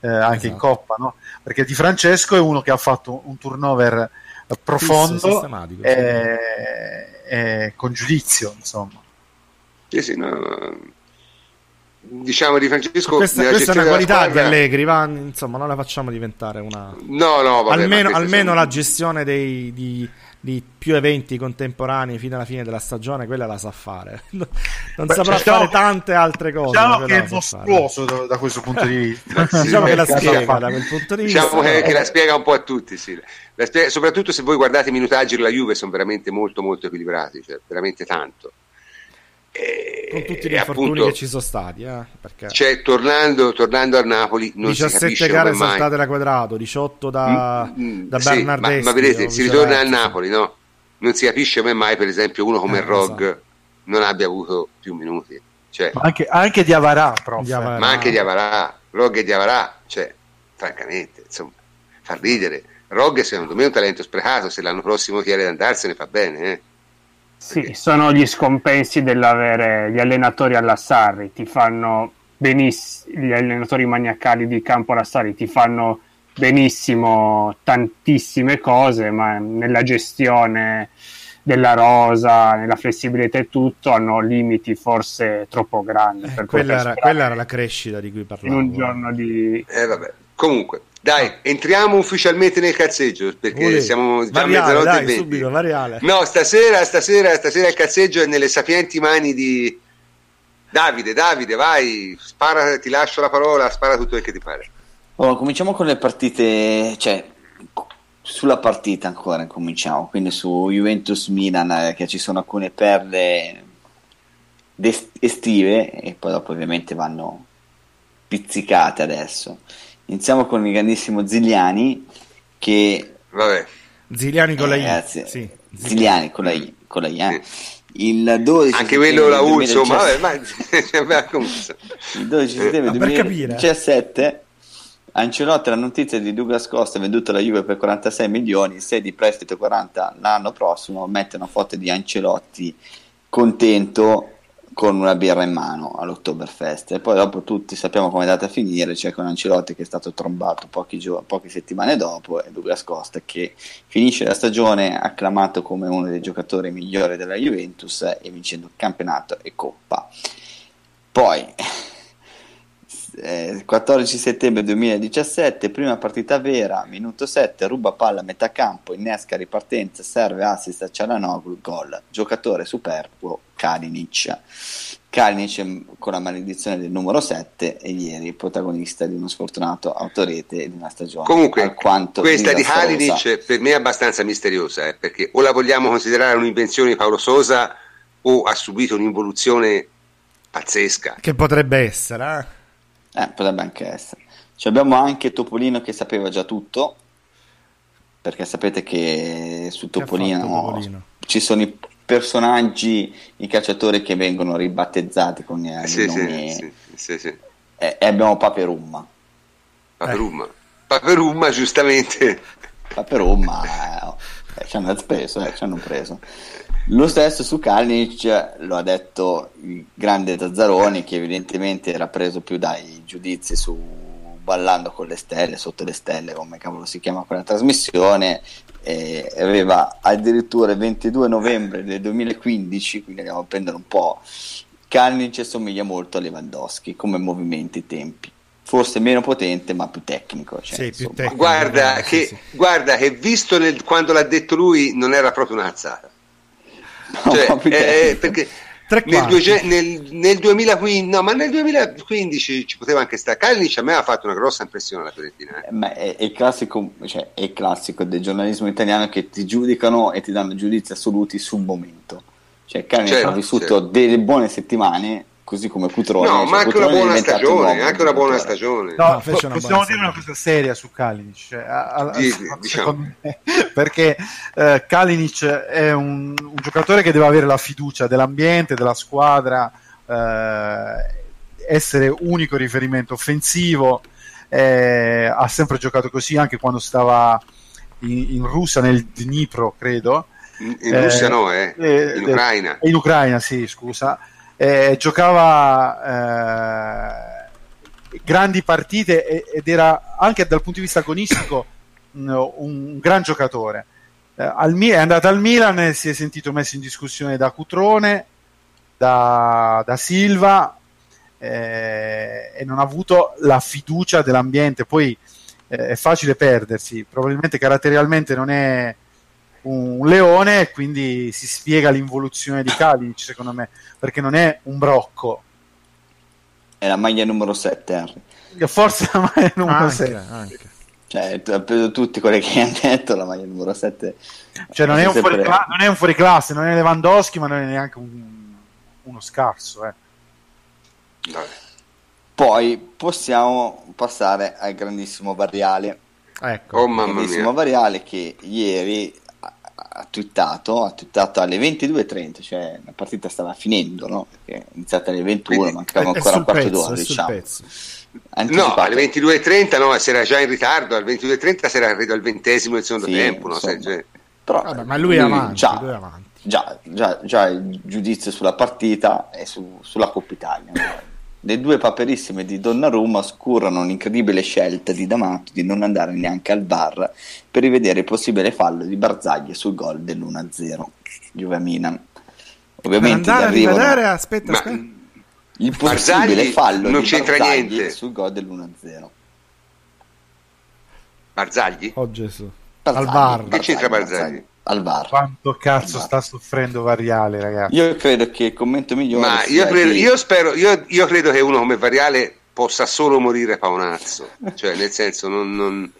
eh, anche esatto. in Coppa, no? Perché Di Francesco è uno che ha fatto un turnover profondo e, e con giudizio, insomma. Sì, sì, no. Diciamo di Francesco. Questa, questa è una qualità squadra... di Allegri, va, insomma, non la facciamo diventare una. No, no, vabbè, almeno, almeno sono... la gestione dei, di, di, più eventi contemporanei fino alla fine della stagione, quella la sa fare. Non Beh, saprà diciamo, fare tante altre cose. Diciamo che è mostruoso da, da, questo punto di vista. sì, diciamo che la spiega da quel punto di vista. Diciamo che, che la spiega un po' a tutti, sì. Spiega, soprattutto se voi guardate i minutaggi della Juve, sono veramente molto, molto equilibrati, cioè veramente tanto. Con tutti gli infortuni che ci sono stati, eh, perché... cioè, tornando, tornando, al Napoli, non 17 gare saltate da quadrato, 18 da, mm, mm, da sì, ma, ma, vedete, si ritorna al Napoli, no? Non si capisce come mai, per esempio, uno come eh, Rog esatto. non abbia avuto più minuti. Cioè, anche, anche, di Avarà, prof. ma anche di Avarà, Rog e di Avarà, cioè, francamente, insomma, fa ridere. Rog secondo me è un talento sprecato, se l'anno prossimo chiede di andarsene fa bene, eh sì, sono gli scompensi dell'avere gli allenatori alla Sarri, ti fanno benissimo, gli allenatori maniacali di campo alla Sarri ti fanno benissimo tantissime cose, ma nella gestione della rosa, nella flessibilità e tutto, hanno limiti forse troppo grandi. Eh, quella, era, quella, era, la crescita di cui parlavo. In un giorno di... Eh, vabbè. Comunque, dai, entriamo ufficialmente nel cazzeggio perché Ule. siamo già variale, mezzanotte dai, e venti. subito, variale. No, stasera, stasera, stasera il cazzeggio è nelle sapienti mani di Davide. Davide, vai, spara, ti lascio la parola, spara tutto quel che ti pare. Oh, cominciamo con le partite, cioè sulla partita ancora cominciamo, quindi su Juventus-Milan eh, che ci sono alcune perle estive e poi dopo ovviamente vanno pizzicate adesso. Iniziamo con il grandissimo Ziliani che... Vabbè. Ziliani con la I. Ragazzi, sì. Ziliani con la I. Con la I eh. Il 12 Anche quello la U, insomma, vabbè, ma... il 12 settembre 2017 Ancelotti la notizia di Douglas Costa venduto alla Juve per 46 milioni, 6 di prestito 40 l'anno prossimo, mette una foto di Ancelotti contento con una birra in mano all'Oktoberfest. E poi dopo tutti sappiamo come è andata a finire cioè con Ancelotti che è stato trombato gio- poche settimane dopo e Douglas Costa che finisce la stagione acclamato come uno dei giocatori migliori della Juventus e vincendo campionato e coppa. Poi eh, 14 settembre 2017 prima partita vera minuto 7 ruba palla a metà campo innesca ripartenza serve assist a Cialanoglu gol giocatore superbo Kalinic. Kalinic con la maledizione del numero 7 e ieri protagonista di uno sfortunato autorete di una stagione. Comunque, questa di Kalinic per me è abbastanza misteriosa, eh, perché o la vogliamo considerare un'invenzione di Paolo Sosa o ha subito un'involuzione pazzesca. Che potrebbe essere, eh? Eh potrebbe anche essere. Cioè abbiamo anche Topolino che sapeva già tutto, perché sapete che su Topolino, Topolino? ci sono i personaggi, i cacciatori che vengono ribattezzati con i sì, nomi. Sì, sì, sì, E, e, abbiamo Paperumma. Paperumma. Eh. Paperumma, giustamente. Paperumma, eh, ci hanno preso, eh, ci hanno preso. Lo stesso su Kalinic lo ha detto il grande Zazzaroni che evidentemente era preso più dai giudizi su ballando con le stelle, sotto le stelle, come cavolo si chiama quella trasmissione, e aveva addirittura il 22 novembre del 2015, quindi andiamo a prendere un po', Kalinic somiglia molto a Lewandowski come movimenti e tempi. Forse meno potente, ma più tecnico. Cioè, Sì, più tecnico. Guarda, Sì, che, sì. guarda che visto nel- quando l'ha detto lui non era proprio un'alzata. No, Cioè, più eh, tecnico. perché nel, duege- nel- nel 2015, no, ma nel 2015 ci poteva anche stare. Kalinic a me ha fatto una grossa impressione alla Fiorentina. eh. Eh, Ma è, è classico, cioè, è classico del giornalismo italiano che ti giudicano e ti danno giudizi assoluti sul momento. Cioè, Kalinic Certo, ha vissuto certo. delle buone settimane, così come Cutrone. No, cioè, ma anche una buona stagione, anche una buona stagione. No, No, una possiamo buona dire una cosa seria su Kalinic, cioè, a- a- a- diciamo. me, perché eh, Kalinic è un, un giocatore che deve avere la fiducia dell'ambiente, della squadra, eh, essere unico riferimento offensivo, eh, ha sempre giocato così anche quando stava in, in Russia, nel Dnipro, credo. In, in Eh, Russia no, eh. eh, in Ucraina. In Ucraina, sì, scusa. Eh, giocava eh, grandi partite ed era anche dal punto di vista agonistico un, un gran giocatore. Eh, al è andato al Milan e si è sentito messo in discussione da Cutrone, da, da Silva eh, e non ha avuto la fiducia dell'ambiente. Poi eh, è facile perdersi, probabilmente caratterialmente non è un leone e quindi si spiega l'involuzione di Kalinic secondo me perché non è un brocco È la maglia numero 7, Henry. forse la maglia numero Anche, 6 anche. Cioè, ha preso tutti quelli che hanno detto, la maglia numero 7. cioè non è, un sempre- fuoricla- non è un fuoriclasse non è Lewandowski ma non è neanche un- uno scarso eh. Poi possiamo passare al grandissimo Variale. Ecco. Oh mamma grandissimo mia. Variale che ieri ha, twittato, ha twittato alle 22.30, cioè la partita stava finendo, no? Perché è iniziata alle 21, Quindi mancava ancora un quarto pezzo, d'ora, è sul diciamo. No, alle 22.30 no, si era già in ritardo, alle 22.30 si era credo al ventesimo del secondo Sì, tempo, no? cioè, Però, Vabbè, ma lui è avanti, già, lui è avanti. già, già, già il giudizio sulla partita e su- sulla Coppa Italia. Le due paperissime di Donnarumma oscurano un'incredibile scelta di D'Amato di non andare neanche al bar per rivedere il possibile fallo di Barzagli sul gol dell'1-0 Juve Milan. Per Ovviamente andare a rivedere, aspetta, ma aspetta. il possibile Barzagli fallo non di c'entra Barzagli niente. sul gol dell'1-0. Barzagli? Oh Gesù. Barzagli, Al VAR. Che c'entra Barzagli? Al VAR. quanto cazzo sta soffrendo Variale ragazzi Io credo che il commento migliore Ma io credo, di- io spero, io, io credo che uno come Variale possa solo morire paonazzo, cioè nel senso non, non,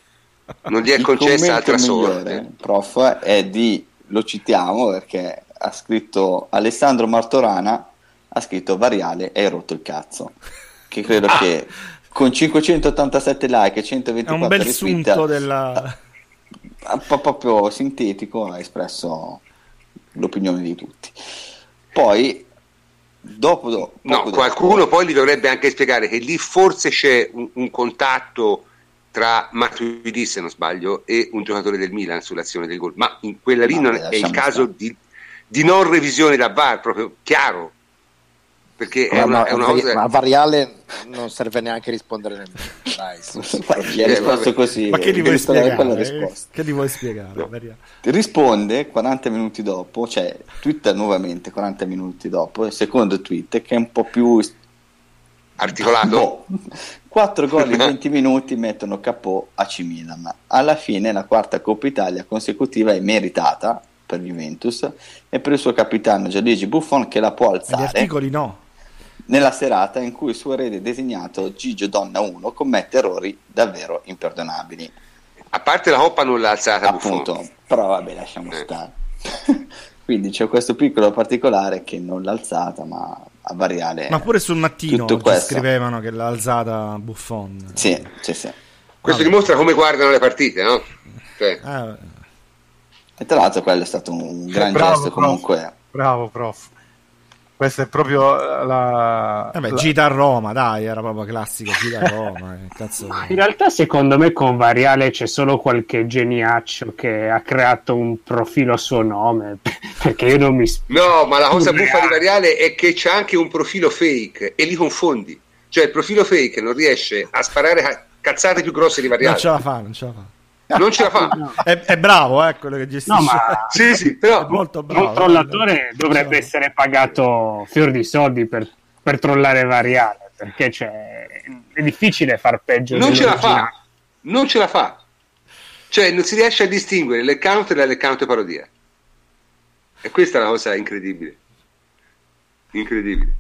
non gli è Il concessa commento altra migliore, sorte. prof, è di, lo citiamo perché ha scritto Alessandro Martorana, ha scritto Variale e hai rotto il cazzo. Che credo Ah. che con 587 like e È 124 un bel retweet, della... po' proprio sintetico, ha espresso l'opinione di tutti. Poi, dopo, do- No, poco dopo- qualcuno poi gli dovrebbe anche spiegare che lì forse c'è un, un contatto tra Matuidi, se non sbaglio, e un giocatore del Milan sull'azione del gol, ma in quella lì non è il caso di, di non revisione da VAR, proprio chiaro, perché è Ma, una, ma- è una cosa... ma a Variale non serve neanche rispondere nemmeno. Dai, su, su. Gli ha risposto così. Ma che gli eh, vuoi spiegare? eh? Che gli vuoi spiegare? No. Risponde 40 minuti dopo, cioè twitta nuovamente 40 minuti dopo, il secondo tweet che è un po' più Articolato? boh. 4 gol in 20 minuti mettono capo a C Milan. Alla fine la quarta Coppa Italia consecutiva è meritata per Juventus e per il suo capitano Gianluigi Buffon che la può Gli alzare articoli no. Nella serata in cui il suo erede designato Gigio Donna 1 commette errori davvero imperdonabili. A parte la Coppa non l'ha alzata appunto, Buffon. però vabbè, lasciamo Eh. stare. Quindi c'è questo piccolo particolare che non l'ha alzata, ma a variare. Ma pure sul mattino scrivevano che l'ha alzata Buffon. Sì, sì, sì. Questo Vabbè. dimostra come guardano le partite, no? Cioè, Eh, E tra l'altro quello è stato un gran Bravo, gesto prof. comunque. bravo prof questa è proprio la, vabbè, la- gita a Roma, dai, era proprio classico, gita a Roma. eh, cazzo. In realtà, secondo me, con Variale c'è solo qualche geniaccio che ha creato un profilo a suo nome. Perché io non mi spiego. No, ma la cosa buffa di Variale è che c'è anche un profilo fake e li confondi. Cioè il profilo fake non riesce a sparare ca- cazzate più grosse di Variale. Non ce la fa, non ce la fa. Non ce la fa. No. È, è, bravo, eh, quello che gestisce. No, ma sì, sì, però molto bravo. Un trollatore dovrebbe essere pagato fior di soldi per, per trollare Variale, perché cioè, è difficile far peggio. Non ce la fa. Non ce la fa. Cioè, non si riesce a distinguere l'account dall'account parodia. E questa è una cosa incredibile. Incredibile.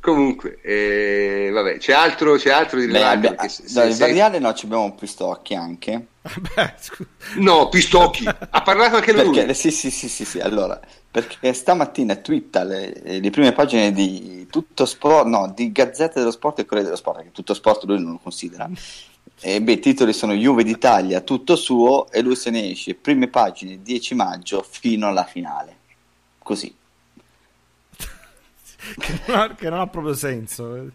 Comunque, eh, vabbè, c'è altro, c'è altro di rilevante? Beh, se, se, se... Variale no, ci abbiamo Pistocchi anche. Beh, no, Pistocchi, ha parlato anche lui. Perché, sì, sì, sì, sì, sì, allora, perché stamattina twitta le, le, prime pagine di Tutto Sport, no, di Gazzetta dello Sport e Corriere dello Sport, che Tutto Sport lui non lo considera. E beh, i titoli sono Juve d'Italia, tutto suo, e lui se ne esce, prime pagine, 10 maggio, fino alla finale. Così. che, non ha, che non ha proprio senso.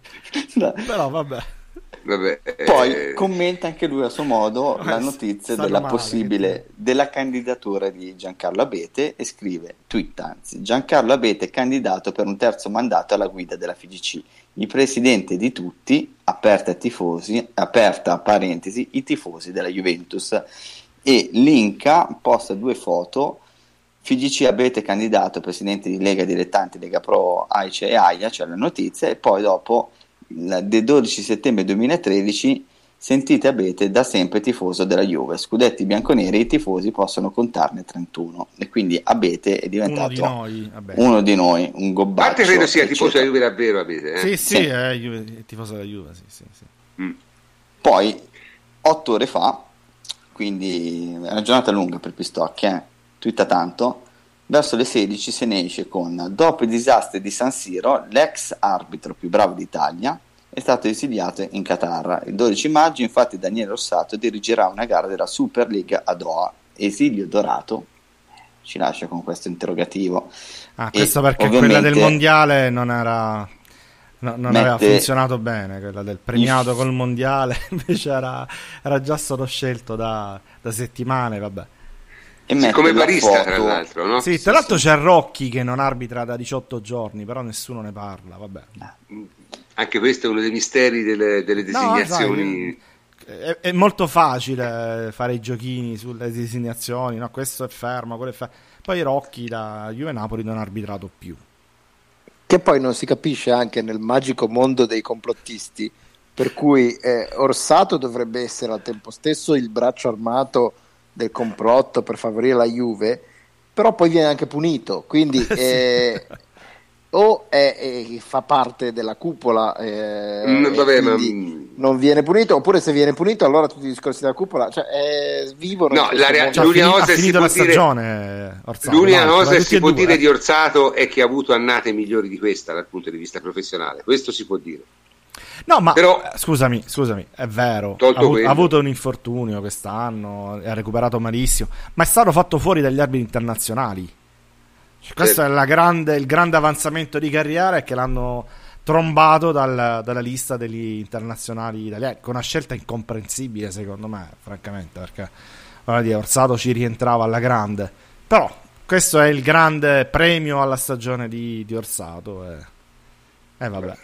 No. Però vabbè. Vabbè, Poi eh... commenta anche lui a suo modo la notizia della male, possibile della candidatura di Giancarlo Abete e scrive tweet anzi Giancarlo Abete è candidato per un terzo mandato alla guida della FIGC il presidente di tutti aperta a tifosi aperta parentesi i tifosi della Juventus e linka posta due foto FIGC Abete candidato presidente di Lega Dilettanti Lega Pro AICE e AIA cioè la notizia e poi dopo del 12 settembre 2013 sentite Abete da sempre tifoso della Juve scudetti bianconeri i tifosi possono contarne 31 e quindi Abete è diventato uno di noi, uno di noi un gobbaccio parte credo sia eccetera. tifoso della Juve davvero Abete eh? sì sì, sì. È, Juve, è tifoso della Juve sì, sì, sì. Mm. poi otto ore fa quindi è una giornata lunga per Pistocchi eh? Twitta tanto Verso le 16 se ne esce con Dopo i disastri di San Siro, l'ex arbitro più bravo d'Italia è stato esiliato in Qatar. Il 12 maggio, infatti, Daniele Rossato dirigerà una gara della Super League a Doha. Esilio dorato? Ci lascia con questo interrogativo. Ah, questo e perché quella del mondiale non era. No, non aveva funzionato bene quella del premiato inf- col mondiale, invece era, era, già stato scelto da, da settimane. Vabbè. Sì, come barista, foto. tra l'altro, no? Sì, tra l'altro sì. c'è Rocchi che non arbitra da 18 giorni, però nessuno ne parla, vabbè. Anche questo è uno dei misteri delle, delle designazioni. No, sai, è, è, molto facile fare i giochini sulle designazioni, no? Questo è fermo, quello è fermo. Poi Rocchi da Juve Napoli non ha arbitrato più. Che poi non si capisce anche nel magico mondo dei complottisti, per cui eh, Orsato dovrebbe essere al tempo stesso il braccio armato del complotto per favorire la Juve, però poi viene anche punito, quindi eh, o è, è, fa parte della cupola eh, mm, vabbè, ma... non viene punito, oppure se viene punito allora tutti i discorsi della cupola cioè, eh, vivono no, la rea- cioè, l'unica cosa, si può, dire, Orsato, l'unica no, cosa si può dire di Orsato è che ha avuto annate migliori di questa dal punto di vista professionale, questo si può dire. No, ma Però, eh, scusami, scusami, è vero. Ha, avu- ha, avuto un infortunio quest'anno, ha recuperato malissimo, ma è stato fatto fuori dagli arbitri internazionali. Cioè, questo certo. è grande, il grande avanzamento di carriera è che l'hanno trombato dal, dalla lista degli internazionali italiani, con una scelta incomprensibile secondo me, francamente, perché dire, Orsato ci rientrava alla grande. Però questo è il grande premio alla stagione di, di Orsato e, e vabbè.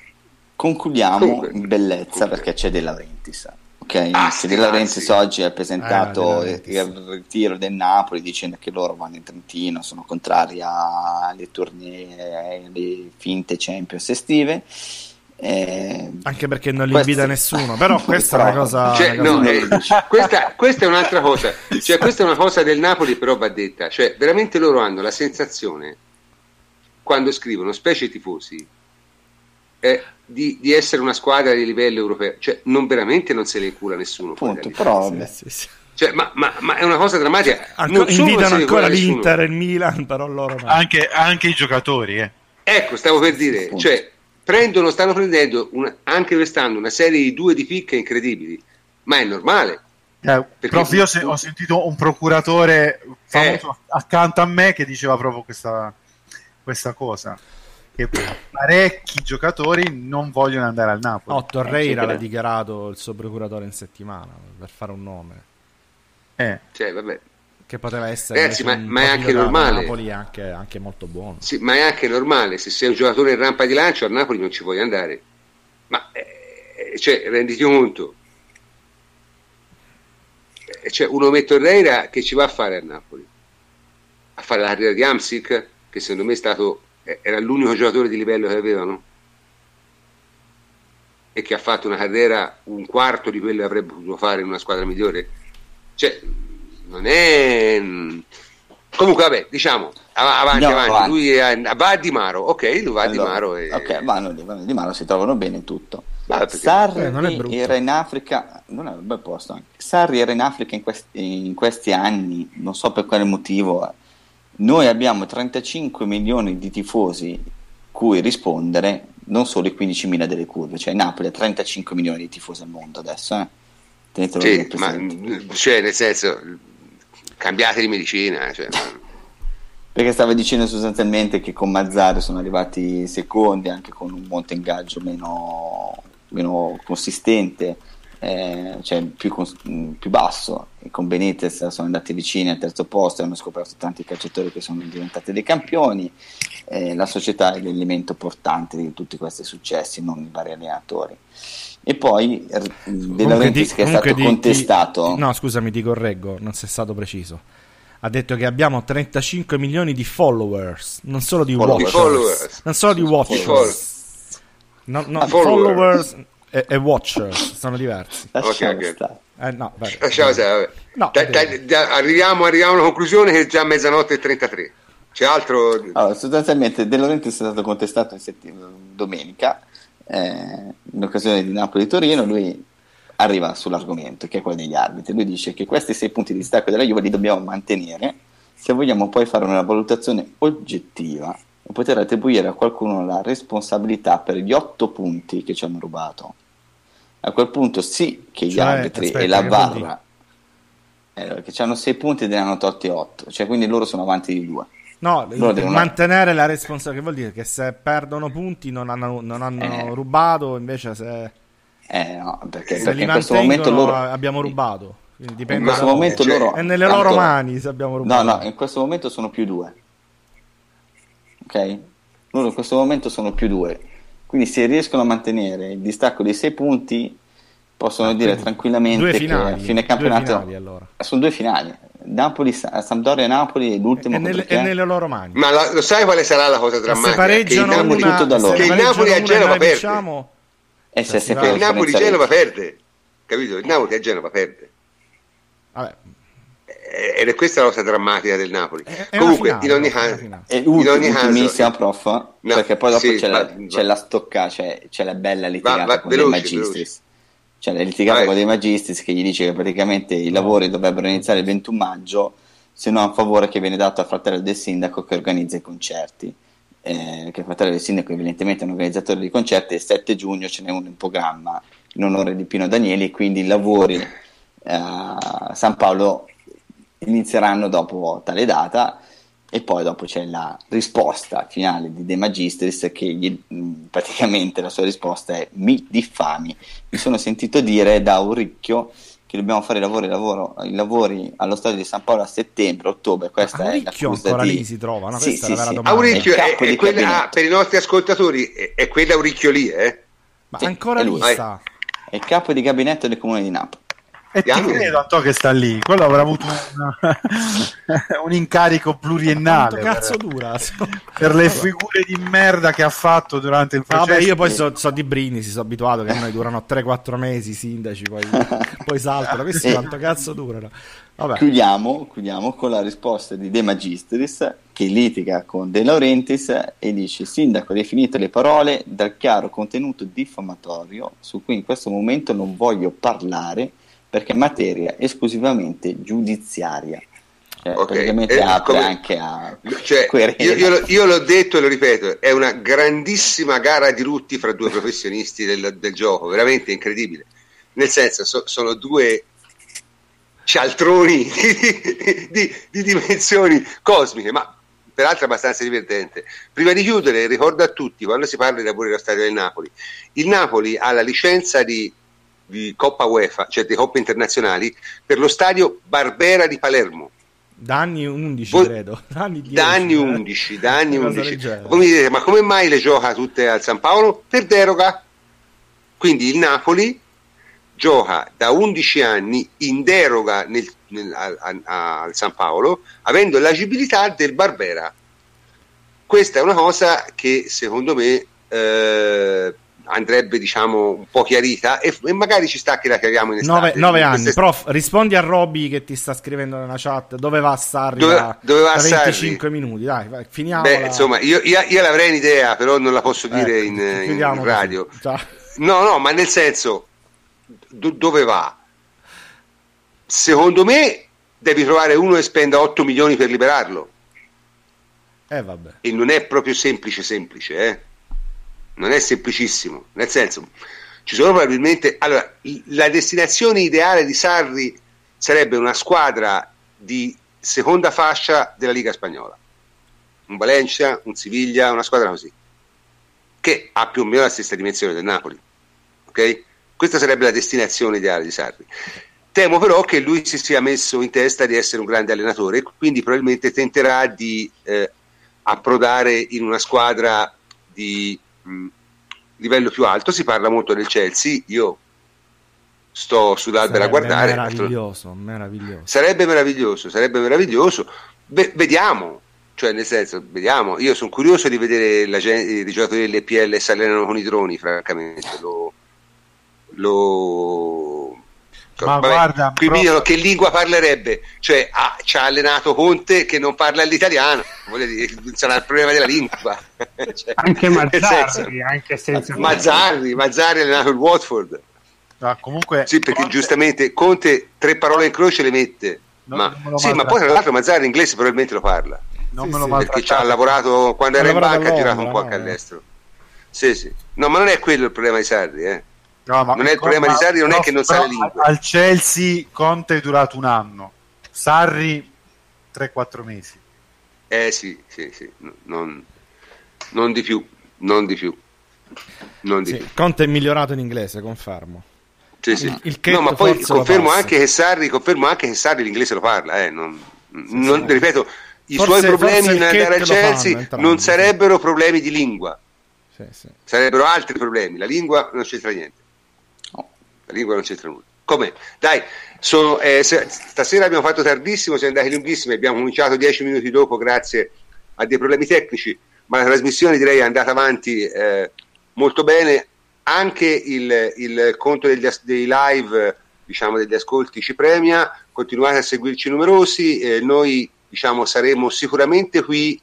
Concludiamo Comunque. in bellezza Comunque. perché c'è De Laurentiis. Ok, ah, De Laurentiis sì. oggi ha presentato eh, il ritiro del Napoli dicendo che loro vanno in Trentino, sono contrari alle tournée, alle finte Champions estive. Eh, anche perché non li questo... invita nessuno, però questa è una cosa. Cioè, una cosa no, eh, questa, questa, è un'altra cosa. Cioè, questa è una cosa del Napoli, però va detta. Cioè, veramente loro hanno la sensazione quando scrivono, specie tifosi, eh, di, di, essere una squadra di livello europeo, cioè non veramente non se ne cura nessuno. Punto, però, sì, sì, Cioè, ma, ma, ma, è una cosa drammatica. Anco, invitano ancora l'Inter e il Milan, però loro no. Anche, anche i giocatori, eh. Ecco, stavo per dire, cioè, prendono, stanno prendendo una, anche quest'anno una serie di due di picche incredibili, ma è normale. Eh, prof, io se, ho sentito un procuratore famoso eh. accanto a me che diceva proprio questa, questa cosa che parecchi giocatori non vogliono andare al Napoli. No, Torreira l'ha dichiarato il suo procuratore in settimana per fare un nome. Eh. Cioè, vabbè. Che poteva essere Ragazzi, ma, ma, è anche normale. Napoli è anche, anche, molto buono. Sì, ma è anche normale. Se sei un giocatore in rampa di lancio, al Napoli non ci vuoi andare. Ma, eh, cioè, renditi conto. c'è un Ome Torreira che ci va a fare a Napoli? A fare la carriera di Amsic, che secondo me è stato, era l'unico giocatore di livello che avevano? E che ha fatto una carriera un quarto di quello che avrebbe potuto fare in una squadra migliore? Cioè, non è... Comunque, vabbè, diciamo, avanti, Andiamo avanti. avanti. Lui è, va a Di Maro, ok, lui va allora, a Di Maro. E... Ok, vanno Di Maro, si trovano bene in tutto. Sarri eh, era in Africa, non è un bel posto anche. Sarri era in Africa in questi, in questi anni, non so per quale motivo. Noi abbiamo 35 milioni di tifosi cui rispondere, non solo i 15.000 delle curve, cioè Napoli ha 35 milioni di tifosi al mondo adesso. Eh? Tenetelo sì, ma, cioè, nel senso, cambiate di medicina. Cioè, perché stava dicendo sostanzialmente che con Mazzari sono arrivati secondi anche con un monte ingaggio meno meno consistente, eh, cioè più, cons- più, basso, con Benitez sono andati vicini al terzo posto hanno scoperto tanti calciatori che sono diventati dei campioni. Eh, la società è l'elemento portante di tutti questi successi, non i vari allenatori. E poi De Laurentiis che è stato di, contestato. Di, no, scusami, ti correggo, non sei stato preciso. Ha detto che abbiamo 35 milioni di followers, non solo di followers. watchers. Non solo di watchers. No, no, followers e, e, watchers sono diversi. Okay, okay. Eh, no, Lasciamo stare, no, da, da, da, arriviamo, arriviamo alla conclusione che è già mezzanotte e 33. C'è altro? Allora, sostanzialmente De Laurentiis è stato contestato in settimana, domenica eh, in occasione di Napoli-Torino. Lui arriva sull'argomento che è quello degli arbitri. Lui dice che questi sei punti di distacco della Juve li dobbiamo mantenere se vogliamo poi fare una valutazione oggettiva e poter attribuire a qualcuno la responsabilità per gli otto punti che ci hanno rubato. A quel punto sì che gli cioè, arbitri aspetta, e la barra eh, che hanno sei punti e ne hanno tolti otto, cioè quindi loro sono avanti di due. No, devono... mantenere la responsabilità, che vuol dire che se perdono punti non hanno, non hanno eh. rubato, invece se... Eh no, perché, se perché in questo momento loro... abbiamo rubato. Quindi in questo da momento cioè, loro... È nelle loro mani se abbiamo rubato. No, no, in questo momento sono più due ok? Loro in questo momento sono più due, quindi se riescono a mantenere il distacco dei sei punti possono ah, dire tranquillamente finali, che a fine campionato finali, allora. sono due finali Napoli, Sampdoria e Napoli è l'ultimo è nelle, è nelle loro mani ma la, lo sai quale sarà la cosa drammatica? se pareggiano che il Napoli, una, da loro. Che il Napoli a Genova perde diciamo, e se, se il Napoli a Genova perde capito? il Napoli a Genova perde vabbè ed è questa la cosa drammatica del Napoli. È Comunque, finale, in ogni caso, è in ogni caso, prof, no, perché poi dopo sì, c'è, va, la, c'è la stocca, c'è, c'è, la bella litigata va, va, con veloce, dei magistris. C'è la litigata con dei magistris che gli dice che praticamente i lavori dovrebbero iniziare il 21 maggio, se no a favore che viene dato al fratello del sindaco che organizza i concerti. Eh, che il fratello del sindaco evidentemente è un organizzatore di concerti e il 7 giugno ce n'è uno in programma in onore di Pino Danieli quindi i lavori eh, a San Paolo inizieranno dopo tale data e poi dopo c'è la risposta finale di De Magistris che gli, praticamente la sua risposta è mi diffami. Mi sono sentito dire da Uricchio che dobbiamo fare i lavori, lavoro, i lavori allo stadio di San Paolo a settembre, ottobre. Questa ah, è ancora di... lì si trova, no? Sì, sì, sì. Auricchio è, è quella, ah, per i nostri ascoltatori è, è quella Auricchio lì, eh? Ma sì, ancora lì sta. È il capo di gabinetto del comune di Napoli. E ti credo a to che sta lì, quello avrà avuto un, un incarico pluriennale. cazzo per, dura? per le figure di merda che ha fatto durante il processo. Vabbè, io poi so, so di Brini, si sono abituato che a noi durano 3-4 mesi i sindaci, poi, poi saltano. Questi quanto cazzo durano? Chiudiamo, chiudiamo, con la risposta di De Magistris che litiga con De Laurentiis e dice: Sindaco, definite le parole dal chiaro contenuto diffamatorio su cui in questo momento non voglio parlare perché è materia esclusivamente giudiziaria. Cioè, okay. praticamente eh, apre come, anche a cioè, io, io, io, l'ho detto e lo ripeto è una grandissima gara di rutti fra due professionisti del, del gioco veramente incredibile nel senso so, sono due cialtroni di, di, di, dimensioni cosmiche ma peraltro abbastanza divertente prima di chiudere ricordo a tutti quando si parla di lavori dello stadio del Napoli il Napoli ha la licenza di di Coppa UEFA, cioè di Coppe internazionali, per lo stadio Barbera di Palermo. Da anni 11, Voi, credo. Da anni, 10, da anni 11, eh? da anni 11. Come dite, ma come mai le gioca tutte al San Paolo? Per deroga. Quindi il Napoli gioca da 11 anni in deroga nel, nel, al San Paolo, avendo l'agibilità del Barbera. Questa è una cosa che secondo me eh, andrebbe diciamo un po' chiarita e, e, magari ci sta che la chiariamo in estate. 9 anni, queste... prof, rispondi a Robby che ti sta scrivendo nella chat dove va a Sarri dove, da, dove va da 25 Sarri? minuti, dai, vai, finiamo. Beh, insomma, io, io, io, l'avrei un'idea, però non la posso dire ecco, in, in, radio. No, no, ma nel senso, do, dove va? Secondo me devi trovare uno che spenda 8 milioni per liberarlo. Eh, vabbè. E non è proprio semplice, semplice, eh? Non è semplicissimo, nel senso, ci sono probabilmente... Allora, la destinazione ideale di Sarri sarebbe una squadra di seconda fascia della Liga Spagnola, un Valencia, un Siviglia, una squadra così, che ha più o meno la stessa dimensione del Napoli, ok? Questa sarebbe la destinazione ideale di Sarri. Temo però che lui si sia messo in testa di essere un grande allenatore, quindi probabilmente tenterà di eh, approdare in una squadra di mh, livello più alto, si parla molto del Chelsea, io sto sull'albero a guardare. Meraviglioso, meraviglioso. Sarebbe meraviglioso, sarebbe meraviglioso. Be- vediamo, cioè nel senso, vediamo, io sono curioso di vedere la gente, i giocatori dell'EPL si allenano con i droni, francamente, lo, lo ma Vabbè, guarda, qui mi dicono che lingua parlerebbe, cioè ah, ci ha allenato Conte che non parla l'italiano, dire, sarà il problema della lingua. cioè, anche Mazzarri, anche senza Mazzarri, Mazzarri ha allenato il Watford. No, comunque, sì, perché Conte... giustamente Conte tre parole in croce le mette, no, ma, sì, ma poi tra l'altro Mazzarri inglese probabilmente lo parla. Non sì, me lo sì, perché ci ha lavorato quando era in banca, ha girato un po' anche all'estero. Sì, sì. No, ma non è quello il problema di Sarri, eh. No, non è il problema ma, di Sarri, non no, è che non sa le lingue. Al Chelsea Conte è durato un anno, Sarri 3-4 mesi. Eh sì, sì, sì, non, non di più, non di più. Non di sì, più. Conte è migliorato in inglese, confermo. Sì, sì. Il, il no, ma poi confermo anche, che Sarri, confermo anche che Sarri l'inglese lo parla, eh, non, sì, non, sì. ripeto, i forse, suoi problemi in andare al Chelsea fanno, non sarebbero problemi di lingua, sarebbero altri problemi, la lingua non c'entra niente la lingua non c'entra nulla. Come? Dai, sono, eh, stasera abbiamo fatto tardissimo, siamo andati lunghissimi, abbiamo cominciato dieci minuti dopo grazie a dei problemi tecnici, ma la trasmissione direi è andata avanti eh, molto bene. Anche il, il conto degli, dei live, diciamo, degli ascolti ci premia, continuate a seguirci numerosi, eh, noi diciamo, saremo sicuramente qui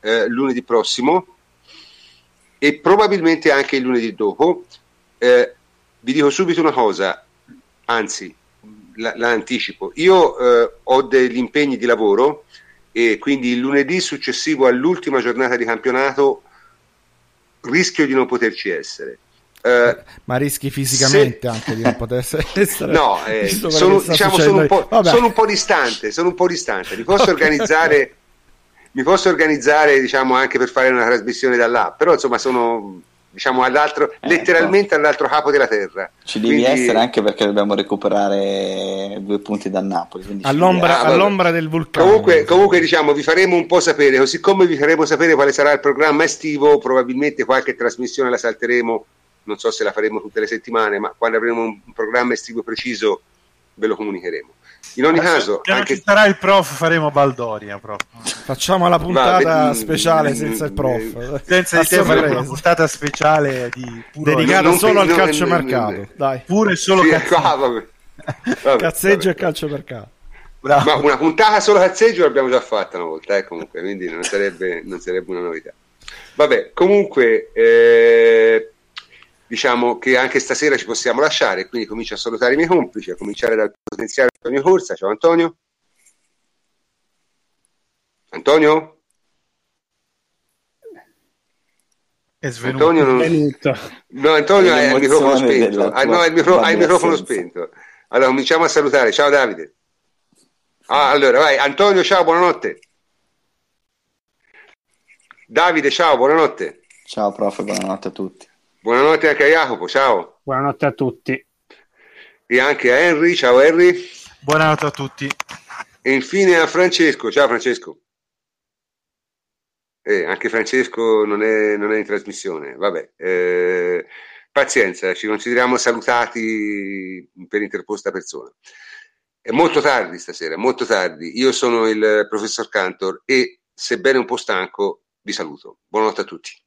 eh, lunedì prossimo e probabilmente anche il lunedì dopo. Eh, vi dico subito una cosa, anzi la, la anticipo, io eh, ho degli impegni di lavoro e quindi il lunedì successivo all'ultima giornata di campionato rischio di non poterci essere. Uh, ma rischi fisicamente se... anche di non poter essere. No eh, sono, diciamo, sono, un sono, un po', distante sono un po' distante. Mi posso organizzare mi posso organizzare diciamo anche per fare una trasmissione da là però insomma sono diciamo all'altro, ecco. letteralmente all'altro capo della terra. Ci devi quindi... essere anche perché dobbiamo recuperare due punti da Napoli. All'ombra, ah, all'ombra, del vulcano. Comunque, comunque, diciamo, vi faremo un po' sapere, così come vi faremo sapere quale sarà il programma estivo, probabilmente qualche trasmissione la salteremo, non so se la faremo tutte le settimane, ma quando avremo un programma estivo preciso ve lo comunicheremo. In ogni caso, anche... ci sarà il prof, faremo Baldoria. Prof. Facciamo la puntata Va, speciale senza il prof. Senza di te faremo una puntata speciale di dedicata solo al calciomercato. Dai. Pure solo sì, cazzeggio. Vabbè, cazzeggio vabbè. e calciomercato. Bravo. Ma una puntata solo cazzeggio l'abbiamo già fatta una volta, eh, comunque, quindi non sarebbe, non sarebbe una novità. Vabbè, comunque, eh, diciamo che anche stasera ci possiamo lasciare, quindi comincio a salutare i miei complici, a cominciare dal potenziale Antonio Corsa. Ciao Antonio. Antonio? È svenuto. Antonio non... No, Antonio ha il microfono spento. Ah, no, il, micro... ha il microfono spento. Allora cominciamo a salutare. Ciao Davide. Ah, allora vai. Antonio, ciao, buonanotte. Davide, ciao, buonanotte. Ciao prof, buonanotte a tutti. Buonanotte anche a Jacopo, ciao. Buonanotte a tutti. E anche a Henry, ciao Henry. Buonanotte a tutti. E infine a Francesco, ciao Francesco. Eh, anche Francesco non è, non è, in trasmissione, vabbè. Eh, pazienza, ci consideriamo salutati per interposta persona. È molto tardi stasera, molto tardi. Io sono il professor Cantor e, sebbene un po' stanco, vi saluto. Buonanotte a tutti.